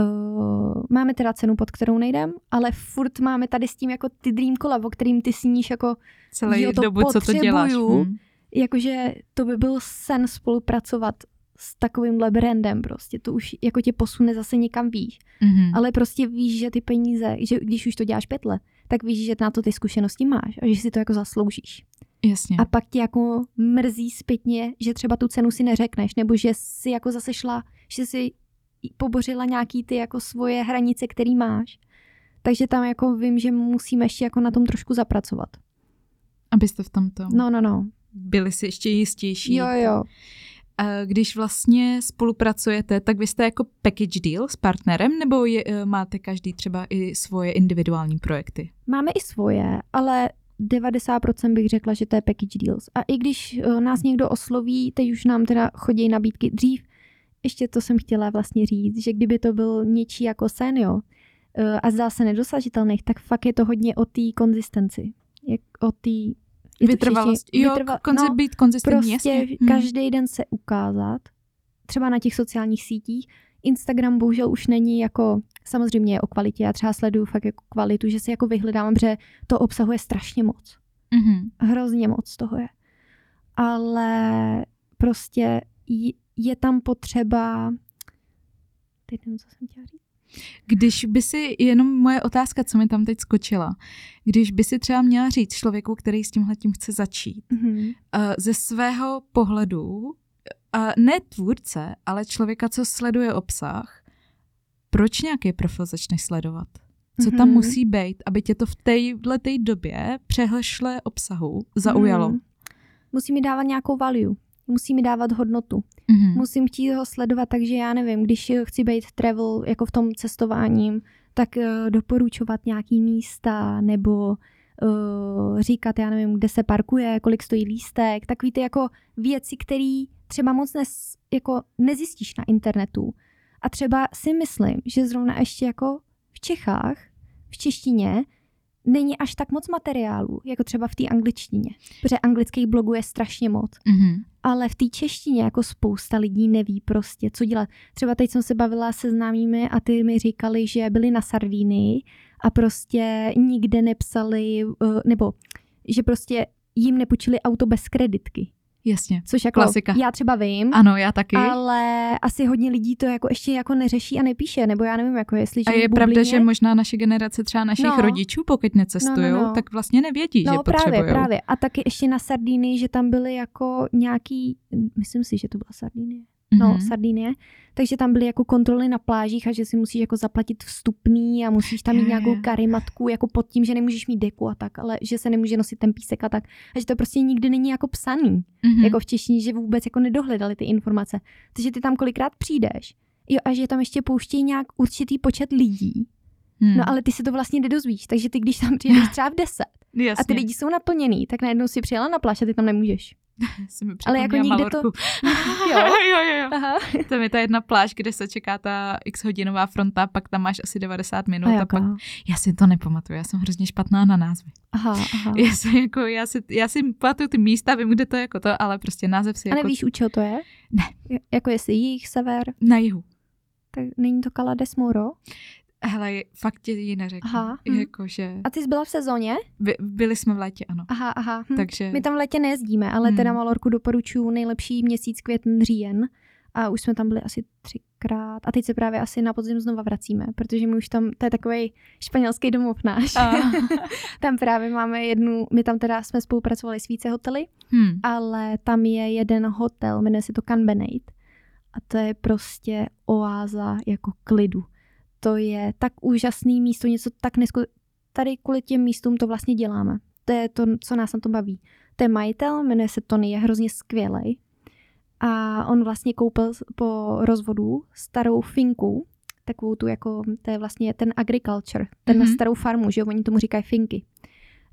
Uh, máme teda cenu, pod kterou nejdem, ale furt máme tady s tím jako ty dream collab, o kterým ty sníš jako celý jo, to dobu, co to děláš. Hmm. Jakože to by byl sen spolupracovat s takovýmhle brandem prostě. To už jako tě posune zase někam výš. Mm-hmm. Ale prostě víš, že ty peníze, že když už to děláš pět let, tak víš, že na to ty zkušenosti máš a že si to jako zasloužíš. Jasně. A pak tě jako mrzí zpětně, že třeba tu cenu si neřekneš, nebo že si jako zase šla, že si pobořila nějaký ty jako svoje hranice, který máš. Takže tam jako vím, že musíme ještě jako na tom trošku zapracovat. Abyste v tomto no, no, no. byli si ještě jistější. Jo, jo. Když vlastně spolupracujete, tak vy jste jako package deal s partnerem, nebo je, e, máte každý třeba i svoje individuální projekty? Máme i svoje, ale 90% bych řekla, že to je package deals. A i když e, nás někdo osloví, teď už nám teda chodí nabídky dřív, ještě to jsem chtěla vlastně říct, že kdyby to byl něčí jako sen, jo, eh, a zdá se nedosažitelných, tak fakt je to hodně o té konzistenci. Jak o té vytrvalost. Jo, vytrval, konzi, no, být konzistentní, Prostě jasně. Hmm. každý den se ukázat, třeba na těch sociálních sítích. Instagram bohužel už není jako, samozřejmě je o kvalitě, já třeba sleduju fakt jako kvalitu, že si jako vyhledávám, že to obsahuje strašně moc. Mm-hmm. Hrozně moc toho je. Ale prostě je tam potřeba, teď nevím, co jsem chtěla říct. Když by si, jenom moje otázka, co mi tam teď skočila, když by si třeba měla říct člověku, který s tímhle tím chce začít, Mm-hmm. uh, ze svého pohledu, uh, ne tvůrce, ale člověka, co sleduje obsah, proč nějaký profil začneš sledovat? Co tam Mhm. musí být, aby tě to v téhle době přehlešle obsahu zaujalo? Mm. Musí mi dávat nějakou value. Musí mi dávat hodnotu. Mhm. Musím chtít ho sledovat, takže já nevím, když chci být travel jako v tom cestováním, tak uh, doporučovat nějaký místa nebo uh, říkat, já nevím, kde se parkuje, kolik stojí lístek, takový ty jako věci, které třeba moc nes, jako nezjistíš na internetu. A třeba si myslím, že zrovna ještě jako v Čechách, v češtině, není až tak moc materiálu, jako třeba v té angličtině. Protože anglických blogů je strašně moc Mhm. ale v té češtině jako spousta lidí neví prostě, co dělat. Třeba teď jsem se bavila se známými a ty mi říkali, že byli na Sardínii a prostě nikde nepsali, eh, nebo že prostě jim nepůjčili auto bez kreditky. Jasně. Což jako Klasika. já třeba vím, Ano, já taky. ale asi hodně lidí to jako ještě jako neřeší a nepíše, nebo já nevím, jako jestli A je v pravda, bublině. že možná naše generace třeba našich No. rodičů, pokud necestují, No, no, no. tak vlastně nevědí, No že právě, právě. A taky ještě na Sardínii, že tam byly jako nějaký, myslím si, že to byla Sardinie. No, Mhm. Sardinie. Takže tam byly jako kontroly na plážích a že si musíš jako zaplatit vstupný a musíš tam mít nějakou karimatku jako pod tím, že nemůžeš mít deku a tak, ale že se nemůže nosit ten písek a tak. A že to prostě nikdy není jako psaný, Mhm. jako v češtině, že vůbec jako nedohledali ty informace. Takže ty tam kolikrát přijdeš jo, a že tam ještě pouštějí nějak určitý počet lidí, Hmm. no ale ty se to vlastně nedozvíš, takže ty když tam přijdeš třeba v 10 Jasně. a ty lidi jsou naplněný, tak najednou si přijela na pláž a ty tam nemůžeš. Jsi mi Ale jako nikde to-. Jo. jo, jo, jo. Aha. Tam je ta jedna pláž, kde se čeká ta x hodinová fronta, pak tam máš asi 90 minut A a, pak... Já si to nepamatuju, já jsem hrozně špatná na názvy. Aha, aha. Já, si, jako, já, si, já si pamatuju ty místa, vím, kde to je jako to, ale prostě název si A jako nevíš, u čeho to je? Ne. Je- Jako jestli jich, sever, na jihu. tak není to Calades Moro? Hele, fakt ti ji neřeknu. Aha, hm. Jakože... A ty jsi byla v sezóně? By, byli jsme v létě, ano. Aha, aha. Hm. Takže... My tam v létě nejezdíme, ale Hmm. teda Malorku doporučuju nejlepší měsíc květen, říjen. A už jsme tam byli asi třikrát. A teď se právě asi na podzim znova vracíme, protože my už tam, to je takový španělský domov náš. Tam právě máme jednu, my tam teda jsme spolupracovali s více hotely, hmm. ale tam je jeden hotel, jmenuje se to Canbenate. A to je prostě oáza jako klidu. To je tak úžasný místo, něco tak nesku... Tady kvůli těm místům to vlastně děláme. To je to, co nás na tom baví. To je majitel, jmenuje se Tony, je hrozně skvělej. A on vlastně koupil po rozvodu starou finku, takovou tu jako, to je vlastně ten agriculture, ten Mhm. mm-hmm. starou farmu, že jo, oni tomu říkají finky.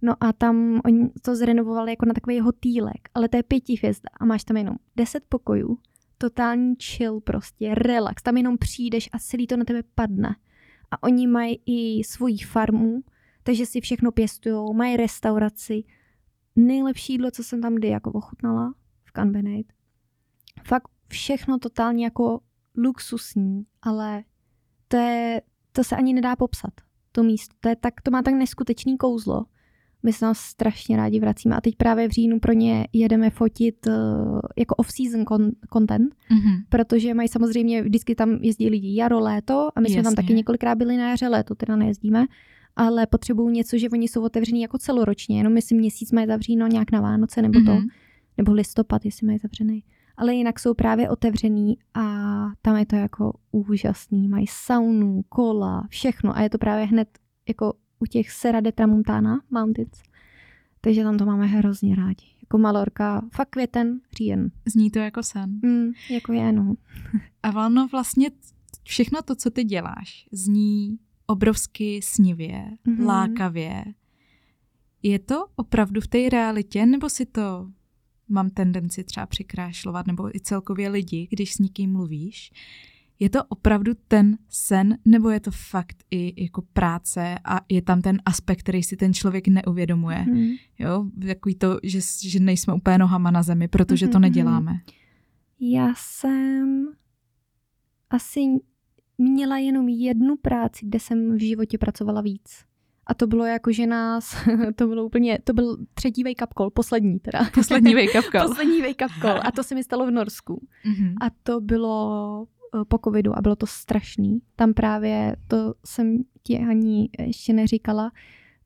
No a tam oni to zrenovovali jako na takový hotýlek, ale to je pěti hvězda a máš tam jenom deset pokojů, totální chill prostě, relax, tam jenom přijdeš a celý to na tebe padne. A oni mají i svoji farmu, takže si všechno pěstujou, mají restauraci. Nejlepší jídlo, co jsem tam kdy jako ochutnala v Canbenate. Fakt všechno totálně jako luxusní, ale to, je, to se ani nedá popsat, to místo. To, je tak, to má tak neskutečný kouzlo. My se tam strašně rádi vracíme a teď právě v říjnu pro ně jedeme fotit uh, jako off-season con- content, Mhm. protože mají samozřejmě, vždycky tam jezdí lidi jaro, léto a my jsme tam Jasně. taky několikrát byli na jaře, léto teda nejezdíme, ale potřebují něco, že oni jsou otevřený jako celoročně, jenom jestli měsíc mají zavříno nějak na Vánoce nebo to, Mhm. nebo listopad, jestli mají zavřený. Ale jinak jsou právě otevřený a tam je to jako úžasný. Mají saunu, kola, všechno a je to právě hned jako u těch Serra de Tramontana Mountains. Takže tam to máme hrozně rádi. Jako Malorka, fakt květen, říjen. Zní to jako sen. Mm, jako je, no. A ono vlastně všechno to, co ty děláš, zní obrovsky snivě, Mhm. mm-hmm. lákavě. Je to opravdu v té realitě, nebo si to mám tendenci třeba přikrášlovat, nebo i celkově lidi, když s někým mluvíš? Je to opravdu ten sen, nebo je to fakt i jako práce a je tam ten aspekt, který si ten člověk neuvědomuje? Mm. Jo, takový to, že, že nejsme úplně nohama na zemi, protože to Mhm, neděláme. Já jsem asi měla jenom jednu práci, kde jsem v životě pracovala víc. A to bylo jako, že nás, to bylo úplně, to byl třetí wake up call, poslední teda. Poslední wake up call. poslední wake up call. A to se mi stalo v Norsku. Mhm. A to bylo po covidu a bylo to strašný. Tam právě, to jsem ti ani ještě neříkala,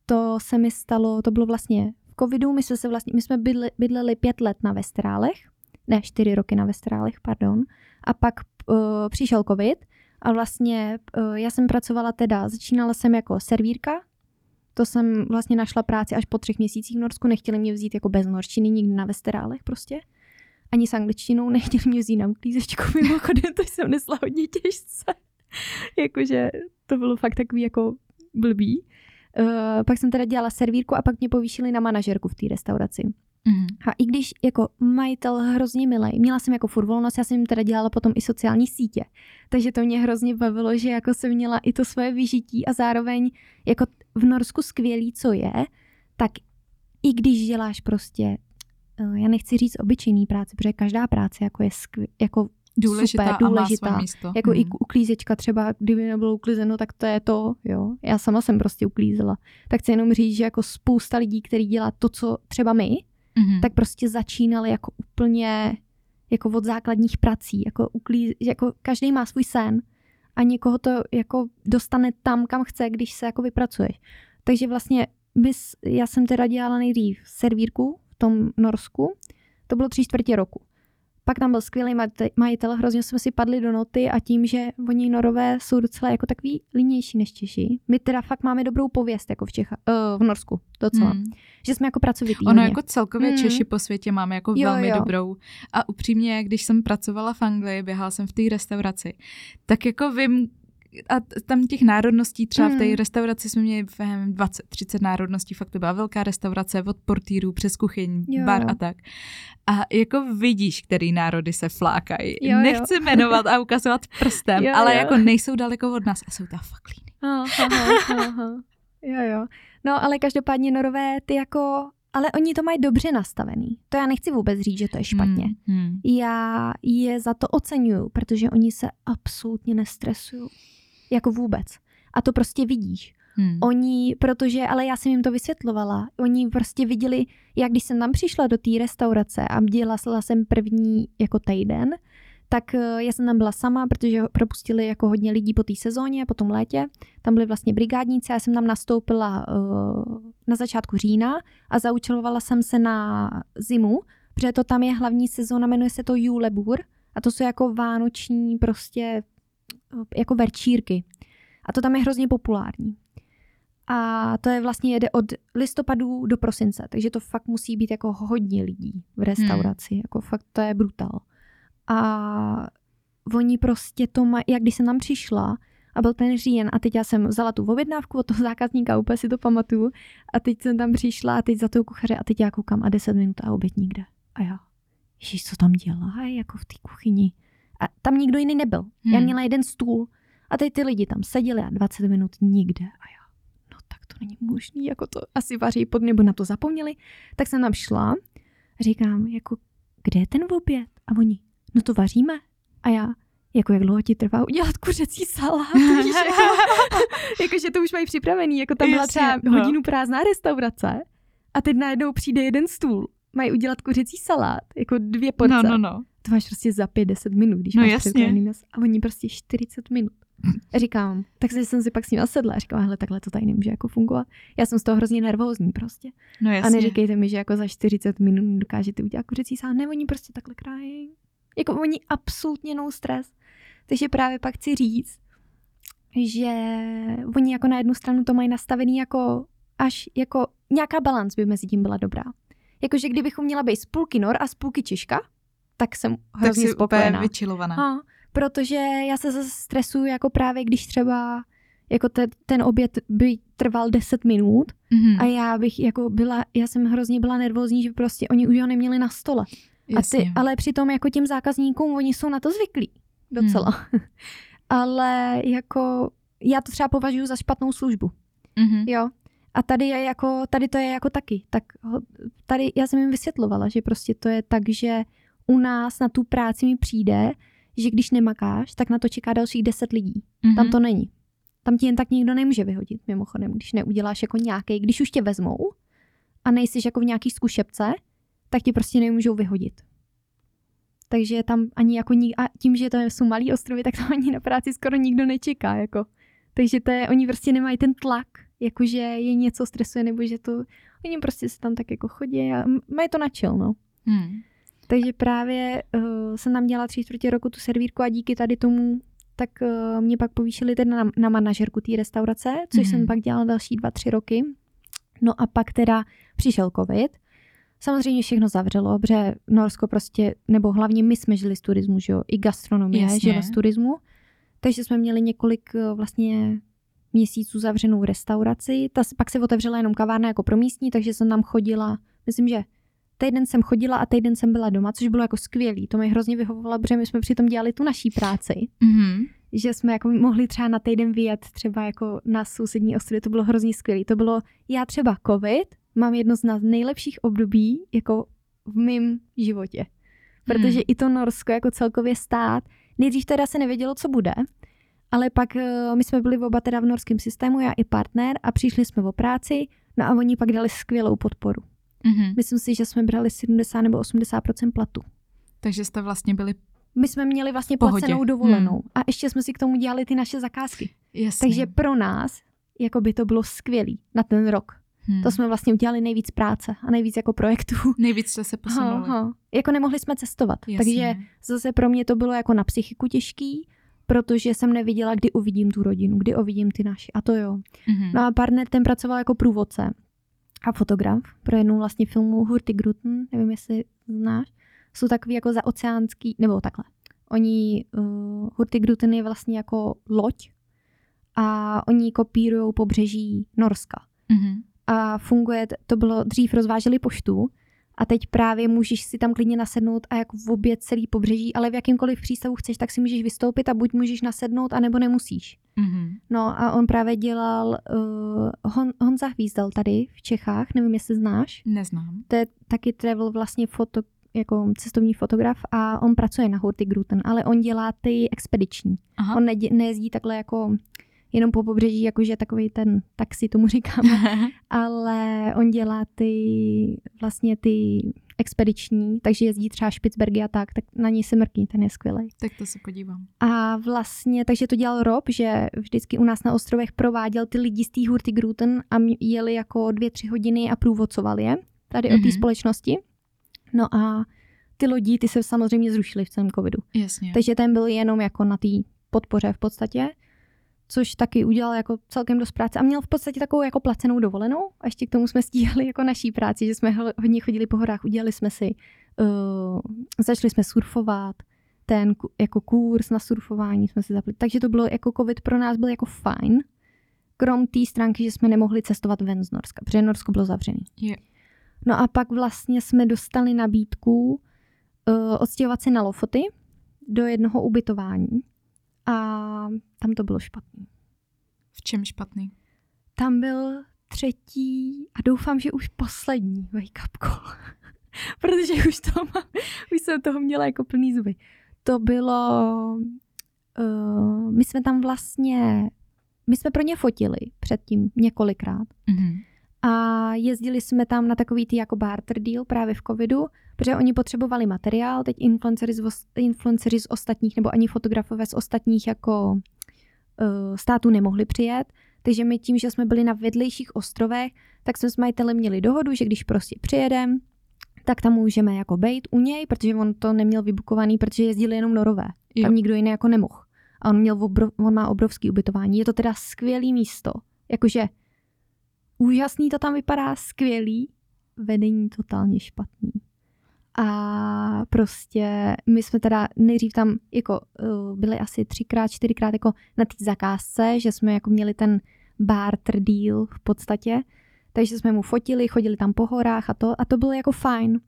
to se mi stalo, to bylo vlastně v covidu, my jsme, se vlastně, my jsme bydli, bydleli pět let na Vestrálech, ne, čtyři roky na Vestrálech, pardon, a pak uh, přišel covid a vlastně uh, já jsem pracovala teda, začínala jsem jako servírka, to jsem vlastně našla práci až po třech měsících v Norsku, nechtěli mě vzít jako bez norštiny nikdy na Vesterálech prostě. Ani s angličtinou nechtěli mě vzít na uklízečku, mimochodem to jsem nesla hodně těžce. Jakože to bylo fakt takový jako blbý. Uh, pak jsem teda dělala servírku a pak mě povýšili na manažerku v té restauraci. Mm. A i když jako majitel hrozně milý, měla jsem jako furt volnost, já jsem jim teda dělala potom i sociální sítě. Takže to mě hrozně bavilo, že jako jsem měla i to svoje vyžití a zároveň jako v Norsku skvělý, co je, tak i když děláš prostě, já nechci říct obyčejný práci, protože každá práce jako je skvěl, jako důležitá super, důležitá. A má místo. Jako hmm. i uklízečka třeba, kdyby nebylo uklízeno, tak to je to, jo. Já sama jsem prostě uklízela. Tak chci jenom říct, že jako spousta lidí, který dělá to, co třeba my, hmm. tak prostě začínali jako úplně jako od základních prací, jako, uklí, jako každý má svůj sen a někoho to jako dostane tam, kam chce, když se jako vypracuješ. Takže vlastně bys, já jsem teda dělala nejdřív servírku tom Norsku, to bylo tři čtvrtě roku. Pak tam byl skvělý majitel, hrozně jsme si padli do noty a tím, že oni norové jsou docela jako takový línější než Češi. My teda fakt máme dobrou pověst jako v, Čecha, uh, v Norsku, docela. Hmm. Že jsme jako pracovitý. Ono jako celkově hmm. Češi po světě máme jako jo, velmi jo. dobrou. A upřímně, když jsem pracovala v Anglii, běhala jsem v té restauraci, tak jako vím, a tam těch národností, třeba mm. v té hmm. restauraci jsme měli 20-30 národností, fakt to byla velká restaurace od portýrů přes kuchyň, jo. bar a tak. A jako vidíš, který národy se flákají. Jo, Nechci jo. jmenovat a ukazovat prstem, jo, ale jo. jako nejsou daleko od nás a jsou tam fakt líny. Jo, jo. No, ale každopádně norové, ty jako ale oni to mají dobře nastavený. To já nechci vůbec říct, že to je špatně. Hmm, hmm. Já je za to oceňuju, protože oni se absolutně nestresují. Jako vůbec. A to prostě vidíš. Hmm. Oni, protože, ale já jsem jim to vysvětlovala, oni prostě viděli, jak když jsem tam přišla do té restaurace a dělala jsem první jako týden, tak eh, já jsem tam byla sama, protože propustili jako hodně lidí po té sezóně, po tom létě. Tam byly vlastně brigádníci, já jsem tam nastoupila uh, na začátku října a zaučelovala jsem se na zimu, protože to tam je hlavní sezóna, jmenuje se to Julebur a to jsou jako vánoční prostě jako verčírky. A to tam je hrozně populární. A to je vlastně jede od listopadu do prosince, takže to fakt musí být jako hodně lidí v restauraci, hmm. jako fakt to je brutal. A oni prostě to mají, jak když jsem tam přišla a byl ten říjen a teď já jsem vzala tu objednávku od toho zákazníka, úplně si to pamatuju a teď jsem tam přišla a teď za tou kuchaře a teď já koukám a 10 minut a oběd nikde. A já, ježiš, co tam dělá, jako v té kuchyni. A tam nikdo jiný nebyl. Hmm. Já měla jeden stůl a teď ty lidi tam seděli a 20 minut nikde. A já, no tak to není možný, jako to asi vaří pod nebo na to zapomněli. Tak jsem tam šla, říkám, jako, kde je ten oběd? A oni, no to vaříme. A já, jako jak dlouho ti trvá udělat kuřecí salát, víš, jako, jako, že to už mají připravený, jako tam byla třeba no. hodinu prázdná restaurace a teď najednou přijde jeden stůl, mají udělat kuřecí salát, jako dvě porce. No, no, no to máš prostě za 5-10 minut, když no, máš jasně. měs. A oni prostě 40 minut. Říkám, tak jsem si pak s ním sedla a říkám, hele, takhle to tady nemůže jako fungovat. Já jsem z toho hrozně nervózní prostě. No jasně. A neříkejte mi, že jako za 40 minut dokážete udělat kuřecí sál. Ne, oni prostě takhle krájí. Jako oni absolutně no stres. Takže právě pak chci říct, že oni jako na jednu stranu to mají nastavený jako až jako nějaká balans by mezi tím byla dobrá. Jakože kdybychom měla být z půlky Nor a z půlky Češka, tak jsem hrozně tak spokojená. vyčilovaná. A, protože já se zase stresuju jako právě, když třeba jako te, ten oběd by trval 10 minut mm-hmm. a já bych jako byla, já jsem hrozně byla nervózní, že prostě oni už ho neměli na stole. A ty, ale přitom jako těm zákazníkům, oni jsou na to zvyklí docela. Mm. ale jako já to třeba považuji za špatnou službu. Mm-hmm. Jo. A tady je jako, tady to je jako taky. Tak tady já jsem jim vysvětlovala, že prostě to je tak, že u nás na tu práci mi přijde, že když nemakáš, tak na to čeká dalších deset lidí. Mm-hmm. Tam to není. Tam ti jen tak nikdo nemůže vyhodit, mimochodem, když neuděláš jako nějaký, když už tě vezmou a nejsi jako v nějaký zkušebce, tak ti prostě nemůžou vyhodit. takže tam ani jako nik, a tím, že to jsou malý ostrovy, tak tam ani na práci skoro nikdo nečeká, jako. Takže to je, oni prostě nemají ten tlak, jakože je něco stresuje, nebo že to, oni prostě se tam tak jako chodí a mají to na chill, no. Hmm. Takže právě uh, jsem tam dělala tři čtvrtě roku tu servírku a díky tady tomu tak uh, mě pak povýšili teda na, na manažerku té restaurace, což mm-hmm. jsem mhm. pak dělala další dva, tři roky. No a pak teda přišel covid. Samozřejmě všechno zavřelo, protože Norsko prostě, nebo hlavně my jsme žili z turismu, že jo, i gastronomie Jasně. žila z turismu. Takže jsme měli několik uh, vlastně měsíců zavřenou restauraci. Ta, pak se otevřela jenom kavárna jako pro místní, takže jsem tam chodila, myslím, že týden jsem chodila a týden jsem byla doma, což bylo jako skvělý. To mi hrozně vyhovovalo, protože my jsme přitom dělali tu naší práci. Mm-hmm. Že jsme jako mohli třeba na týden vyjet třeba jako na sousední ostrovy, to bylo hrozně skvělý. To bylo, já třeba covid, mám jedno z nejlepších období jako v mém životě. Protože mm. i to Norsko jako celkově stát, nejdřív teda se nevědělo, co bude, ale pak uh, my jsme byli oba teda v norském systému, já i partner a přišli jsme o práci, no a oni pak dali skvělou podporu. Mm-hmm. Myslím si, že jsme brali 70 nebo 80% platu. Takže jste vlastně byli my jsme měli vlastně pohodě. placenou dovolenou hmm. a ještě jsme si k tomu dělali ty naše zakázky. Jasný. Takže pro nás jako by to bylo skvělý na ten rok. Hmm. To jsme vlastně udělali nejvíc práce a nejvíc jako projektů. Nejvíc jste se posunuli. Ha, ha. Jako nemohli jsme cestovat. Jasně. Takže zase pro mě to bylo jako na psychiku těžký, protože jsem neviděla, kdy uvidím tu rodinu, kdy uvidím ty naši. A to jo. Mm-hmm. No a partner ten pracoval jako průvodce a fotograf pro jednu vlastně filmu Hurtigruten, nevím, jestli znáš, jsou takový jako zaoceánský, nebo takhle. Oni, uh, Hurtigruten je vlastně jako loď a oni kopírují pobřeží Norska. Mm-hmm. A funguje, to bylo, dřív rozváželi poštu a teď právě můžeš si tam klidně nasednout a jako v obě celý pobřeží, ale v jakýmkoliv přístavu chceš, tak si můžeš vystoupit a buď můžeš nasednout, anebo nemusíš. Mm-hmm. No a on právě dělal, uh, Hon, Honza Hvízdal tady v Čechách, nevím, jestli znáš. Neznám. To je taky travel vlastně foto, jako cestovní fotograf a on pracuje na Hurtigruten, ale on dělá ty expediční. Aha. On ne, nejezdí takhle jako jenom po pobřeží, jakože takový ten taxi tomu říkáme, ale on dělá ty vlastně ty expediční, takže jezdí třeba Špicbergy a tak, tak na něj se mrkní, ten je skvělý. Tak to se podívám. A vlastně, takže to dělal Rob, že vždycky u nás na ostrovech prováděl ty lidi z té Hurtigruten a jeli jako dvě, tři hodiny a průvodcovali je tady mm-hmm. o té mhm. společnosti. No a ty lodi, ty se samozřejmě zrušily v celém covidu. Jasně. Takže ten byl jenom jako na té podpoře v podstatě což taky udělal jako celkem dost práce a měl v podstatě takovou jako placenou dovolenou a ještě k tomu jsme stíhali jako naší práci, že jsme hodně chodili po horách, udělali jsme si, uh, začali jsme surfovat, ten jako kurz na surfování jsme si zapli. Takže to bylo jako covid pro nás byl jako fajn, krom té stránky, že jsme nemohli cestovat ven z Norska, protože Norsko bylo zavřený. Yeah. No a pak vlastně jsme dostali nabídku uh, odstěhovat se na Lofoty do jednoho ubytování a tam to bylo špatný. V čem špatný? Tam byl třetí a doufám, že už poslední wake up call. Protože už, to mám, už jsem toho měla jako plný zuby. To bylo, uh, my jsme tam vlastně, my jsme pro ně fotili předtím několikrát. Mm-hmm. A jezdili jsme tam na takový ty jako barter deal právě v covidu, protože oni potřebovali materiál, teď influencery z, influencery z ostatních nebo ani fotografové z ostatních jako uh, států nemohli přijet, takže my tím, že jsme byli na vedlejších ostrovech, tak jsme s majitelem měli dohodu, že když prostě přijedem, tak tam můžeme jako bejt u něj, protože on to neměl vybukovaný, protože jezdili jenom norové. Jo. Tam nikdo jiný jako nemohl. A on, měl obrov, on má obrovský ubytování. Je to teda skvělý místo. Jakože úžasný to tam vypadá, skvělý, vedení totálně špatný. A prostě my jsme teda nejdřív tam jako uh, byli asi třikrát, čtyřikrát jako na té zakázce, že jsme jako měli ten barter deal v podstatě, takže jsme mu fotili, chodili tam po horách a to a to bylo jako fajn.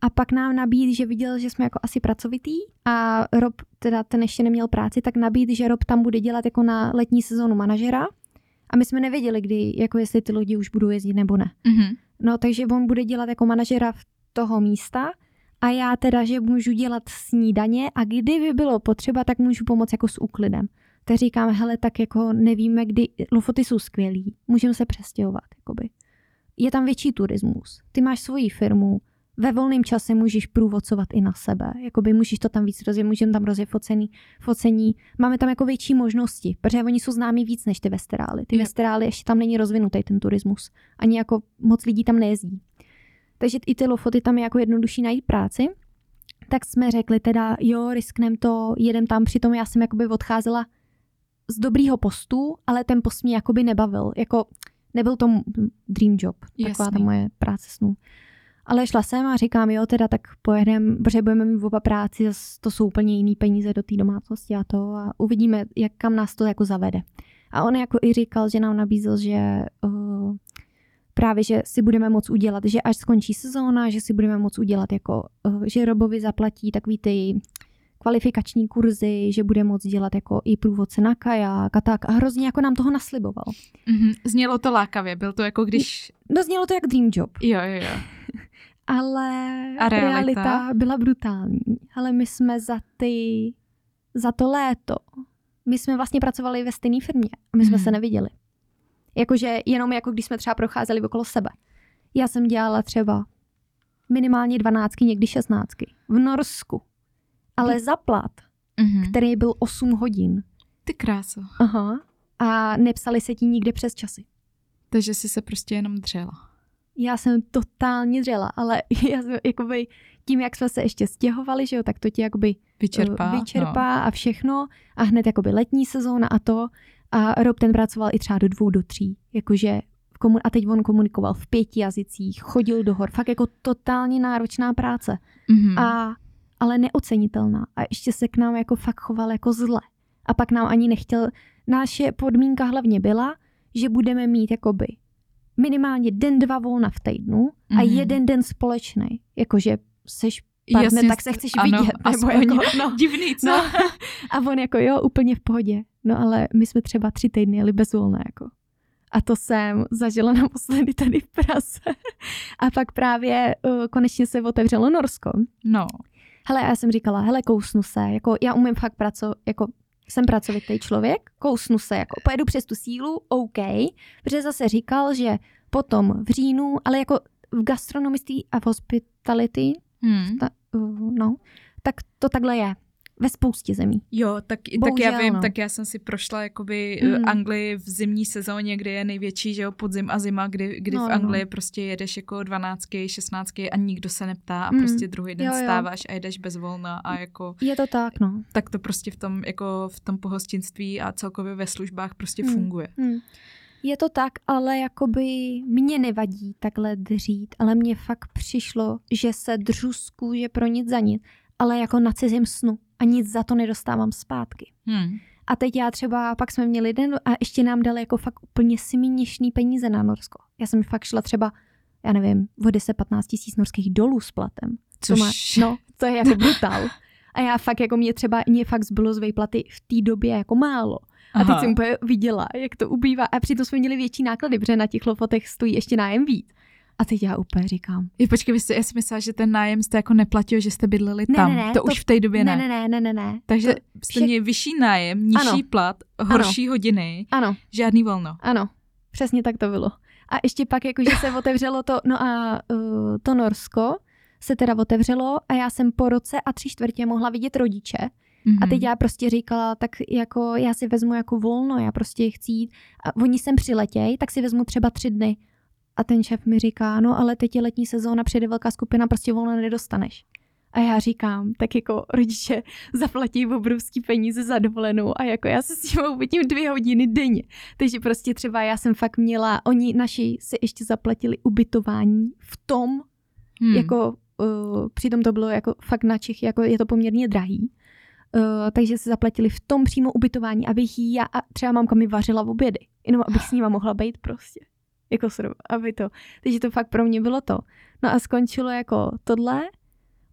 A pak nám nabídl, že viděl, že jsme jako asi pracovitý a Rob, teda ten ještě neměl práci, tak nabídl, že Rob tam bude dělat jako na letní sezónu manažera a my jsme nevěděli, kdy, jako jestli ty lidi už budou jezdit nebo ne. Mm-hmm. No, takže on bude dělat jako manažera v toho místa a já teda, že můžu dělat snídaně a kdyby bylo potřeba, tak můžu pomoct jako s úklidem. Tak říkám, hele, tak jako nevíme, kdy, Lofoty jsou skvělý, můžeme se přestěhovat, jakoby. Je tam větší turismus, ty máš svoji firmu, ve volném čase můžeš průvodcovat i na sebe. Jakoby můžeš to tam víc rozjet, můžeme tam rozjet focení, focení. Máme tam jako větší možnosti, protože oni jsou známí víc než ty vesterály. Ty Jo. vesterály ještě tam není rozvinutý ten turismus. Ani jako moc lidí tam nejezdí. Takže i ty lofoty tam je jako jednodušší najít práci. Tak jsme řekli teda, jo, risknem to, jedem tam, přitom já jsem jakoby odcházela z dobrýho postu, ale ten post mě jakoby nebavil. Jako nebyl to dream job, taková ta Jasný. moje práce snů. Ale šla jsem a říkám, jo, teda tak pojedeme, protože budeme mít oba práci, to jsou úplně jiný peníze do té domácnosti a to a uvidíme, jak kam nás to jako zavede. A on jako i říkal, že nám nabízel, že uh, právě, že si budeme moc udělat, že až skončí sezóna, že si budeme moc udělat jako, uh, že Robovi zaplatí takový ty kvalifikační kurzy, že bude moc dělat jako i průvodce na kaják a tak. A hrozně jako nám toho nasliboval. Mhm. Znělo to lákavě, byl to jako když... No znělo to jak dream job. Jo, jo, jo. Ale A realita? realita byla brutální. Ale my jsme za ty, za to léto, my jsme vlastně pracovali ve stejné firmě a my jsme Mhm. se neviděli. Jakože jenom jako když jsme třeba procházeli okolo sebe. Já jsem dělala třeba minimálně dvanáctky, někdy šestnáctky v Norsku. Ale za plat, Mhm. který byl 8 hodin. Ty kráso. Aha. A nepsali se ti nikde přes časy. Takže jsi se prostě jenom dřela. Já jsem totálně dřela, ale já jsem jakoby tím, jak jsme se ještě stěhovali, že jo, tak to ti jakoby Vyčerpá. eh, vyčerpá a všechno a hned jakoby letní sezóna a to a Rob ten pracoval i třeba do dvou, do tří, jakože a teď on komunikoval v pěti jazycích, chodil do hor, fakt jako totálně náročná práce, No. Mhm. a, ale neocenitelná a ještě se k nám jako fakt choval jako zle a pak nám ani nechtěl, naše podmínka hlavně byla, že budeme mít jakoby minimálně den, dva volna v týdnu a Mhm. jeden den společný, jakože seš partner, Jasně, tak se chceš ano, vidět. Nebo aspoň jako, no, Divný, co? no. A on jako jo, úplně v pohodě. No ale my jsme třeba tři týdny jeli bez volna jako. A to jsem zažila naposledy tady v Praze. A pak právě uh, konečně se otevřelo Norsko. No. Hele, já jsem říkala, hele, kousnu se, jako já umím fakt pracovat, jako jsem pracovitý člověk, kousnu se, jako pojedu přes tu sílu, OK, protože zase říkal, že potom v říjnu, ale jako v gastronomiství a v hospitality, Hmm. ta, uh, no, tak to takhle je ve spoustě zemí. Jo, tak, tak Bohužel, já vím, no. tak já jsem si prošla jakoby Mm. mm. Anglii v zimní sezóně, kdy je největší, že jo, podzim a zima, kdy, kdy No, v no, Anglii prostě jedeš jako 12, 16 a nikdo se neptá a Mm. prostě druhý den Jo, jo. stáváš a jedeš bez volna a jako Je to tak, no. tak to prostě v tom, jako v tom pohostinství a celkově ve službách prostě Mm. funguje. Hmm. Je to tak, ale jakoby mě nevadí takhle dřít, ale mně fakt přišlo, že se dřu z kůže pro nic za nic, ale jako na cizím snu a nic za to nedostávám zpátky. Hmm. A teď já třeba, pak jsme měli den a ještě nám dali jako fakt úplně směšný peníze na Norsko. Já jsem fakt šla třeba, já nevím, o 10-15 tisíc norských dolů s platem. Což, To má, no, to je jako brutál. A já fakt, jako mě třeba, mě fakt zbylo z výplaty v té době jako málo. A teď Aha. jsem úplně viděla, jak to ubývá. A přitom jsme měli větší náklady, protože na těch lofotech stojí ještě nájem víc. A teď já úplně říkám. Je, počkej, vy jste, já si myslela, že ten nájem jste jako neplatil, že jste bydleli Ne, tam. ne, ne, to, to- už v té době Ne, ne. ne, ne, ne, ne. Takže To, jste vše- měli vyšší nájem, nižší Ano. plat, horší hodiny, ano, žádný volno. ano, přesně tak to bylo. A ještě pak, jakože se otevřelo to, no a uh, to Norsko se teda otevřelo a já jsem po roce a tři čtvrtě mohla vidět rodiče. A teď Mhm. já prostě říkala, tak jako já si vezmu jako volno, já prostě chci jít. A oni sem přiletěj, tak si vezmu třeba tři dny. A ten šéf mi říká, no ale teď je letní sezóna, přijde velká skupina, prostě volno nedostaneš. A já říkám, tak jako rodiče zaplatí obrovský peníze za dovolenou a jako já se s tím uvidím dvě hodiny denně. Takže prostě třeba já jsem fakt měla, oni naši si ještě zaplatili ubytování v tom, Hmm. jako uh, přitom to bylo jako fakt na Čech, jako je to poměrně drahý. Uh, takže si zaplatili v tom přímo ubytování, abych jí já a třeba mamka mi vařila v obědy, jenom abych s nima mohla být prostě. Jako srv, aby to. Takže to fakt pro mě bylo to. No a skončilo jako tohle.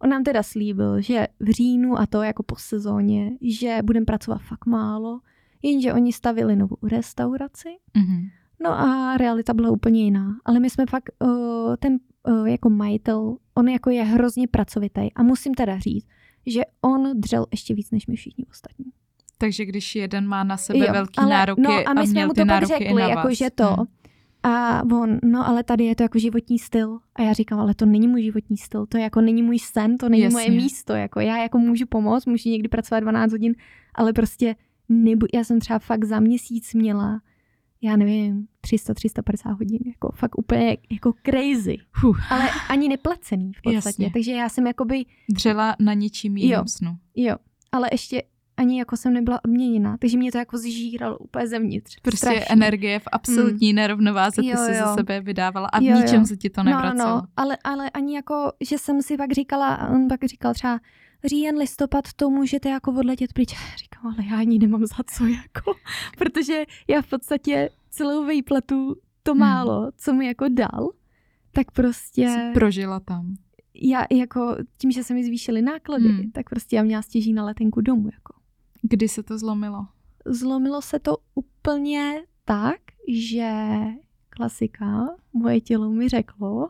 On nám teda slíbil, že v říjnu a to jako po sezóně, že budeme pracovat fakt málo, jenže oni stavili novou restauraci Mhm. No a realita byla úplně jiná. Ale my jsme fakt, uh, ten uh, jako majitel, on jako je hrozně pracovitý. A musím teda říct, že on dřel ještě víc než my všichni ostatní. Takže když jeden má na sebe Jo, velký ale- nároky no a my jsme měl mu ty to pak nároky i řekli, jako že to, Hmm. A on, no ale tady je to jako životní styl. A já říkám, ale to není můj životní styl, to jako není můj sen, to není Jasně. moje místo. Jako já jako můžu pomoct, můžu někdy pracovat 12 hodin, ale prostě nebu, já jsem třeba fakt za měsíc měla, já nevím, 300-350 hodin, jako fakt úplně jako crazy. Fuh. Ale ani neplacený v podstatě. Jasně. Takže já jsem jakoby, Dřela na něčím jiným Jo. snu. jo, ale ještě ani jako jsem nebyla odměněna, takže mě to jako zžíralo úplně zevnitř. Prostě Strašně. energie v absolutní nerovnováze, ty Jo, si jo. ze sebe vydávala a v Jo, jo. ničem se ti to No, nevracelo. no, ale, ale ani jako, že jsem si pak říkala, on pak říkal třeba, říjen, listopad, to můžete jako odletět pryč. Říkám, ale já ani nemám za co, jako, protože já v podstatě celou vejplatu to Hmm. málo, co mi jako dal, tak prostě Jsi prožila tam. já jako tím, že se mi zvýšily náklady, Hmm. tak prostě já měla stěží na letenku domů, jako. Kdy se to zlomilo? Zlomilo se to úplně tak, že klasika, moje tělo mi řeklo,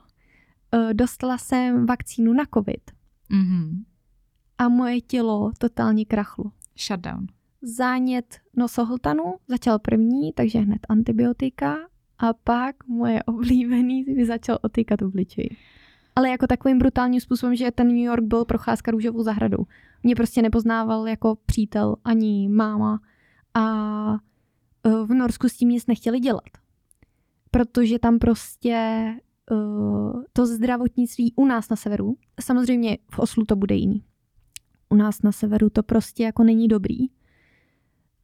eh, dostala jsem vakcínu na covid Mhm. a moje tělo totálně krachlo. Shutdown. Zánět nosohltanu začal první, takže hned antibiotika a pak moje oblíbený mi začal otýkat obličej. Ale jako takovým brutálním způsobem, že ten New York byl procházka růžovou zahradou. Mě prostě nepoznával jako přítel ani máma a eh, v Norsku s tím nic nechtěli dělat. Protože tam prostě eh, to zdravotnictví u nás na severu, samozřejmě v Oslu to bude jiný. U nás na severu to prostě jako není dobrý.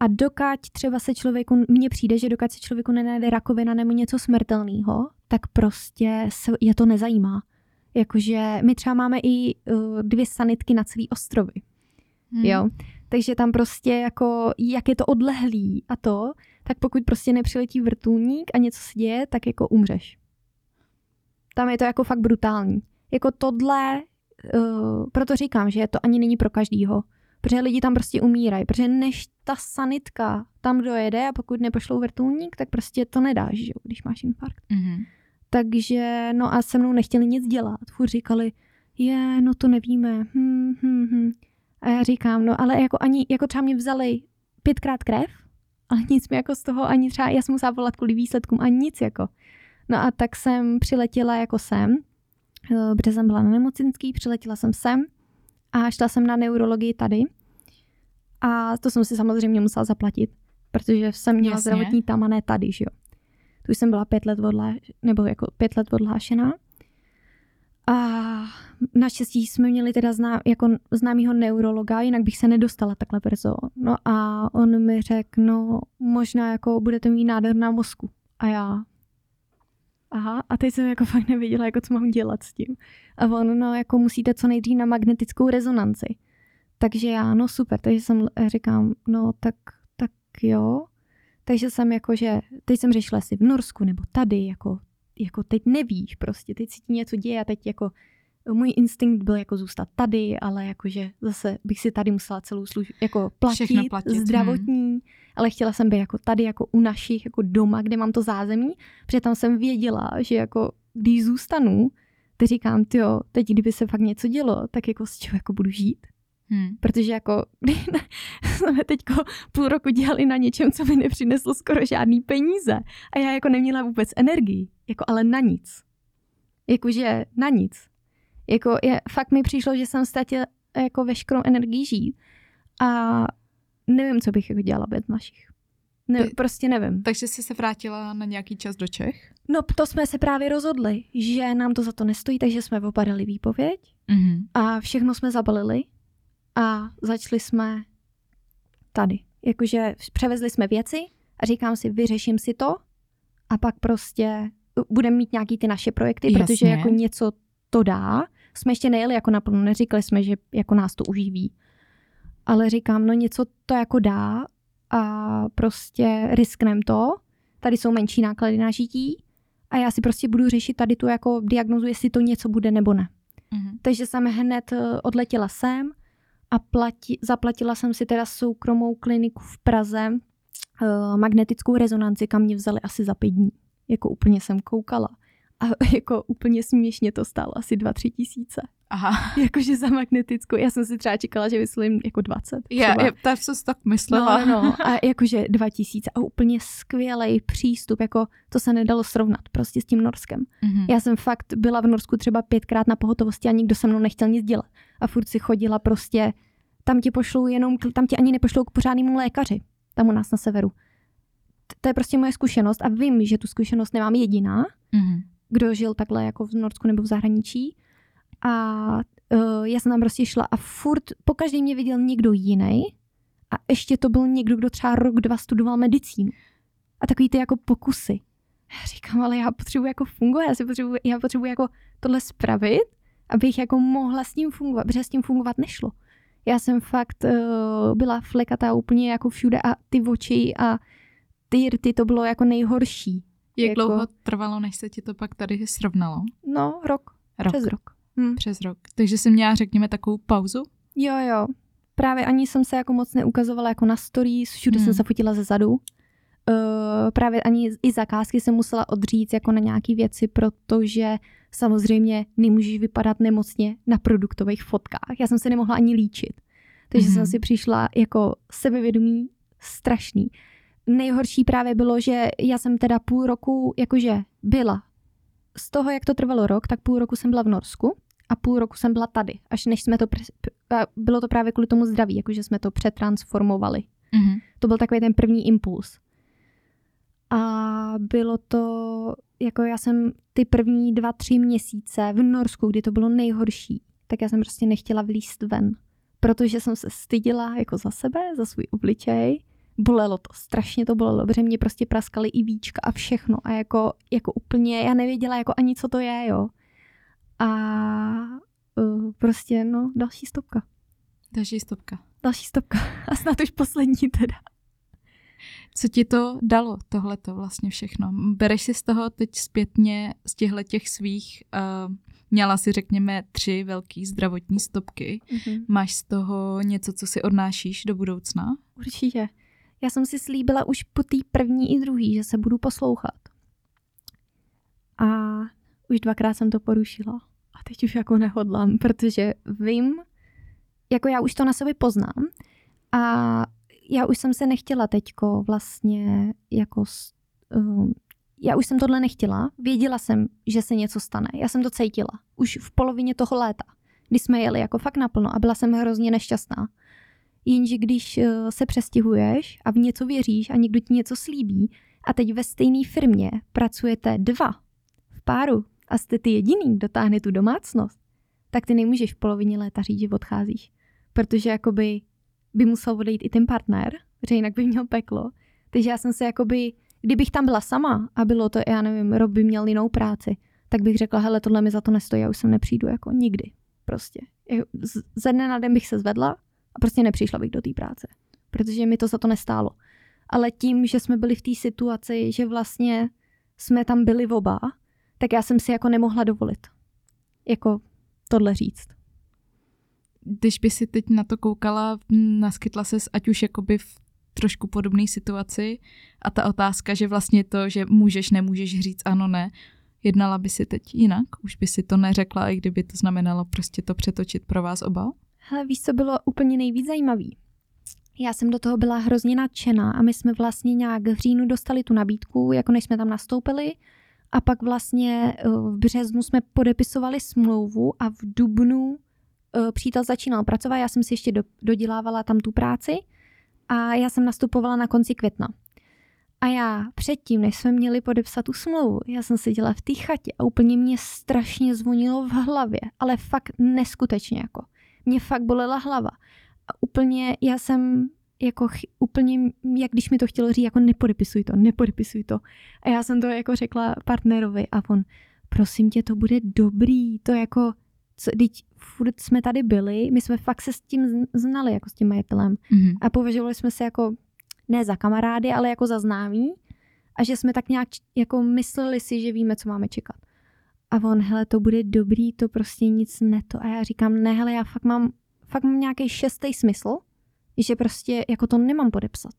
A dokud třeba se člověku, mně přijde, že dokud se člověku nenajde rakovina nebo něco smrtelného, tak prostě se, je to nezajímá. Jakože my třeba máme i uh, dvě sanitky na celý ostrovy. Hmm. Jo. Takže tam prostě jako, jak je to odlehlý a to, tak pokud prostě nepřiletí vrtulník a něco se děje, tak jako umřeš. Tam je to jako fakt brutální. Jako tohle, uh, proto říkám, že to ani není pro každýho. Protože lidi tam prostě umírají. Protože než ta sanitka tam dojede a pokud nepošlou vrtulník, tak prostě to nedáš, že když máš infarkt. Mhm. Takže, no a se mnou nechtěli nic dělat. Furt říkali, je, no to nevíme. Hm, hm, hm. A já říkám, no ale jako ani, jako třeba mě vzali pětkrát krev, ale nic mi jako z toho ani třeba, já jsem musela volat kvůli výsledkům, ani nic jako. No a tak jsem přiletěla jako sem, eh, protože jsem byla na nemocenský, přiletěla jsem sem a šla jsem na neurologii tady. A to jsem si samozřejmě musela zaplatit, protože jsem měla Jasně. zdravotní tam a ne tady, že jo. Tu jsem byla pět let odlá, nebo jako pět let odhlášená. A naštěstí jsme měli teda zná, jako známýho neurologa, jinak bych se nedostala takhle brzo. No a on mi řekl, no možná jako budete mít nádor na mozku. A já, aha, a teď jsem jako fakt nevěděla, jako co mám dělat s tím. A on, no jako musíte co nejdřív na magnetickou rezonanci. Takže já, no super, takže jsem říkám, no tak, tak jo. Takže jsem jako, že teď jsem řešila si v Norsku nebo tady, jako, jako teď nevíš prostě, teď si ti něco děje a teď jako můj instinkt byl jako zůstat tady, ale jakože zase bych si tady musela celou službu jako platit, Všechno platit, zdravotní, ale chtěla jsem být jako tady, jako u našich, jako doma, kde mám to zázemí, protože tam jsem věděla, že jako když zůstanu, teď říkám, jo, teď kdyby se fakt něco dělo, tak jako z čeho jako budu žít. Hmm. Protože jako jsme teďko půl roku dělali na něčem, co mi nepřineslo skoro žádný peníze. A já jako neměla vůbec energii. Jako ale na nic. Jakože na nic. Jako je, fakt mi přišlo, že jsem ztratila jako veškerou energii žít. A nevím, co bych jako dělala bez našich. Ne, Ty- prostě nevím. Takže jsi se vrátila na nějaký čas do Čech? No to jsme se právě rozhodli, že nám to za to nestojí, takže jsme opadali výpověď Mhm. a všechno jsme zabalili a začali jsme tady. Jakože převezli jsme věci a říkám si, vyřeším si to a pak prostě budeme mít nějaký ty naše projekty, Jasně. protože jako něco to dá. Jsme ještě nejeli jako naplno, neříkali jsme, že jako nás to uživí. Ale říkám, no něco to jako dá a prostě risknem to. Tady jsou menší náklady na žití a já si prostě budu řešit tady tu jako diagnozu, jestli to něco bude nebo ne. Mhm. Takže jsem hned eh, odletěla sem a plati, zaplatila jsem si teda soukromou kliniku v Praze, eh, magnetickou rezonanci, kam mě vzali asi za pět dní. Jako úplně jsem koukala. A jako úplně směšně to stálo asi 2-3 tisíce. Aha. Jakože za magnetickou. Já jsem si třeba čekala, že vyslovím jako 20. Já, třeba. já tak jsem si tak myslela. No, no, no. A jakože 2000 a úplně skvělý přístup, jako to se nedalo srovnat prostě s tím Norskem. Mhm. Já jsem fakt byla v Norsku třeba pětkrát na pohotovosti a nikdo se mnou nechtěl nic dělat. A furt si chodila prostě, tam ti pošlou jenom, tam ti ani nepošlou k pořádnému lékaři, tam u nás na severu. To je prostě moje zkušenost a vím, že tu zkušenost nemám jediná, Mhm. kdo žil takhle jako v Norsku nebo v zahraničí. A uh, já jsem tam prostě šla a furt pokaždé mě viděl někdo jiný a ještě to byl někdo, kdo třeba rok, dva studoval medicínu. A takový ty jako pokusy. Já říkám, ale já potřebuji jako fungovat, já, si potřebuji, já potřebuji jako tohle spravit, abych jako mohla s tím fungovat, protože s tím fungovat nešlo. Já jsem fakt uh, byla flekatá úplně jako všude a ty oči a ty rty, to bylo jako nejhorší. Jak Jako- dlouho trvalo, než se ti to pak tady srovnalo? No, rok, Rok. přes rok. Hm. Přes rok. Takže jsi měla, řekněme, takovou pauzu? Jo, jo. Právě ani jsem se jako moc neukazovala jako na stories, všude Hmm. jsem se fotila ze zadu. Uh, právě ani i zakázky jsem musela odříct jako na nějaký věci, protože samozřejmě nemůžeš vypadat nemocně na produktových fotkách. Já jsem se nemohla ani líčit. Takže Mhm. jsem si přišla jako sebevědomí strašný. Nejhorší právě bylo, že já jsem teda půl roku jakože byla. Z toho, jak to trvalo rok, tak půl roku jsem byla v Norsku a půl roku jsem byla tady, až než jsme to, pre- bylo to právě kvůli tomu zdraví, jakože jsme to přetransformovali. Mhm. To byl takový ten první impuls. A bylo to, jako já jsem ty první dva, tři měsíce v Norsku, kdy to bylo nejhorší, tak já jsem prostě nechtěla vlíst ven. Protože jsem se stydila jako za sebe, za svůj obličej. Bolelo to, strašně to bolelo, protože mě prostě praskaly i víčka a všechno. A jako, jako úplně, já nevěděla jako ani, co to je, jo. A uh, prostě, no, další stopka. Další stopka. Další stopka. A snad už poslední teda. Co ti to dalo, tohleto vlastně všechno? Bereš si z toho teď zpětně, z těchto těch svých, uh, měla si řekněme tři velký zdravotní stopky. Mhm. Máš z toho něco, co si odnášíš do budoucna? Určitě. Já jsem si slíbila už po té první i druhý, že se budu poslouchat. A už dvakrát jsem to porušila. A teď už jako nehodlám, protože vím, jako já už to na sobě poznám a já už jsem se nechtěla teďko vlastně jako um, já už jsem tohle nechtěla, věděla jsem, že se něco stane. Já jsem to cítila. Už v polovině toho léta, kdy jsme jeli jako fakt naplno a byla jsem hrozně nešťastná. Jenže když eh, se přestěhuješ a v něco věříš a někdo ti něco slíbí a teď ve stejné firmě pracujete dva v páru a jste ty jediný, kdo táhne tu domácnost, tak ty nemůžeš v polovině léta říct, že odcházíš. Protože jakoby by musel odejít i ten partner, že jinak by měl peklo. Takže já jsem se jakoby, kdybych tam byla sama a bylo to, já nevím, Rob by měl jinou práci, tak bych řekla, hele, tohle mi za to nestojí, já už sem nepřijdu jako nikdy. Prostě. Ze dne na den bych se zvedla a prostě nepřišla bych do té práce, protože mi to za to nestálo. Ale tím, že jsme byli v té situaci, že vlastně jsme tam byli oba, tak já jsem si jako nemohla dovolit. Jako tohle říct. Když by si teď na to koukala, naskytla ses ať už jakoby v trošku podobné situaci a ta otázka, že vlastně to, že můžeš, nemůžeš říct ano, ne, jednala by si teď jinak? Už by si to neřekla, i kdyby to znamenalo prostě to přetočit pro vás oba? Hele, víš, co bylo úplně nejvíc zajímavý? Já jsem do toho byla hrozně nadšená a my jsme vlastně nějak v říjnu dostali tu nabídku, jako než jsme tam nastoupili a pak vlastně eh, v březnu jsme podepisovali smlouvu a v dubnu eh, přítel začínal pracovat, já jsem si ještě do, dodělávala tam tu práci a já jsem nastupovala na konci května. A já předtím, než jsme měli podepsat tu smlouvu, já jsem seděla v té chatě a úplně mě strašně zvonilo v hlavě, ale fakt neskutečně jako. Mě fakt bolela hlava. A úplně, já jsem jako úplně, jak když mi to chtělo říct, jako nepodepisuj to, nepodepisuj to. A já jsem to jako řekla partnerovi a on, prosím tě, to bude dobrý, to jako, co, teď furt jsme tady byli, my jsme fakt se s tím znali, jako s tím majitelem Mhm. a považovali jsme se jako ne za kamarády, ale jako za známí a že jsme tak nějak jako mysleli si, že víme, co máme čekat. A on, hele, to bude dobrý, to prostě nic neto. A já říkám, ne, hele, já fakt mám, fakt mám nějaký šestý smysl, že prostě jako to nemám podepsat.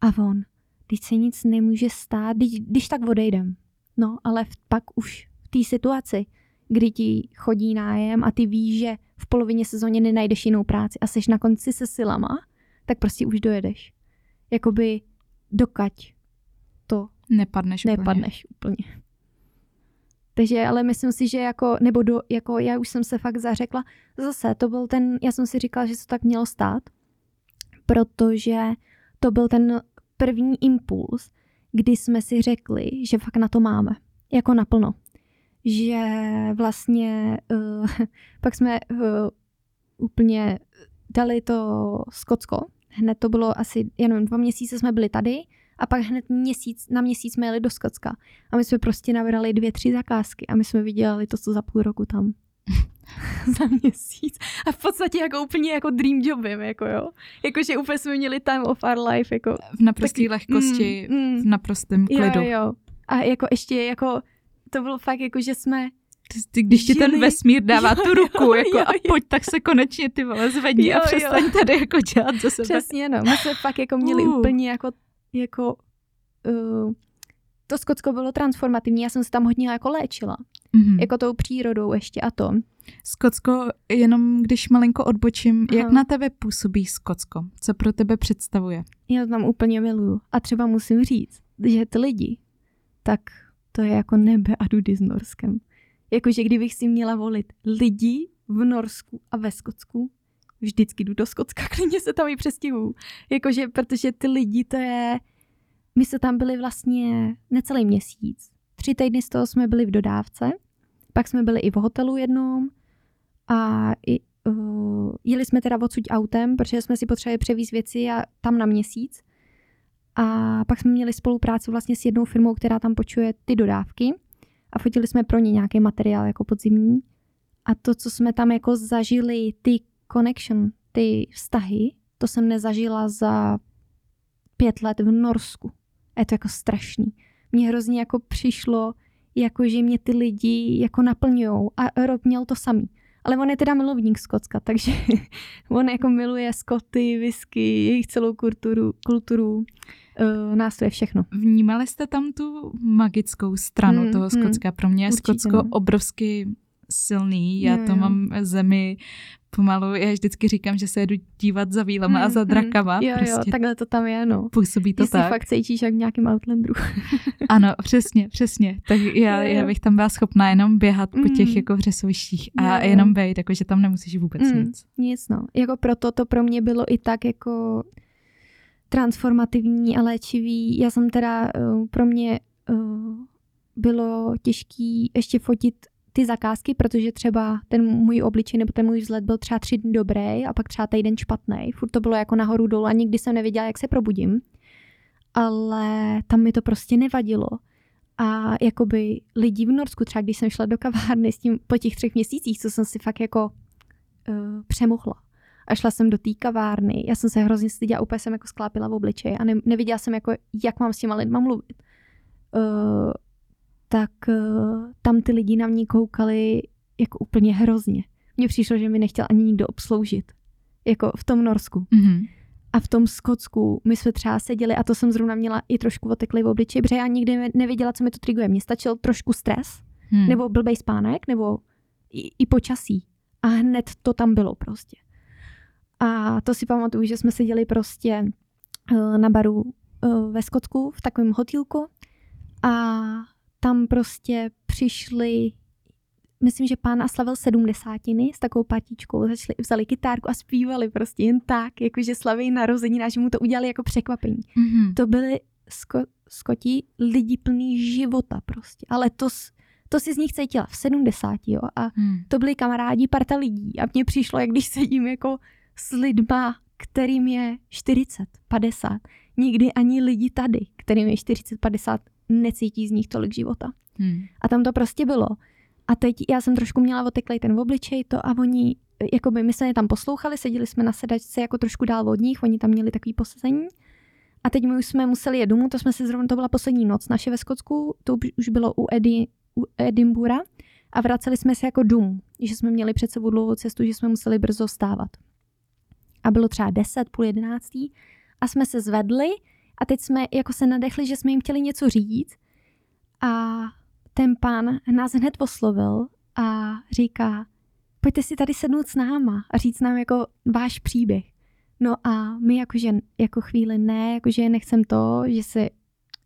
A on, teď se nic nemůže stát, když, když tak odejdem. No, ale v, pak už v té situaci, kdy ti chodí nájem a ty víš, že v polovině sezóně nenajdeš jinou práci a jsi na konci se silama, tak prostě už dojedeš. Jakoby dokať to Nepadneš úplně. nepadneš úplně. Takže, ale myslím si, že jako, nebo do, jako já už jsem se fakt zařekla, zase to byl ten, já jsem si říkala, že se to tak mělo stát, protože to byl ten první impuls, kdy jsme si řekli, že fakt na to máme, jako naplno. Že vlastně uh, pak jsme uh, úplně dali to Skotsko, hned to bylo asi, jenom dva měsíce jsme byli tady a pak hned měsíc, na měsíc jsme jeli do Skotska. A my jsme prostě nabrali dvě, tři zakázky a my jsme vydělali to, co za půl roku tam. za měsíc. A v podstatě jako úplně jako dream jobem, jako jo. Jakože úplně jsme měli time of our life, jako. V naprosté lehkosti, Mm, mm. v naprostém klidu. Jo, jo. A jako ještě jako, to bylo fakt jako, že jsme, Ty, ty, když ti ten vesmír dává Jo, tu ruku, jo, jako jo, a jo. pojď, tak se konečně ty vole zvedni Jo, a jo. přestaň tady jako dělat za sebe. přesně no, my jsme fakt jako měli Uh. úplně jako, jako, uh, to Skotsko bylo transformativní, já jsem se tam hodně jako léčila, Mhm. jako tou přírodou ještě a to. Skotsko, jenom když malinko odbočím, Aha. jak na tebe působí Skotsko? Co pro tebe představuje? Já to tam úplně miluju. A třeba musím říct, že ty lidi, tak to je jako nebe a dudy s Norskem. Jakože kdybych si měla volit lidi v Norsku a ve Skotsku, vždycky jdu do Skotska, klidně se tam i přestěhuju. Jakože, protože ty lidi, to je... My jsme tam byli vlastně necelý měsíc. Tři týdny z toho jsme byli v dodávce, pak jsme byli i v hotelu jednom a i, uh, jeli jsme teda odsud autem, protože jsme si potřebovali převízt věci a tam na měsíc. A pak jsme měli spolupráci vlastně s jednou firmou, která tam počuje ty dodávky a fotili jsme pro ně nějaký materiál jako podzimní. A to, co jsme tam jako zažili, ty connection, ty vztahy, to jsem nezažila za pět let v Norsku. A je to jako strašný. Mně hrozně jako přišlo, jako že mě ty lidi jako naplňujou a Rob měl to samý. Ale on je teda milovník Skotska, takže on jako miluje Skoty, whisky, jejich celou kulturu, kulturu uh, nástroje, všechno. Vnímali jste tam tu magickou stranu Hmm, toho hmm. Skotska? Pro mě je Určitě, no. obrovsky silný. Já Jo, to jo. mám zemi pomalu, já vždycky říkám, že se jedu dívat za vílama a za Mm, drakama. mm. Jo, prostě jo, takhle to tam je, no. působí to si tak. fakt cítíš jak v nějakým Outlanderu. Ano, přesně, přesně. Tak já, Jo, jo. já bych tam byla schopná jenom běhat po těch Mm. jako vřesovištích a Jo, jo. jenom bejt, jakože tam nemusíš vůbec Mm. nic. Nic, no. Jako proto to pro mě bylo i tak jako transformativní a léčivý. Já jsem teda, uh, pro mě uh, bylo těžký ještě fotit ty zakázky, protože třeba ten můj obličej nebo ten můj vzhled byl třeba tři dny dobrý a pak třeba týden špatný. Furt to bylo jako nahoru dolů a nikdy jsem nevěděla, jak se probudím. Ale tam mi to prostě nevadilo. A jakoby lidi v Norsku, třeba když jsem šla do kavárny s tím po těch třech měsících, co jsem si fakt jako uh, přemohla. A šla jsem do té kavárny, já jsem se hrozně styděla, úplně jsem jako sklápila v obličeji a ne, neviděla jsem, jako, jak mám s těma lidma mluvit. Uh, tak uh, tam ty lidi na mě koukali jako úplně hrozně. Mně přišlo, že mi nechtěl ani nikdo obsloužit. Jako v tom Norsku. Mhm. A v tom Skotsku my jsme třeba seděli a to jsem zrovna měla i trošku oteklý v obličeji, protože já nikdy nevěděla, co mi to triguje. Mně stačil trošku stres, Hmm. nebo blbej spánek, nebo i, i počasí. A hned to tam bylo prostě. A to si pamatuju, že jsme seděli prostě eh, na baru eh, ve Skotsku, v takovém hotýlku a tam prostě přišli, myslím, že pán slavil sedmdesátiny s takovou patičkou, začali, vzali kytárku a zpívali prostě jen tak, jakože slaví narozeniny a že mu to udělali jako překvapení. Mhm. To byli sko- skoti lidi plný života prostě, ale to, to si z nich cítila v 70, jo, a Hmm. to byli kamarádi, parta lidí a mně přišlo, jak když sedím jako s lidma, kterým je 40, 50. Nikdy ani lidi tady, kterým je 40, 50, necítí z nich tolik života. Hmm. A tam to prostě bylo. A teď já jsem trošku měla oteklej ten obličej to a oni, jakoby my jsme je tam poslouchali, seděli jsme na sedačce jako trošku dál od nich, oni tam měli takový posazení. A teď my už jsme museli jet domů, to jsme se zrovna, to byla poslední noc naše ve Skotsku, to už- bylo u, Edy, u Edinburgha a vraceli jsme se jako dům, že jsme měli před sebou dlouhou cestu, že jsme museli brzo vstávat. A bylo třeba 10, půl jedenáctý a jsme se zvedli a teď jsme jako se nadechli, že jsme jim chtěli něco říct a ten pán nás hned oslovil a říká, pojďte si tady sednout s náma a říct nám jako váš příběh. No a my jakože jako chvíli ne, jakože nechcem to, že se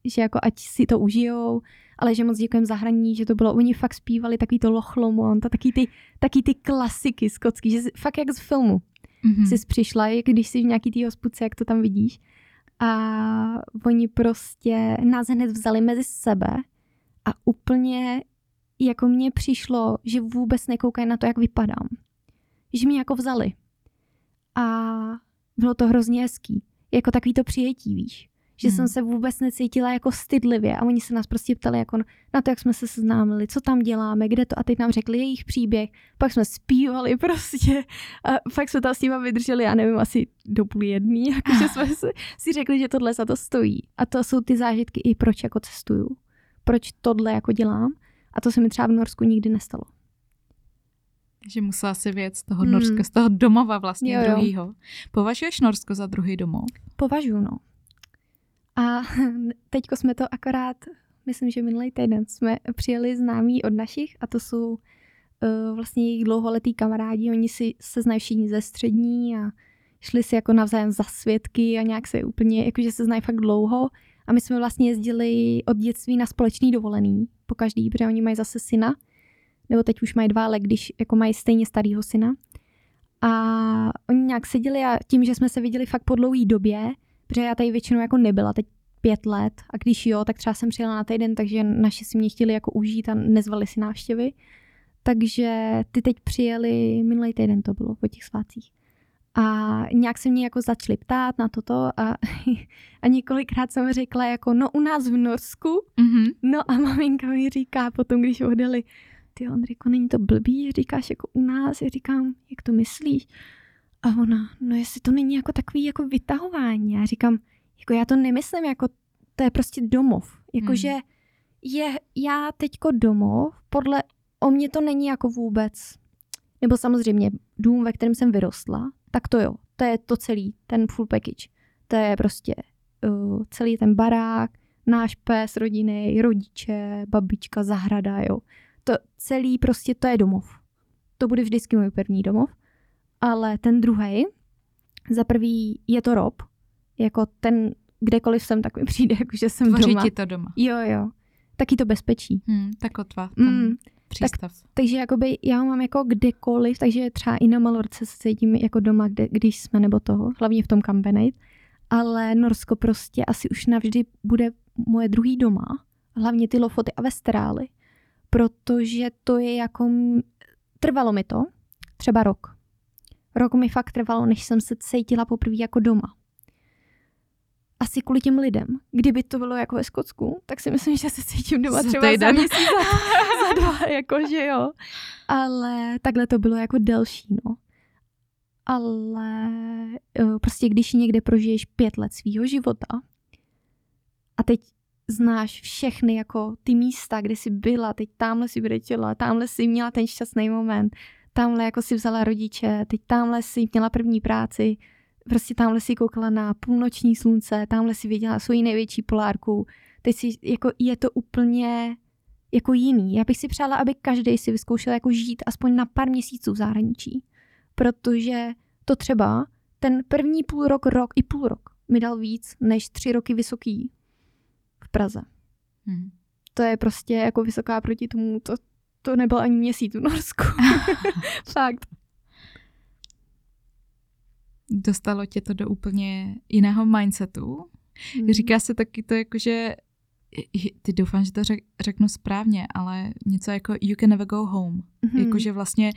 že jako ať si to užijou, ale že moc děkujeme zahraní, že to bylo, oni fakt zpívali takový to Lochlomont a taky ty, taky ty klasiky skotský, že fakt jak z filmu mm-hmm. jsi přišla, jak když jsi v nějaký tý hospudce, jak to tam vidíš. A oni prostě nás hned vzali mezi sebe a úplně jako mně přišlo, že vůbec nekoukají na to, jak vypadám. Že mě jako vzali. A bylo to hrozně hezký. Jako takový to přijetí, víš že hmm. jsem se vůbec necítila jako stydlivě a oni se nás prostě ptali jako na to, jak jsme se seznámili, co tam děláme, kde to a teď nám řekli jejich příběh, pak jsme zpívali prostě a fakt jsme tam s nima vydrželi, já nevím, asi do půl jedný, jakože jsme si, si řekli, že tohle za to stojí a to jsou ty zážitky i proč jako cestuju, proč tohle jako dělám a to se mi třeba v Norsku nikdy nestalo. Že musela si věc z toho Norska, hmm. z toho domova vlastně jo, jo. druhýho. Považuješ Norsko za druhý domov? Považuji, no. A teďko jsme to akorát, myslím, že minulý týden jsme přijeli známí od našich a to jsou uh, vlastně jejich dlouholetí kamarádi, oni si se znají všichni ze střední a šli si jako navzájem za svědky a nějak se úplně, jakože se znají fakt dlouho a my jsme vlastně jezdili od dětství na společný dovolený po každý, protože oni mají zase syna, nebo teď už mají dva, ale když jako mají stejně starýho syna. A oni nějak seděli a tím, že jsme se viděli fakt po dlouhé době, protože já tady většinou jako nebyla teď pět let a když jo, tak třeba jsem přijela na týden, takže naši si mě chtěli jako užít a nezvali si návštěvy. Takže ty teď přijeli, minulý týden to bylo po těch svátcích. A nějak se mě jako začali ptát na toto a, a několikrát jsem řekla jako no u nás v Norsku, mm-hmm. no a maminka mi říká potom, když odjeli, ty Ondriko, není to blbý, říkáš jako u nás, já říkám, jak to myslíš? A ona, no jestli to není jako takový jako vytahování. Já říkám, jako já to nemyslím jako, to je prostě domov. Jakože hmm. je já teďko domov, podle, o mě to není jako vůbec, nebo samozřejmě dům, ve kterém jsem vyrostla, tak to jo, to je to celý, ten full package. To je prostě uh, celý ten barák, náš pes, rodiny, rodiče, babička, zahrada, jo. To celý prostě, to je domov. To bude vždycky můj první domov ale ten druhý, za prvý je to rob, jako ten, kdekoliv jsem, tak mi přijde, jako že jsem Tvoří doma. ti to doma. Jo, jo. Taky to bezpečí. Hmm, tak otva, ten mm, přístav. Tak, takže jakoby já ho mám jako kdekoliv, takže třeba i na Malorce se cítím jako doma, kde, když jsme nebo toho, hlavně v tom Campenate. Ale Norsko prostě asi už navždy bude moje druhý doma, hlavně ty Lofoty a Vesterály, protože to je jako, trvalo mi to, třeba rok, Rok mi fakt trvalo, než jsem se cítila poprvé jako doma. Asi kvůli těm lidem. Kdyby to bylo jako ve Skotsku, tak si myslím, že se cítím doma třeba za měsíc, za, za dva, jako že jo. Ale takhle to bylo jako delší, no. Ale eh, prostě když někde prožiješ pět let svýho života a teď znáš všechny jako ty místa, kde jsi byla, teď tamhle si vyletěla, tamhle si měla ten šťastný moment, tamhle jako si vzala rodiče, teď tamhle si měla první práci, prostě tamhle si koukala na půlnoční slunce, tamhle si viděla svoji největší polárku, teď si, jako je to úplně jako jiný. Já bych si přála, aby každý si vyzkoušel jako žít aspoň na pár měsíců v zahraničí, protože to třeba ten první půl rok, rok i půl rok mi dal víc než tři roky vysoký v Praze. Hmm. To je prostě jako vysoká proti tomu, to, to nebyl ani měsíc v Norsku. Fakt. Dostalo tě to do úplně jiného mindsetu. Mm. Říká se taky to jako, že ty doufám, že to řek, řeknu správně, ale něco jako you can never go home. Mm-hmm. Jakože vlastně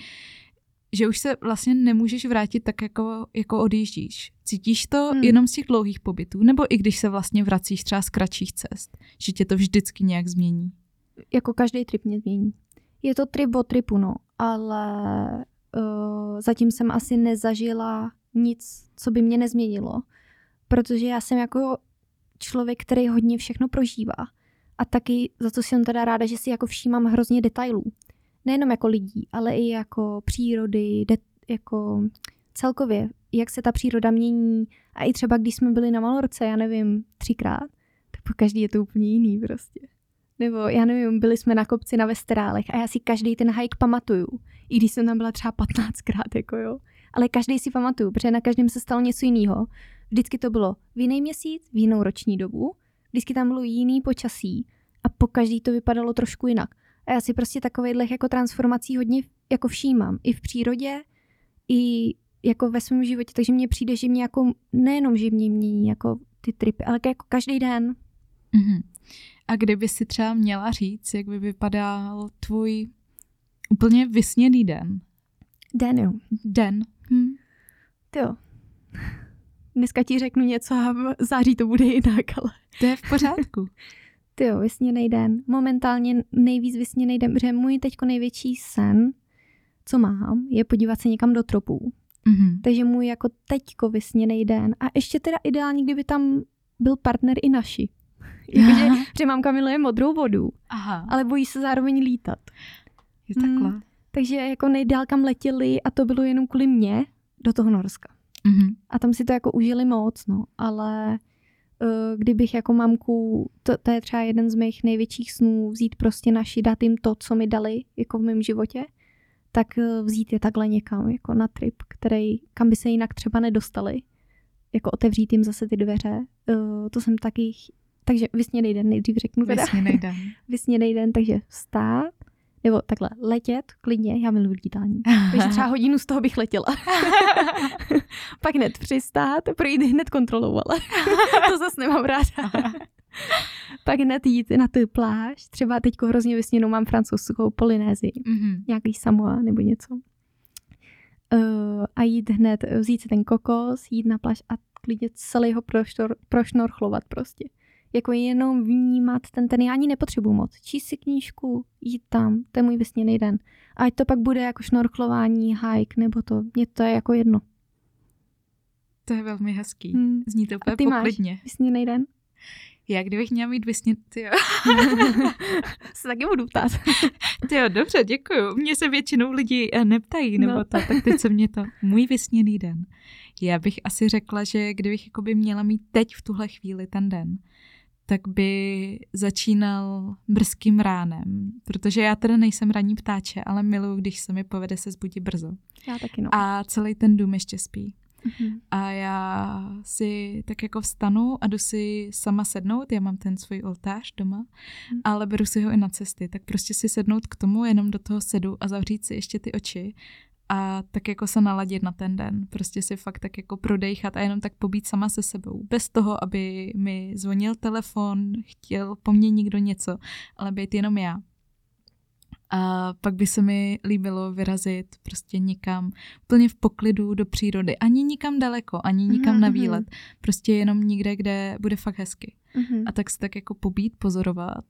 že už se vlastně nemůžeš vrátit tak, jako, jako odjíždíš. Cítíš to mm. jenom z těch dlouhých pobytů, nebo i když se vlastně vracíš třeba z kratších cest, že tě to vždycky nějak změní? Jako každý trip mě změní je to trip o tripu, no, ale uh, zatím jsem asi nezažila nic, co by mě nezměnilo, protože já jsem jako člověk, který hodně všechno prožívá a taky za to jsem teda ráda, že si jako všímám hrozně detailů. Nejenom jako lidí, ale i jako přírody, de- jako celkově, jak se ta příroda mění a i třeba když jsme byli na Malorce, já nevím, třikrát, tak po každý je to úplně jiný prostě. Nebo já nevím, byli jsme na kopci na Vesterálech a já si každý ten hike pamatuju. I když jsem tam byla třeba 15krát, jako jo. Ale každý si pamatuju, protože na každém se stalo něco jiného. Vždycky to bylo v jiný měsíc, v jinou roční dobu. Vždycky tam bylo jiný počasí a po každý to vypadalo trošku jinak. A já si prostě takových jako transformací hodně jako všímám. I v přírodě, i jako ve svém životě. Takže mně přijde, že mě jako nejenom, že mě mění jako ty tripy, ale jako každý den. Mm-hmm. A kdyby si třeba měla říct, jak by vypadal tvůj úplně vysněný den? Den, jo. Den. Hm. jo. Dneska ti řeknu něco a v září to bude jinak, ale... To je v pořádku. Ty jo, vysněný den. Momentálně nejvíc vysněný den, protože můj teďko největší sen, co mám, je podívat se někam do tropů. Mm-hmm. Takže můj jako teďko vysněný den. A ještě teda ideální, kdyby tam byl partner i naši. Jakože, že mamka miluje modrou vodu, Aha. ale bojí se zároveň lítat. Je takhle. Mm, takže jako nejdál kam letěli a to bylo jenom kvůli mě do toho Norska. Mm-hmm. A tam si to jako užili moc, no. Ale uh, kdybych jako mamku, to, to je třeba jeden z mých největších snů, vzít prostě naši, dát jim to, co mi dali jako v mém životě, tak uh, vzít je takhle někam, jako na trip, který, kam by se jinak třeba nedostali. Jako otevřít jim zase ty dveře. Uh, to jsem taky takže vysněný den nejdřív řeknu teda. Vysněný den. vysněný den, takže vstát, nebo takhle letět, klidně, já miluji lítání. Takže třeba hodinu z toho bych letěla. Pak hned přistát, projít hned kontrolou, ale to zase nemám ráda. Pak hned jít na tu pláž, třeba teď hrozně vysněnou mám francouzskou Polynézii, mm-hmm. nějaký Samoa nebo něco. Uh, a jít hned, vzít si ten kokos, jít na pláž a klidně celý ho prošnorchlovat prostě jako jenom vnímat ten, ten já ani nepotřebuji moc. Číst si knížku, jít tam, to je můj vysněný den. A ať to pak bude jako šnorklování, hike, nebo to, mě to je jako jedno. To je velmi hezký. Hmm. Zní to úplně A ty poklidně. máš vysněný den? Já kdybych měla mít vysněný, jo. se taky budu ptát. ty jo, dobře, děkuju. Mně se většinou lidi eh, neptají, nebo no. to, tak teď se mě to, můj vysněný den. Já bych asi řekla, že kdybych jakoby měla mít teď v tuhle chvíli ten den, tak by začínal brzkým ránem, protože já teda nejsem ranní ptáče, ale miluju, když se mi povede se zbudit brzo. Já taky no. A celý ten dům ještě spí. Mm-hmm. A já si tak jako vstanu a jdu si sama sednout, já mám ten svůj oltář doma, mm. ale beru si ho i na cesty, tak prostě si sednout k tomu, jenom do toho sedu a zavřít si ještě ty oči a tak jako se naladit na ten den. Prostě si fakt tak jako prodejchat a jenom tak pobít sama se sebou. Bez toho, aby mi zvonil telefon, chtěl po mně někdo něco, ale být jenom já. A pak by se mi líbilo vyrazit prostě někam úplně v poklidu do přírody. Ani nikam daleko, ani nikam mm-hmm. na výlet. Prostě jenom někde, kde bude fakt hezky. Mm-hmm. A tak se tak jako pobít, pozorovat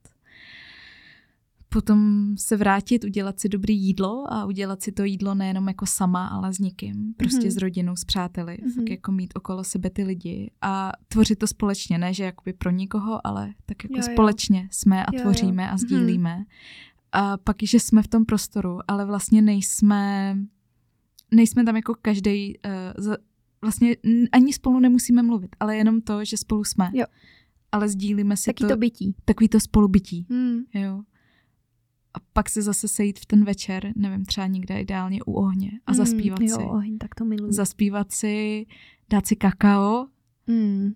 potom se vrátit, udělat si dobrý jídlo a udělat si to jídlo nejenom jako sama, ale s někým, prostě mm-hmm. s rodinou, s přáteli, mm-hmm. fakt jako mít okolo sebe ty lidi a tvořit to společně, ne že jakoby pro někoho, ale tak jako jo, společně jo. jsme a jo, tvoříme jo. a mhm. sdílíme. Mm-hmm. A pak, že jsme v tom prostoru, ale vlastně nejsme, nejsme tam jako každý, uh, vlastně ani spolu nemusíme mluvit, ale jenom to, že spolu jsme. Jo. Ale sdílíme si Taký to, to bytí. Takový to spolubytí. Mm. Jo a pak se zase sejít v ten večer, nevím, třeba někde ideálně u ohně a mm, zaspívat jo, si. oheň, tak to miluji. Zaspívat si, dát si kakao mm.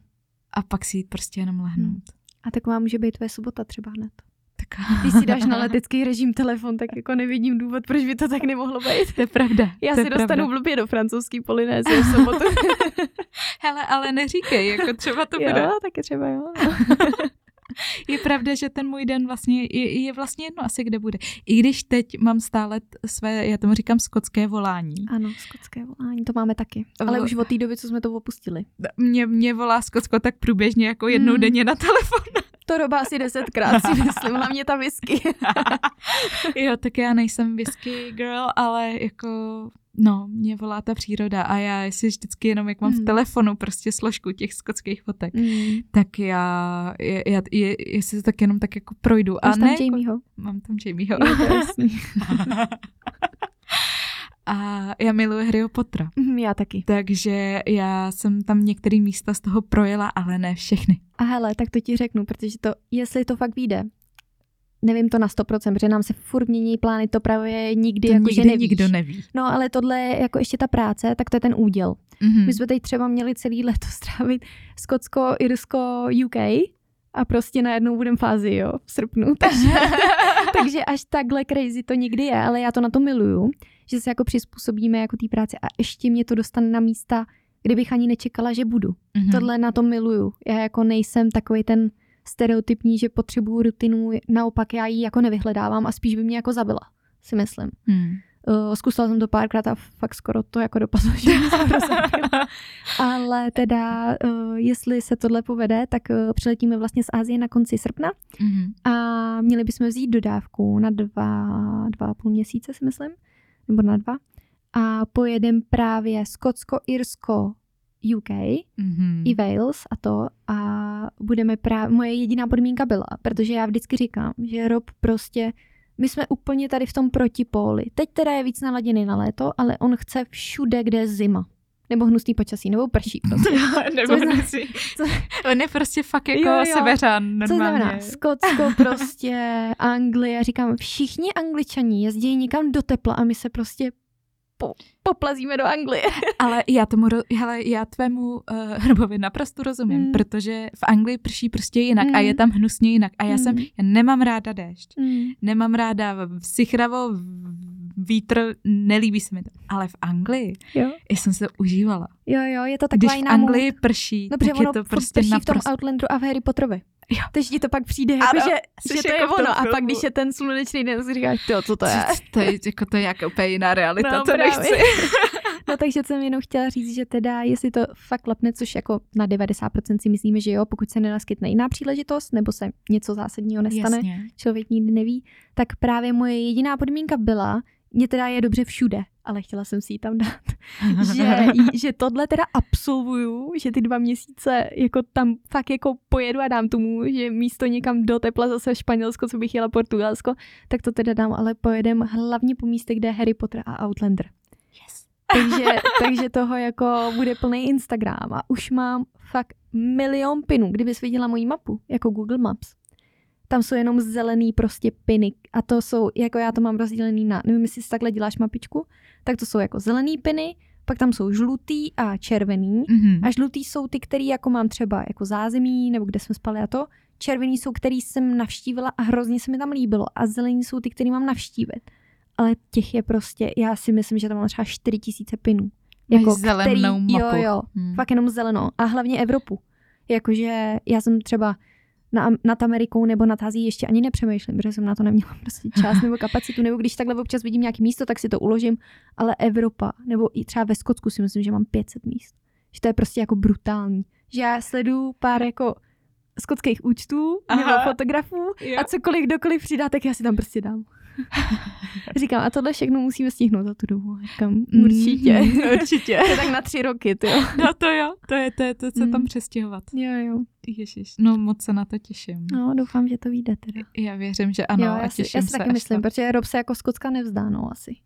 a pak si jít prostě jenom lehnout. Mm. A taková může být tvoje sobota třeba hned. Tak. Když si dáš na letecký režim telefon, tak jako nevidím důvod, proč by to tak nemohlo být. To je pravda. Já si dostanu pravda. blbě do francouzský Polynézie v sobotu. Hele, ale neříkej, jako třeba to bude. Jo, taky třeba jo. je pravda, že ten můj den vlastně je, je vlastně jedno asi, kde bude. I když teď mám stále své, já tomu říkám skotské volání. Ano, skotské volání, to máme taky. Ale už od té doby, co jsme to opustili. Mě, mě volá Skotsko tak průběžně jako jednou hmm. denně na telefon. To doba asi desetkrát si myslím, hlavně ta whisky. jo, tak já nejsem whisky girl, ale jako No, mě volá ta příroda a já si vždycky jenom, jak mám mm. v hmm. telefonu prostě složku těch skotských fotek, mm. tak já, já, já, je, jestli to tak jenom tak jako projdu. Máš a tam ne, jako- Jamieho? Jako, mám tam Jamieho. a já miluji Harryho Pottera. Mm, já taky. Takže já jsem tam některé místa z toho projela, ale ne všechny. A hele, tak to ti řeknu, protože to, jestli to fakt vyjde, nevím to na 100%, protože nám se furt mění plány, to právě nikdy To jako, nikdy že nevíš. nikdo neví. No ale tohle je jako ještě ta práce, tak to je ten úděl. Mhm. My jsme teď třeba měli celý leto strávit Skotsko, Irsko, UK a prostě najednou budeme fázi, jo, v srpnu. Takže, takže až takhle crazy to někdy je, ale já to na to miluju, že se jako přizpůsobíme jako té práci a ještě mě to dostane na místa, kde bych ani nečekala, že budu. Mhm. Tohle na to miluju. Já jako nejsem takový ten stereotypní, že potřebuju rutinu, naopak já ji jako nevyhledávám a spíš by mě jako zabila, si myslím. Hmm. Uh, zkusila jsem to párkrát a fakt skoro to jako dopadlo, že. Ale teda, uh, jestli se tohle povede, tak uh, přiletíme vlastně z Ázie na konci srpna Mhm. a měli bychom vzít dodávku na dva, dva a půl měsíce, si myslím, nebo na dva. A pojedem právě Skotsko, Irsko, UK Mhm. i Wales a to a budeme právě, moje jediná podmínka byla, protože já vždycky říkám, že Rob prostě, my jsme úplně tady v tom protipóli. Teď teda je víc naladěný na léto, ale on chce všude, kde je zima. Nebo hnusný počasí, nebo prší prostě. Nebo Co si. co- On je prostě fakt jako Jo, jo. severan Co normálně. znamená Skotsko prostě, Anglie, říkám, všichni angličani jezdí někam do tepla a my se prostě po, poplazíme do Anglie. Ale já tomu, hele, já tvému uh, Hrbovi naprosto rozumím, Mm. protože v Anglii prší prostě jinak a Mm. je tam hnusně jinak. A já Mm. jsem, já nemám ráda déšť, Mm. nemám ráda sichravo, vítr, nelíbí se mi to. Ale v Anglii, Jo, jsem se to užívala. jo, jo, je to Když taková v jiná Anglii prší, No, tak je to prostě prší v tom naprosto... Outlanderu a v Harry Potterovi. Jo. Takže ti to pak přijde, jako, Ano, že, jsi že to jako je tom ono. A pak, když je ten slunečný den, si říkáš, tyjo, co to je? To je, jako to je jako úplně jiná realita, No, to právě. nechci. No takže jsem jenom chtěla říct, že teda, jestli to fakt klapne, což jako na 90% si myslíme, že jo, pokud se nenaskytne jiná příležitost, nebo se něco zásadního nestane, Jasně. člověk nikdy neví, tak právě moje jediná podmínka byla, mě teda je dobře všude, ale chtěla jsem si ji tam dát, že, že tohle teda absolvuju, že ty dva měsíce jako tam fakt jako pojedu a dám tomu, že místo někam do tepla zase Španělsko, co bych jela Portugalsko, tak to teda dám, ale pojedem hlavně po místech, kde je Harry Potter a Outlander. Yes. Takže, takže toho jako bude plný Instagram a už mám fakt milion pinů. Kdybys viděla moji mapu, jako Google Maps, tam jsou jenom zelený prostě piny a to jsou, jako já to mám rozdělený na, nevím, jestli si takhle děláš mapičku, tak to jsou jako zelený piny, pak tam jsou žlutý a červený Mhm. a žlutý jsou ty, který jako mám třeba jako zázemí, nebo kde jsme spali a to. Červený jsou, který jsem navštívila a hrozně se mi tam líbilo. A zelení jsou ty, který mám navštívit. Ale těch je prostě, já si myslím, že tam mám třeba 4 tisíce pinů. Máš zelenou mapu. Jo, jo, Hmm. fakt jenom zelenou. A hlavně Evropu. Jakože já jsem třeba na, nad Amerikou nebo nad Azií ještě ani nepřemýšlím, protože jsem na to neměla prostě čas nebo kapacitu, nebo když takhle občas vidím nějaký místo, tak si to uložím, ale Evropa, nebo i třeba ve Skotsku si myslím, že mám 500 míst. Že to je prostě jako brutální. Že já sleduju pár jako skotských účtů Aha. nebo fotografů Jo. a cokoliv kdokoliv přidá, tak já si tam prostě dám. Říkám, a tohle všechno musíme stihnout za tu dobu. A Říkám, určitě. Mhm, určitě. to je tak na tři roky, ty jo. No to jo, to je to, je to se Mm. tam přestěhovat. Jo, jo. Ježiš, no moc se na to těším. No, doufám, že to vyjde teda. Já věřím, že ano jo, a já si, těším já si se. taky až myslím, to- protože Rob se jako Skocka nevzdá, no asi.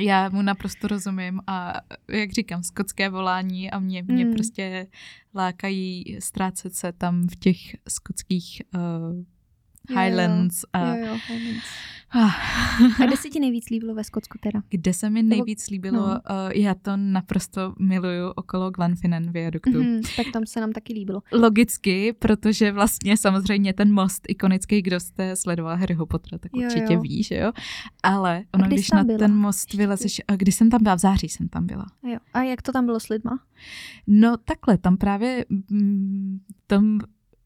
Já mu naprosto rozumím a jak říkám, skotské volání a mě, mě Mm. prostě lákají ztrácet se tam v těch skotských uh, jo. Highlands a, Jo, jo, Highlands. Ah. A kde se ti nejvíc líbilo ve Skotsku teda? Kde se mi nejvíc líbilo, no. uh, já to naprosto miluju okolo Glenfinnan viaduktu. Mm-hmm, tak tam se nám taky líbilo. Logicky, protože vlastně samozřejmě ten most ikonický, kdo jste sledoval Harryho Pottera, tak Jo, určitě jo. ví, že jo. Ale ono, kdy když tam na byla? ten most vylezeš, a když jsem tam byla, v září jsem tam byla. A, jo. a jak to tam bylo s lidma? No takhle, tam právě mm, tam,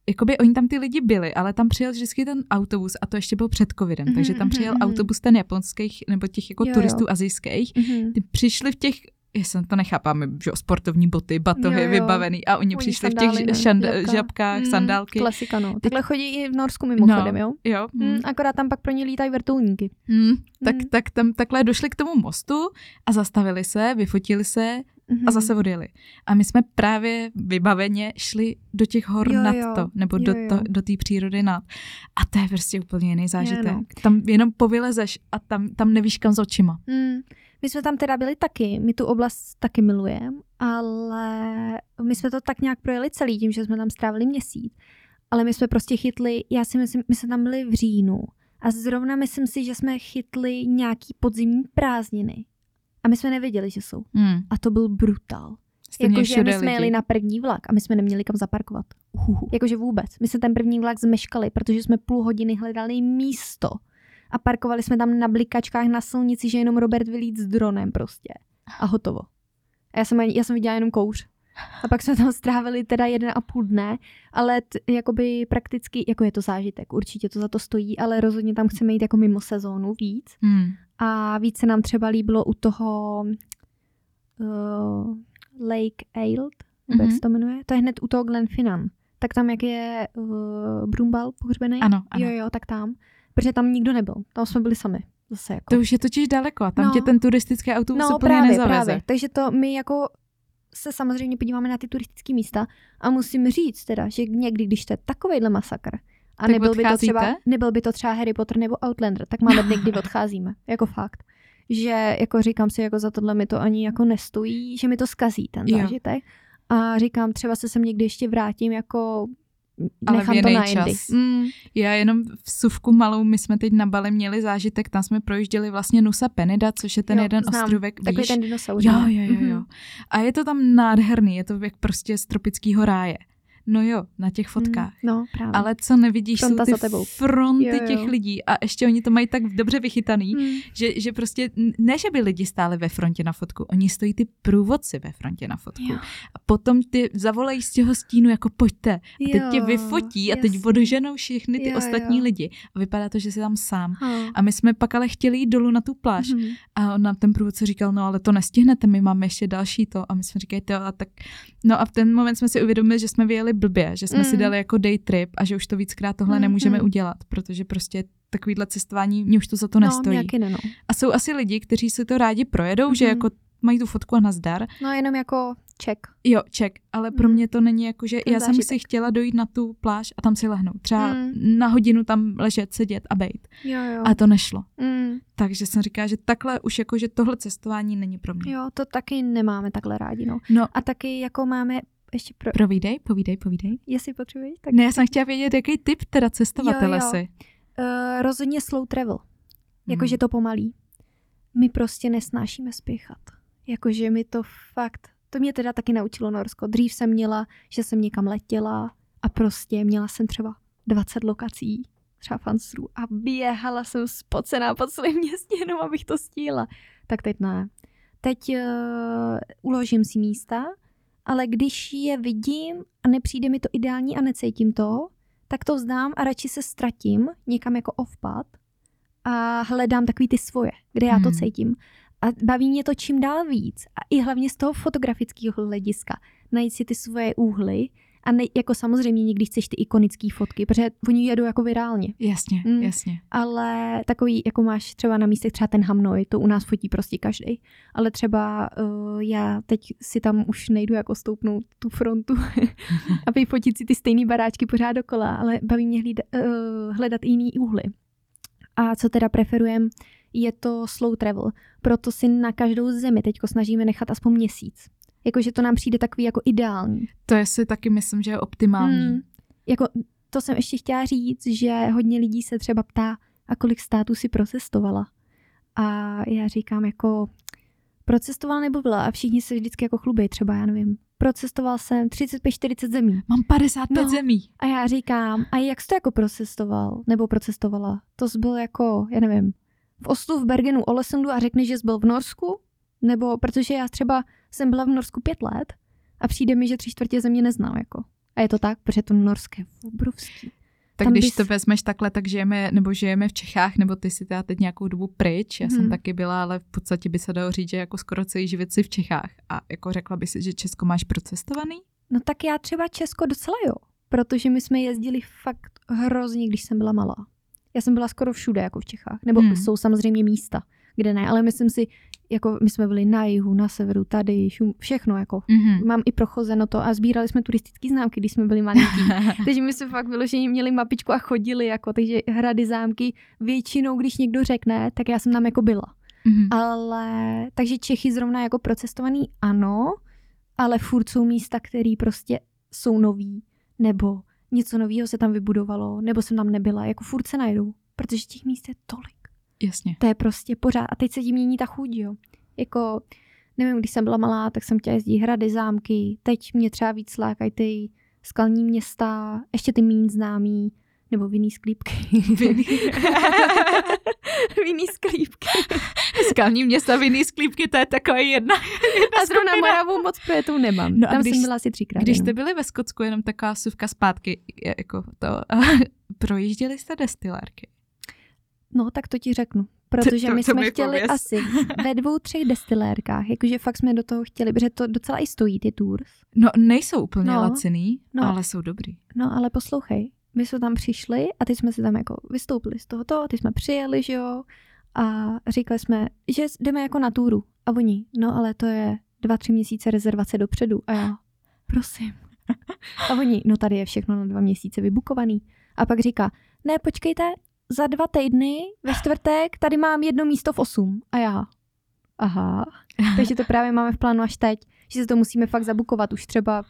jakoby oni tam ty lidi byli, ale tam přijel vždycky ten autobus a to ještě byl před covidem, Mhm, takže tam mhm, přijel mhm. autobus ten japonských nebo těch jako Jo, jo. turistů azijských. Mm-hmm. Ty přišli v těch já jsem to nechápám, že sportovní boty, batohy Jo, jo. vybavený a oni, Oni přišli v těch ne? šand, Žabka. žabkách, Mm, sandálky. Klasika, no. Takhle chodí i v Norsku mimochodem, No. jo? Jo, Mm, akorát tam pak pro ně lítají vrtulníky. Hmm, tak, Mm. tak tam takhle došli k tomu mostu a zastavili se, vyfotili se Mm-hmm. a zase odjeli. A my jsme právě vybaveně šli do těch hor Jo, nad jo. to, nebo Jo, do, jo. do té přírody nad. A to je prostě úplně jiný zážitek. no. Tam jenom povylezeš a tam, tam nevíš kam s očima. Mm. My jsme tam teda byli taky, my tu oblast taky milujeme, ale my jsme to tak nějak projeli celý tím, že jsme tam strávili měsíc. Ale my jsme prostě chytli, já si myslím, my jsme tam byli v říjnu A zrovna myslím si, že jsme chytli nějaký podzimní prázdniny. A my jsme nevěděli, že jsou. Hmm. A to byl brutál. Jakože my jsme jeli na první vlak a my jsme neměli kam zaparkovat. Uhuhu. Jakože vůbec. My jsme ten první vlak zmeškali, protože jsme půl hodiny hledali místo. A parkovali jsme tam na blikačkách na silnici, že jenom Robert vylít s dronem prostě. A hotovo. A já jsem, já jsem viděla jenom kouř. A pak jsme tam strávili teda jeden a půl dne, ale t, jakoby prakticky, jako je to zážitek, určitě to za to stojí, ale rozhodně tam chceme jít jako mimo sezónu víc. Hmm. A víc se nám třeba líbilo u toho uh, Lake Aild, nebo jak Mhm. se to jmenuje, to je hned u toho Glenfinnan. Tak tam, jak je uh, Brumbal pohřbený, Ano, ano. jo, jo, tak tam. Protože tam nikdo nebyl, tam jsme byli sami. Zase jako. To už je totiž daleko a tam No. tě ten turistický autobus no úplně právě, nezaveze. právě. Takže to my jako se samozřejmě podíváme na ty turistické místa a musím říct teda, že někdy, když to je takovejhle masakr, a Tak nebyl by, to třeba, nebyl by to třeba Harry Potter nebo Outlander, tak máme dny, kdy odcházíme. Jako fakt. Že jako říkám si, jako za tohle mi to ani jako nestojí, že mi to skazí ten Jo. zážitek. A říkám, třeba se sem někdy ještě vrátím, jako Ale nechám to jiný na jindy. čas. Mm, Já jenom v suvku malou, my jsme teď na Bali měli zážitek, tam jsme projížděli vlastně Nusa Penida, což je ten Jo, jeden znám. ostrovek, takový víš? ten dinosaur. Jo, jo, jo, jo. Mhm. A je to tam nádherný, je to jak prostě z tropického ráje. No jo, na těch fotkách. Mm, no, právě. Ale co nevidíš, Fronta jsou za ty tebou. fronty Jo, jo. těch lidí a ještě oni to mají tak dobře vychytaný, Mm. že, že prostě ne, že by lidi stáli ve frontě na fotku, oni stojí ty průvodci ve frontě na fotku. Jo. A potom ty zavolají z těch stínu jako pojďte. A teď tě Jo, vyfotí a teď odženou všechny ty Jo, ostatní jo. lidi. A vypadá to, že jsi tam sám. Ha. A my jsme pak ale chtěli jít dolů na tu pláž. Mhm. A on nám ten průvodce říkal, no ale to nestihnete, my máme ještě další to. A my jsme říkali, jo, a tak. No a v ten moment jsme si uvědomili, že jsme vyjeli blbě, že jsme si Mm. dali jako day trip a že už to víckrát tohle Mm, nemůžeme mm. udělat, protože prostě takovýhle cestování, mě už to za to No, nestojí. nějaký ne, no. A jsou asi lidi, kteří si to rádi projedou, že Mhm. jako mají tu fotku a nazdar. No jenom jako check. Jo, ček, ale pro Mm. mě to není jako, že Ten já jsem si zážitek. chtěla dojít na tu pláž a tam si lehnout. Třeba Mm. na hodinu tam ležet, sedět a bejt. Jo, jo. A to nešlo. Mm, Takže jsem říkala, že takhle už jako, že tohle cestování není pro mě. jo, to taky nemáme takhle rádi, no. No, A taky jako máme, ještě pro, Provídej, povídej, povídej. jestli potřebuješ, tak Ne, já jsem chtěla vědět, jaký typ teda cestovatele Jo, jo. si. uh, rozhodně slow travel. Hmm. Jakože to pomalý. My prostě nesnášíme spěchat. Jakože mi to fakt, to mě teda taky naučilo Norsko. Dřív jsem měla, že jsem někam letěla a prostě měla jsem třeba 20 lokací, třeba fansrů a běhala jsem spocená po celém městě, jenom abych to stihla. Tak teď ne. Teď uh, uložím si místa, ale když je vidím a nepřijde mi to ideální a necítím to, tak to vzdám a radši se ztratím někam jako offpad a hledám takový ty svoje, kde já to Hmm. cítím. A baví mě to čím dál víc. A i hlavně z toho fotografického hlediska. Najít si ty svoje úhly a ne, jako samozřejmě někdy chceš ty ikonické fotky, protože oni jedou jako virálně. Jasně, Mm. jasně. Ale takový, jako máš třeba na místech třeba ten Hamnoj, to u nás fotí prostě každý. Ale třeba uh, já teď si tam už nejdu jako stoupnout tu frontu, aby fotit si ty stejné baráčky pořád dokola, ale baví mě hlída, uh, hledat jiný úhly. A co teda preferujem, je to slow travel. Proto si na každou zemi teďko snažíme nechat aspoň měsíc. Jakože to nám přijde takový jako ideální. To je si taky myslím, že je optimální. Hmm. Jako, to jsem ještě chtěla říct, že hodně lidí se třeba ptá, a kolik států si procestovala. A já říkám jako, procestovala nebo byla a všichni se vždycky jako chlubí, třeba já nevím. Procestoval jsem 35-40 zemí. Mám 55 No. zemí. A já říkám, a jak jsi to jako procestoval? Nebo procestovala? To jsi byl jako, já nevím, v Oslu, v Bergenu, Olesendu a řekneš, že jsi byl v Norsku? Nebo, protože já třeba jsem byla v Norsku pět let a přijde mi, že tři čtvrtě země neznám, jako. A je to tak, protože to norské je obrovský. Tak Tam když bys- to vezmeš takhle, tak žijeme, nebo žijeme v Čechách, nebo ty si teda teď nějakou dobu pryč, já jsem Mhm. taky byla, ale v podstatě by se dalo říct, že jako skoro celý život si v Čechách. A jako řekla by si, že Česko máš procestovaný? No tak já třeba Česko docela jo, protože my jsme jezdili fakt hrozně, když jsem byla malá. Já jsem byla skoro všude, jako v Čechách. Nebo Hmm. hmm. jsou samozřejmě místa, kde ne, ale myslím si, jako my jsme byli na jihu, na severu, tady, šum, všechno jako. Mhm. Mám i prochozeno to a sbírali jsme turistické známky, když jsme byli malinký. takže my jsme fakt vyloženě měli mapičku a chodili, jako, takže hrady, zámky, většinou, když někdo řekne, tak já jsem tam jako byla. Mhm. Ale, takže Čechy zrovna jako procestovaný ano, ale furt jsou místa, které prostě jsou nový, nebo něco nového se tam vybudovalo, nebo jsem tam nebyla, jako furt se najdou. protože těch míst je tolik. Jasně. To je prostě pořád. A teď se tím mění ta chuť, jo. Jako, nevím, když jsem byla malá, tak jsem chtěla jezdit hrady, zámky. Teď mě třeba víc lákají ty skalní města, ještě ty méně známý, nebo vinný sklípky. Vinný. vinný sklípky. Skalní města, vinný sklípky, to je taková jedna, jedna A zrovna skupina. Moravu moc projetou nemám. No Tam když- jsem byla asi třikrát. Když jenom. jste byli ve Skotsku, jenom taková suvka zpátky, jako to, projížděli jste destilérky. No, tak to ti řeknu. Protože To- my to jsme chtěli pověz. asi ve dvou, třech destilérkách, jakože fakt jsme do toho chtěli, protože to docela i stojí ty tours. No, nejsou úplně No. laciný, No. ale jsou dobrý. No ale poslouchej, my jsme tam přišli a teď jsme si tam jako vystoupili z tohoto, teď jsme přijeli, že jo, a říkali jsme, že jdeme jako na túru. A oni, no ale to je dva, tři měsíce rezervace dopředu. A já, prosím. A oni, no tady je všechno na dva měsíce vybukovaný. A pak říká, ne, počkejte, za dva týdny, ve čtvrtek, tady mám jedno místo v osm. A já, aha, takže to právě máme v plánu až teď, že se to musíme fakt zabukovat už třeba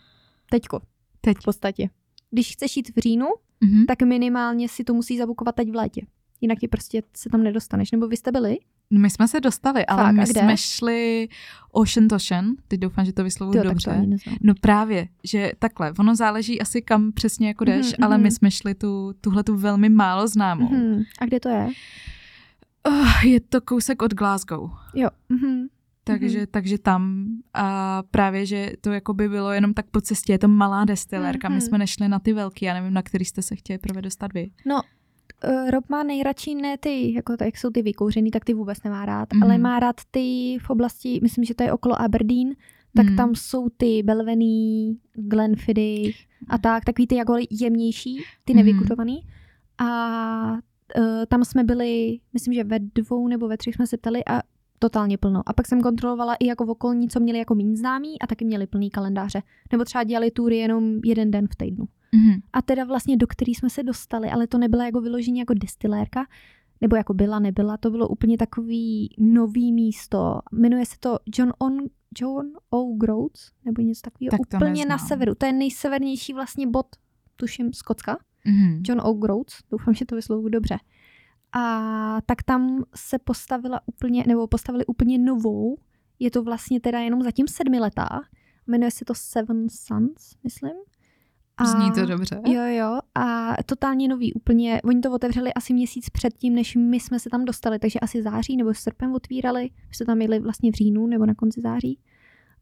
teďko. Teď. V podstatě. Když chceš jít v říjnu, Mhm. tak minimálně si to musí zabukovat teď v létě. Jinak ti prostě se tam nedostaneš. Nebo vy jste byli? My jsme se dostali, ale Fakt, my jsme šli Ocean Toshen, teď doufám, že to vyslovuju to dobře. neznám. No právě, že takhle, ono záleží asi kam přesně jako jdeš, Mhm, ale mhm. my jsme šli tu, tuhle tu velmi málo známou. Mhm. A kde to je? Oh, je to kousek od Glasgow. Jo. Mhm. Takže, takže tam a právě, že to jako by bylo jenom tak po cestě, je to malá destilérka, my Mhm. jsme nešli na ty velký, já nevím, na který jste se chtěli prvé dostat vy. No, uh, Rob má nejradši ne ty, jako to, jak jsou ty vykouřený, tak ty vůbec nemá rád, Mhm. ale má rád ty v oblasti, myslím, že to je okolo Aberdeen, tak Mhm. tam jsou ty Belvený, Glenfiddich a tak, takový ty jako jemnější, ty Mhm. nevykuřovaný. A uh, tam jsme byli, myslím, že ve dvou nebo ve třech jsme se ptali a totálně plno. A pak jsem kontrolovala i jako v okolní, co měli jako méně známí a taky měli plný kalendáře. Nebo třeba dělali tury jenom jeden den v týdnu. Mhm. A teda vlastně do který jsme se dostali, ale to nebyla jako vyložení jako destilérka, nebo jako byla, nebyla, to bylo úplně takový nový místo. Jmenuje se to John, On, John O. Groats, nebo něco takového, Tak úplně na neznám. severu. To je nejsevernější vlastně bod, tuším, Skotska. Mhm. John O. Groats, doufám, že to vyslovuju dobře. A tak tam se postavila úplně, nebo postavili úplně novou, je to vlastně teda jenom zatím sedmiletá, jmenuje se to Seven Suns, myslím. Zní to dobře. Jo, jo, a totálně nový, úplně, oni to otevřeli asi měsíc předtím, než my jsme se tam dostali, takže asi září nebo srpen otvírali, my jsme tam jeli vlastně v říjnu nebo na konci září.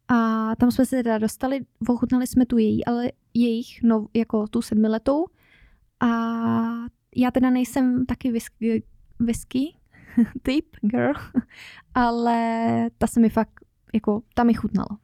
A tam jsme se teda dostali, ochutnali jsme tu její, ale jejich, no, jako tu sedmiletou. A já teda nejsem taky whisky, whisky typ girl, ale ta se mi fakt, jako, ta mi chutnala.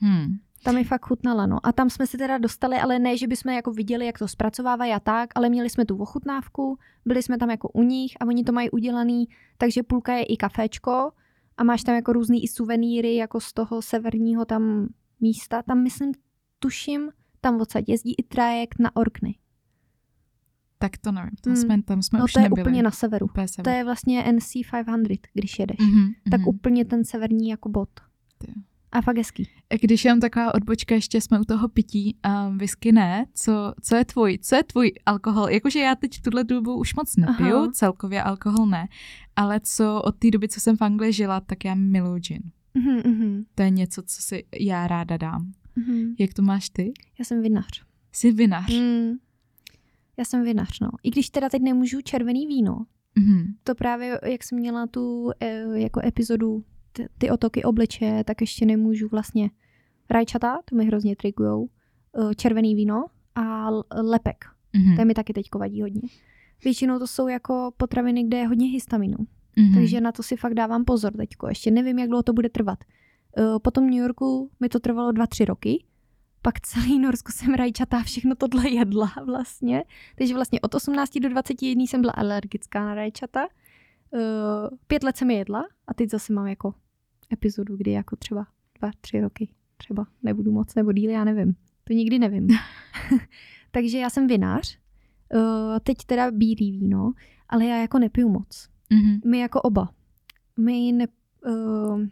Hmm. Ta mi fakt chutnala, no. A tam jsme se teda dostali, ale ne, že bychom jako viděli, jak to zpracovávají a tak, ale měli jsme tu ochutnávku, byli jsme tam jako u nich a oni to mají udělaný, takže půlka je i kaféčko a máš tam jako různý i suvenýry, jako z toho severního tam místa. Tam myslím, tuším, tam odsaď jezdí i trajekt na Orkney. Tak to nevím, tam Hmm. jsme, tam jsme No už to je nebyli. úplně na severu. Úplně To sever. je vlastně NC 500, když jedeš. Mhm, Tak mhm. úplně ten severní jako bod. Ty. A fakt hezký. Když jenom taková odbočka, ještě jsme u toho pití a whisky ne, co, co je tvůj, co je tvůj alkohol? Jakože já teď v tuhle dobu už moc nepiju, Aha. celkově alkohol ne, ale co od té doby, co jsem v Anglii žila, tak já miluji gin. Mhm, mhm, To je něco, co si já ráda dám. mhm. Jak to máš ty? Já jsem vinař. Jsi vinař. Mm. Já jsem vinař, no. I když teda teď nemůžu červený víno, Mhm. to právě, jak jsem měla tu eh, jako epizodu ty, ty otoky obličeje, tak ještě nemůžu vlastně rajčata, to mi hrozně trigujou, eh, červený víno a lepek, Mhm. to mi taky teď vadí hodně. Většinou to jsou jako potraviny, kde je hodně histaminu, Mhm. takže na to si fakt dávám pozor teďko. Ještě nevím, jak dlouho to bude trvat. Eh, Po tom New Yorku mi to trvalo dva, tři roky, pak celý Norsko jsem rajčata a všechno tohle jedla vlastně. Takže vlastně od 18 do 21 jsem byla alergická na rajčata. Eh, Pět let jsem je jedla a teď zase mám jako epizodu, kdy jako třeba dva, tři roky třeba nebudu moc nebo díl, já nevím. To nikdy nevím. Takže já jsem vinář, eh, teď teda bílý víno, ale já jako nepiju moc. Mhm. My jako oba. My ne, eh,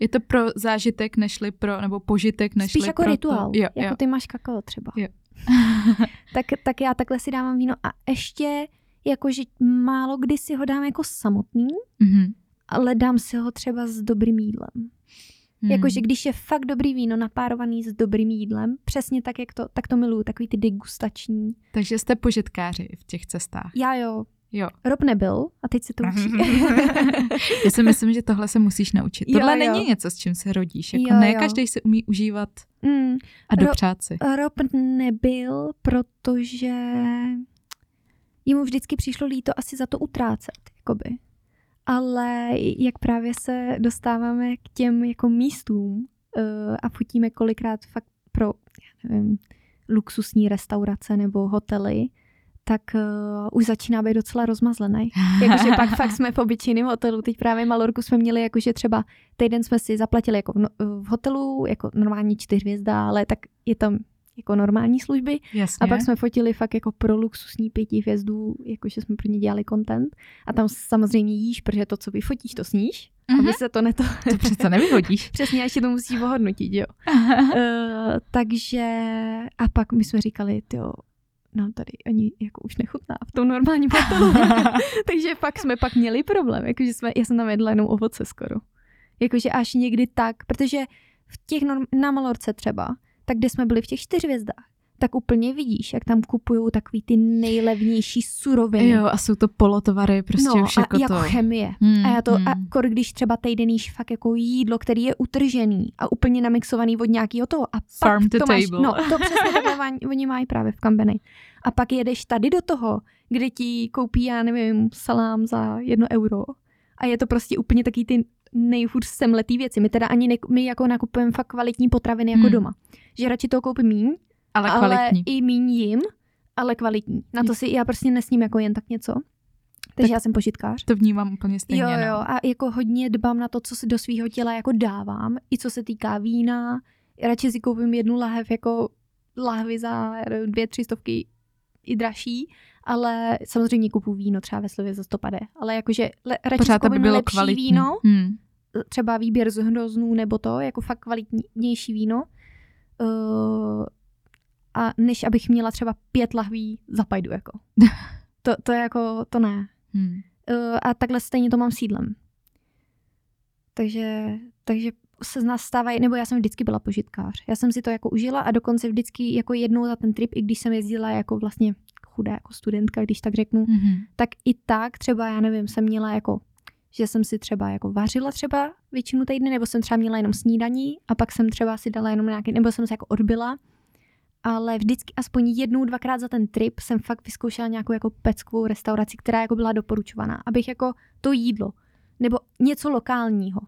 Je to pro zážitek, nešli pro, nebo požitek, nešli Spíš jako pro rituál. To. Jo, jako jo. ty máš kakao třeba. Jo. tak, tak já takhle si dávám víno a ještě jakože málo kdy si ho dám jako samotný, Mhm. Ale dám si ho třeba s dobrým jídlem. Hmm. Jakože když je fakt dobrý víno napárovaný s dobrým jídlem, přesně tak, jak to, tak to miluju, takový ty degustační. Takže jste požitkáři v těch cestách. Já jo, Jo. Rob nebyl a teď se to učí. Já si myslím, že tohle se musíš naučit. Jo, Tohle jo. není něco, s čím se rodíš. Jako Jo, ne jo. každý se umí užívat mm, a dopřát si. Rob nebyl, protože jemu vždycky přišlo líto asi za to utrácet, jakoby. Ale jak právě se dostáváme k těm jako místům uh, a fotíme kolikrát fakt pro, já nevím, luxusní restaurace nebo hotely, tak uh, už začíná být docela rozmazlený. Jakože pak fakt jsme v obyčejném hotelu, teď právě Malorku jsme měli, jakože třeba týden jsme si zaplatili jako v, no, v hotelu, jako normální čtyřhvězda, ale tak je tam jako normální služby. Jasně. A pak jsme fotili fakt jako pro luxusní pěti hvězdů, jakože jsme pro ně dělali content. A tam samozřejmě jíš, protože to, co vyfotíš, to sníš. Mhm. Aby se to neto... To přece nevyhodíš. Přesně, a ještě to musíš ohodnotit, jo. uh, takže a pak my jsme říkali, jo, nám tady ani jako už nechutná v tom normálním hotelu. takže pak jsme pak měli problém, jakože jsme, já jsem tam jedla jenom ovoce skoro. Jakože až někdy tak, protože v těch norm, na Malorce třeba, tak kde jsme byli v těch čtyřhvězdách, tak úplně vidíš, jak tam kupují takový ty nejlevnější suroviny. Jo, a jsou to polotovary, prostě no, už jako a jako to. chemie. Hmm, A já to, hmm. a kor, když třeba týden jíš fakt jako jídlo, který je utržený a úplně namixovaný od nějakého toho. A Farm pak to máš, table. No, to přesně takhle oni mají právě v Kambeny. A pak jedeš tady do toho, kde ti koupí, já nevím, salám za jedno euro. A je to prostě úplně taky ty nejhůř semletý věci. My teda ani ne, my jako nakupujeme fakt kvalitní potraviny jako Hmm. doma. Že radši to koupím míň, ale ale i míň jim, ale kvalitní. Na to si já prostě nesním jako jen tak něco. Takže Tak- já jsem požitkář. To vnímám úplně stejně. Jo, no. jo, a jako hodně dbám na to, co si do svého těla jako dávám, i co se týká vína. Radši si koupím jednu lahev jako lahvy za dvě, tři stovky i dražší, ale samozřejmě kupuju víno třeba ve slově za 150, ale jakože le, radši Pořád, aby koupím bylo lepší kvalitní. víno, Hmm. třeba výběr z hroznů nebo to, jako fakt kvalitnější víno, uh, a než abych měla třeba pět lahví za pajdu, jako. To, to je jako, to ne. Hmm. Uh, a takhle stejně to mám s jídlem. Takže, takže se z nás stávají, nebo já jsem vždycky byla požitkář. Já jsem si to jako užila a dokonce vždycky jako jednou za ten trip, i když jsem jezdila jako vlastně chudá jako studentka, když tak řeknu, Mhm. tak i tak třeba, já nevím, jsem měla jako, že jsem si třeba jako vařila třeba většinu týdny, nebo jsem třeba měla jenom snídaní a pak jsem třeba si dala jenom nějaký, nebo jsem se jako odbyla, ale vždycky aspoň jednou, dvakrát za ten trip jsem fakt vyzkoušela nějakou jako peckovou restauraci, která jako byla doporučovaná, abych jako to jídlo, nebo něco lokálního.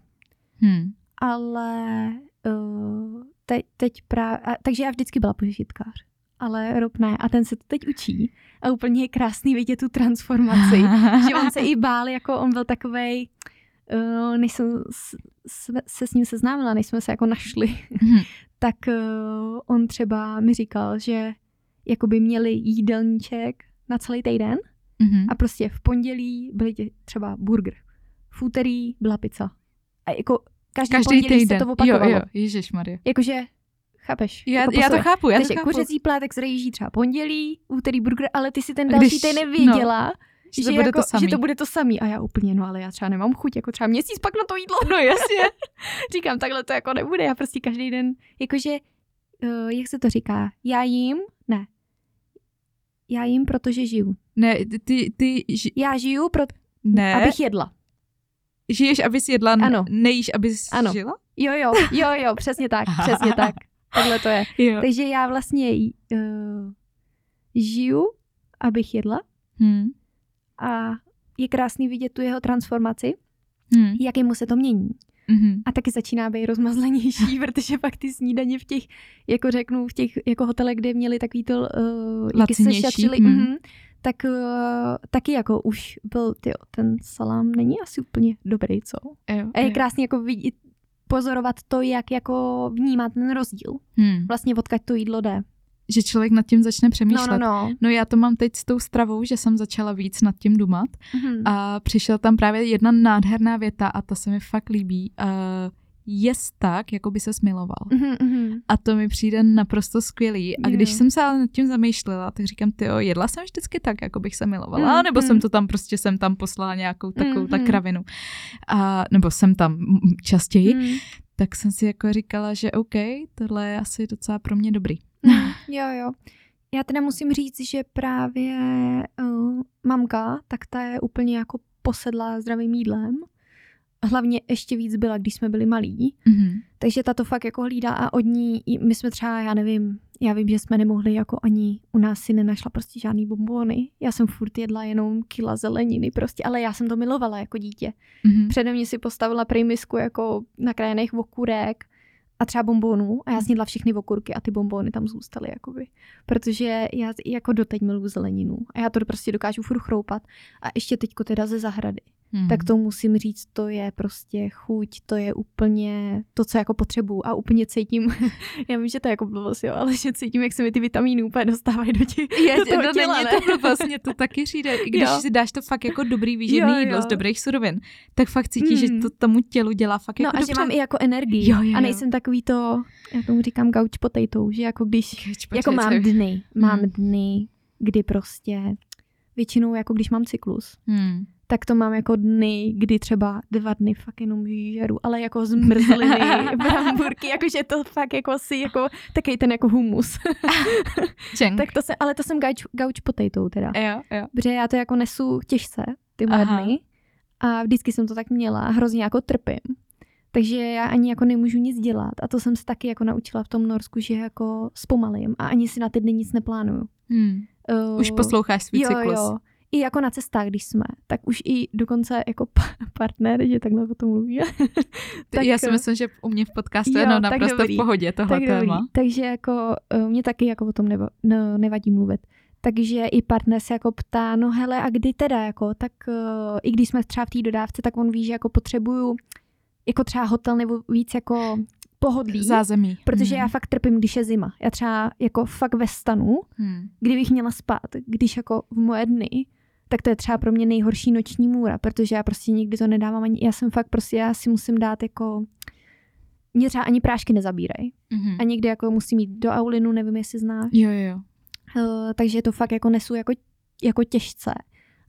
Hmm. Ale uh, teď, teď právě, takže já vždycky byla požitkář. Ale Rob ne. A ten se to teď učí. A úplně je krásný vidět tu transformaci. že on se i bál, jako on byl takovej, uh, než jsem se s ním seznámila, než jsme se jako našli, Mhm. tak uh, on třeba mi říkal, že jakoby měli jídelníček na celý týden Mhm. a prostě v pondělí byly třeba burger, v úterý byla pizza. A jako každý, Každý pondělí týden. se to opakovalo. Jo, jo, ježišmarja. Jakože, chápeš? Já, jako já to chápu, já to Takže chápu. kuřecí plátek z rejží třeba pondělí, úterý burger, ale ty si ten další když- týden no, věděla, že že, to bude jako, to samý. že to bude to samý. A já úplně, no ale já třeba nemám chuť, jako třeba měsíc pak na to jídlo. No jasně. Říkám, takhle to jako nebude, já prostě každý den, jakože, uh, jak se to říká, já jím, ne, já jim, protože žiju. Ne, ty, ty, ži, Já žiju, pro, ne, abych jedla. žiješ, abys jedla, Ano. nejíš, abys Ano. žila? Jo, jo, jo, jo, přesně tak, přesně tak. Takhle to je. Jo. Takže já vlastně uh, žiju, abych jedla Hmm. a je krásný vidět tu jeho transformaci, Hmm. jak jemu se to mění. Mhm. A taky začíná být rozmazlenější, protože pak ty snídaně v těch, jako řeknu, v těch jako hotelech, kde měli takový to, uh, jak se šatřili, mm. mhm, tak uh, taky jako už byl, tyjo, ten salám není asi úplně dobrý, co? Jo, A je jo. krásný jako vidět, pozorovat to, jak jako vnímá ten rozdíl. Hmm. Vlastně odkud to jídlo jde. Že člověk nad tím začne No, přemýšlet. no, no. No já to mám teď s tou stravou, že jsem začala víc nad tím dumat Mhm. a přišel tam právě jedna nádherná věta a ta se mi fakt líbí. Uh, jest tak, jako by se smiloval. Mhm, mhm. A to mi přijde naprosto skvělý. A Jo. když jsem se ale nad tím zamýšlela, tak říkám, ty jo, jedla jsem vždycky tak, jako bych se milovala, Mm, nebo mm. jsem to tam prostě jsem tam poslala nějakou takovou Mm, tak mm. kravinu. A, nebo jsem tam mm, častěji, Mhm. tak jsem si jako říkala, že OK, tohle je asi docela pro mě dobrý. Mm, jo, jo. Já teda musím říct, že právě uh, mamka, tak ta je úplně jako posedlá zdravým jídlem. Hlavně ještě víc byla, když jsme byli malí. Mhm. Takže ta to fakt jako hlídá a od ní, my jsme třeba, já nevím, já vím, že jsme nemohli jako ani, u nás si nenašla prostě žádný bombony. Já jsem furt jedla jenom kila zeleniny prostě, ale já jsem to milovala jako dítě. Mhm. Přede mě si postavila prej misku jako nakrájených okurek a třeba bombonů a já snědla všechny okurky a ty bombony tam zůstaly jakoby. Protože já jako doteď miluji zeleninu a já to prostě dokážu furt chroupat a ještě teďko teda ze zahrady. Mhm. Tak to musím říct, to je prostě chuť, to je úplně to, co jako potřebuju a úplně cítím, já vím, že to je jako blbost, jo, ale že cítím, jak se mi ty vitamíny úplně dostávají do, těch, Je, do toho no, těla, není ne? to vlastně to taky přijde. I když Jo. si dáš to fakt jako dobrý výživný Jo, jídlo jo. z dobrých surovin, tak fakt cítíš, že Mm. to tomu tělu dělá fakt No jako a dobře. že mám i jako energii Jo, jo, a jo. nejsem takový to, já tomu říkám gauč potato, že jako když Jako mám dny, mám Hmm. dny, kdy prostě většinou jako když mám cyklus, Hmm. tak to mám jako dny, kdy třeba dva dny fakt jenom žeru, ale jako zmrzliny, bramburky, jakože to fakt jako si jako takový ten jako humus. Tak to se, ale to jsem gauč, gauč potato teda. Jo, jo. Protože já to jako nesu těžce, ty moje Aha. dny. A vždycky jsem to tak měla, hrozně jako trpím. Takže já ani jako nemůžu nic dělat. A to jsem se taky jako naučila v tom Norsku, že jako zpomalím a ani si na ty dny nic neplánuju. Hmm. Uh, Už posloucháš svůj jo, cyklus. Jo. I jako na cestách, když jsme, tak už i dokonce jako pa- partner, že takhle o tom mluví. tak, Já si eh, myslím, že u mě v podcastu je no, naprosto dobrý. v pohodě tohle tak dobrý. téma. Takže jako uh, mě taky jako o tom nebo, no, nevadí mluvit. Takže i partner se jako ptá, no hele, a kdy teda, jako, tak uh, i když jsme třeba v té dodávce, tak on ví, že jako potřebuju jako třeba hotel nebo víc jako pohodlí. Zázemí. Protože hmm. já fakt trpím, když je zima. Já třeba jako fakt ve stanu, Hmm. kdybych měla spát, když jako v moje dny, tak to je třeba pro mě nejhorší noční můra, protože já prostě nikdy to nedávám ani, já jsem fakt prostě, já si musím dát jako, mě třeba ani prášky nezabírají. Mhm. A někdy jako musím jít do aulinu, nevím, jestli znáš. Jo, jo, jo. Uh, takže to fakt jako nesu jako, jako těžce.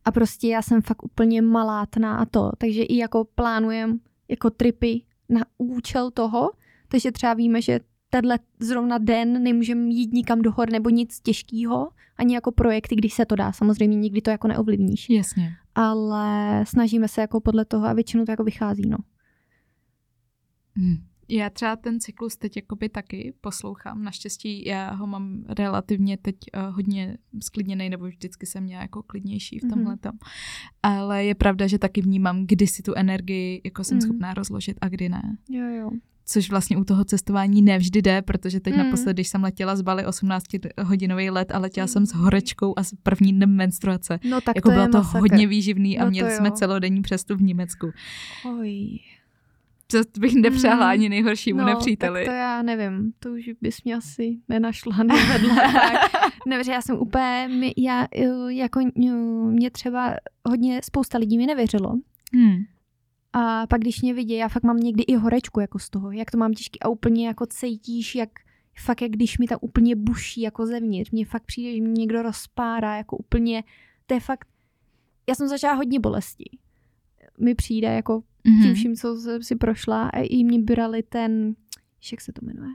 A prostě já jsem fakt úplně malátná a to. Takže i jako plánujem jako tripy na účel toho. Takže třeba víme, že tenhle zrovna den nemůžeme jít nikam do hor nebo nic těžkého, ani jako projekty, když se to dá. Samozřejmě nikdy to jako neovlivníš. Jasně. Ale snažíme se jako podle toho a většinou to jako vychází, no. Hmm. Já třeba ten cyklus teď jakoby taky poslouchám. Naštěstí já ho mám relativně teď uh, hodně sklidněný, nebo vždycky jsem měla jako klidnější v Mhm. tomhle tom. Ale je pravda, že taky vnímám, kdy si tu energii jako jsem Mhm. schopná rozložit a kdy ne. Jo, jo. Což vlastně u toho cestování nevždy jde, protože teď Mhm. naposled, když jsem letěla z Bali 18-hodinový let a letěla jsem s horečkou a s první dnem menstruace. No tak jako to bylo to masakr. hodně výživný a No měli jsme celodenní přestup v Německu. Oj. To bych nepřáhla Mm. ani nejhoršímu no, nepříteli. tak to já nevím, to už bys mě asi nenašla, nevedla. Ne, že já jsem úplně, my, já eh, jako eh, mě třeba hodně, spousta lidí mi nevěřilo. Hmm. A pak když mě vidí, já fakt mám někdy i horečku jako z toho, jak to mám těžký a úplně jako cítíš, jak fakt jak když mi tam úplně buší jako zevnitř. Mně fakt přijde, že mě někdo rozpárá, jako úplně, to je fakt, já jsem zažila hodně bolesti. Mi přijde jako Mhm. tím vším, co jsem si prošla a i mě brali ten, jak se to jmenuje?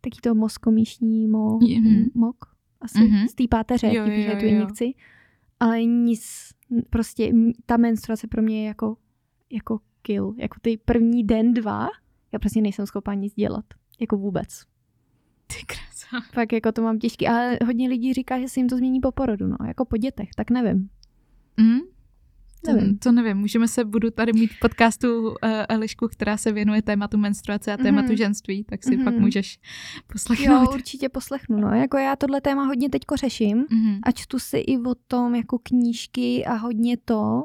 Taký to mozkomíšní mo, Mhm. mok, asi, Mhm. z té páteře, Jo, jo, jo, jo, tu jo. injekci. Ale nic, prostě ta menstruace pro mě je jako, jako kill. Jako ty první den, dva, já prostě nejsem schopná nic dělat. Jako vůbec. Ty krása. Fakt jako to mám těžký. Ale hodně lidí říká, že se jim to změní po porodu, no. Jako po dětech, tak nevím. Mm? To, Nevím. to nevím, můžeme se, budu tady mít v podcastu uh, Elišku, která se věnuje tématu menstruace a tématu Mhm. ženství, tak si Mhm. pak můžeš Jo, poslechnout. určitě poslechnu, no. Jako já tohle téma hodně teďko řeším. Mhm. a čtu si i o tom jako knížky a hodně to,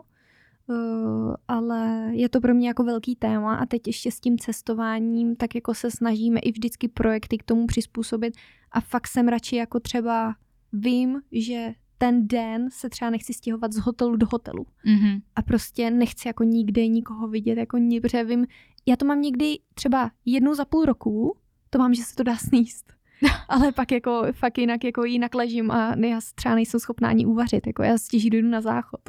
ale je to pro mě jako velký téma a teď ještě s tím cestováním tak jako se snažíme i vždycky projekty k tomu přizpůsobit a fakt jsem radši jako třeba vím, že ten den se třeba nechci stěhovat z hotelu do hotelu Mhm. a prostě nechci jako nikde nikoho vidět, jako protože vím, já to mám někdy třeba jednou za půl roku, to mám, že se to dá sníst. Ale pak jako fakt jinak, jako jinak ležím a já třeba nejsem schopná ani uvařit, jako já stěží dojdu na záchod.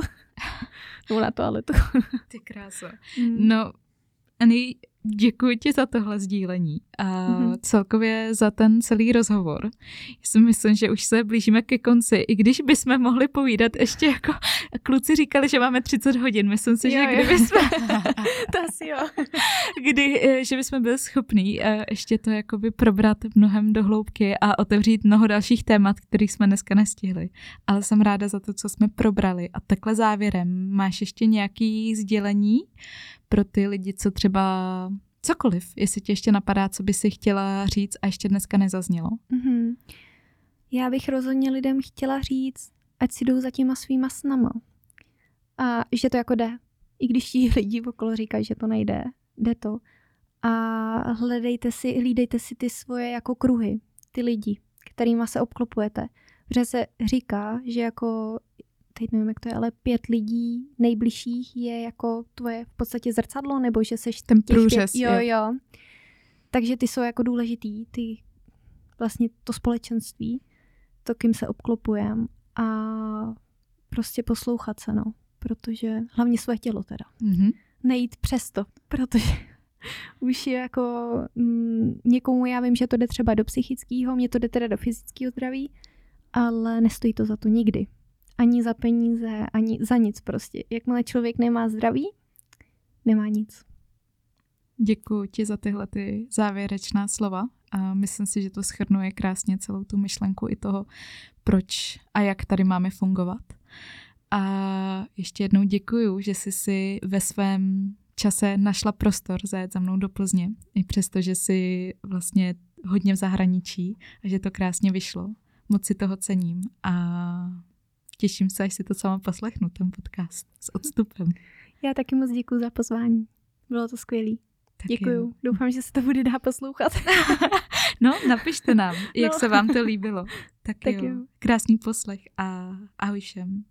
Nebo na toaletu. Ty krása. Mm. No, Ani, děkuji ti za tohle sdílení a mm-hmm. celkově za ten celý rozhovor. Já si myslím, že už se blížíme ke konci, i když bychom mohli povídat ještě jako kluci říkali, že máme 30 hodin. Myslím si, jo, že kdyby jsme... to asi jo. kdy, eh, že bychom byli schopní eh, ještě to jakoby probrat mnohem do hloubky a otevřít mnoho dalších témat, kterých jsme dneska nestihli. Ale jsem ráda za to, co jsme probrali. A takhle závěrem, máš ještě nějaký sdělení pro ty lidi, co třeba cokoliv, jestli ti ještě napadá, co by si chtěla říct a ještě dneska nezaznělo. Mm-hmm. Já bych rozhodně lidem chtěla říct, ať si jdou za těma svýma snama. A že to jako jde. I když ti lidi okolo říkají, že to nejde, jde to. A hledejte si, hlídejte si ty svoje jako kruhy, ty lidi, kterýma se obklopujete. Protože se říká, že jako teď nevím, jak to je, ale pět lidí nejbližších je jako tvoje v podstatě zrcadlo, nebo že seš ten průřez. Pět, jo, jo. Takže ty jsou jako důležitý, ty vlastně to společenství, to, kým se obklopujem a prostě poslouchat se, no. Protože hlavně své tělo teda. Mm-hmm. Nejít přes to, protože už je jako mm, někomu, já vím, že to jde třeba do psychického, mě to jde teda do fyzického zdraví, ale nestojí to za to nikdy ani za peníze, ani za nic prostě. Jakmile člověk nemá zdraví, nemá nic. Děkuji ti za tyhle ty závěrečná slova a myslím si, že to schrnuje krásně celou tu myšlenku i toho, proč a jak tady máme fungovat. A ještě jednou děkuji, že jsi si ve svém čase našla prostor zajet za mnou do Plzně, i přesto, že jsi vlastně hodně v zahraničí a že to krásně vyšlo. Moc si toho cením a Těším se, až si to sama poslechnu, ten podcast s odstupem. Já taky moc děkuji za pozvání. Bylo to skvělý. Děkuju. Doufám, že se to bude dá poslouchat. no, napište nám, jak no. se vám to líbilo. Tak, tak jo. jo. Krásný poslech a ahoj všem.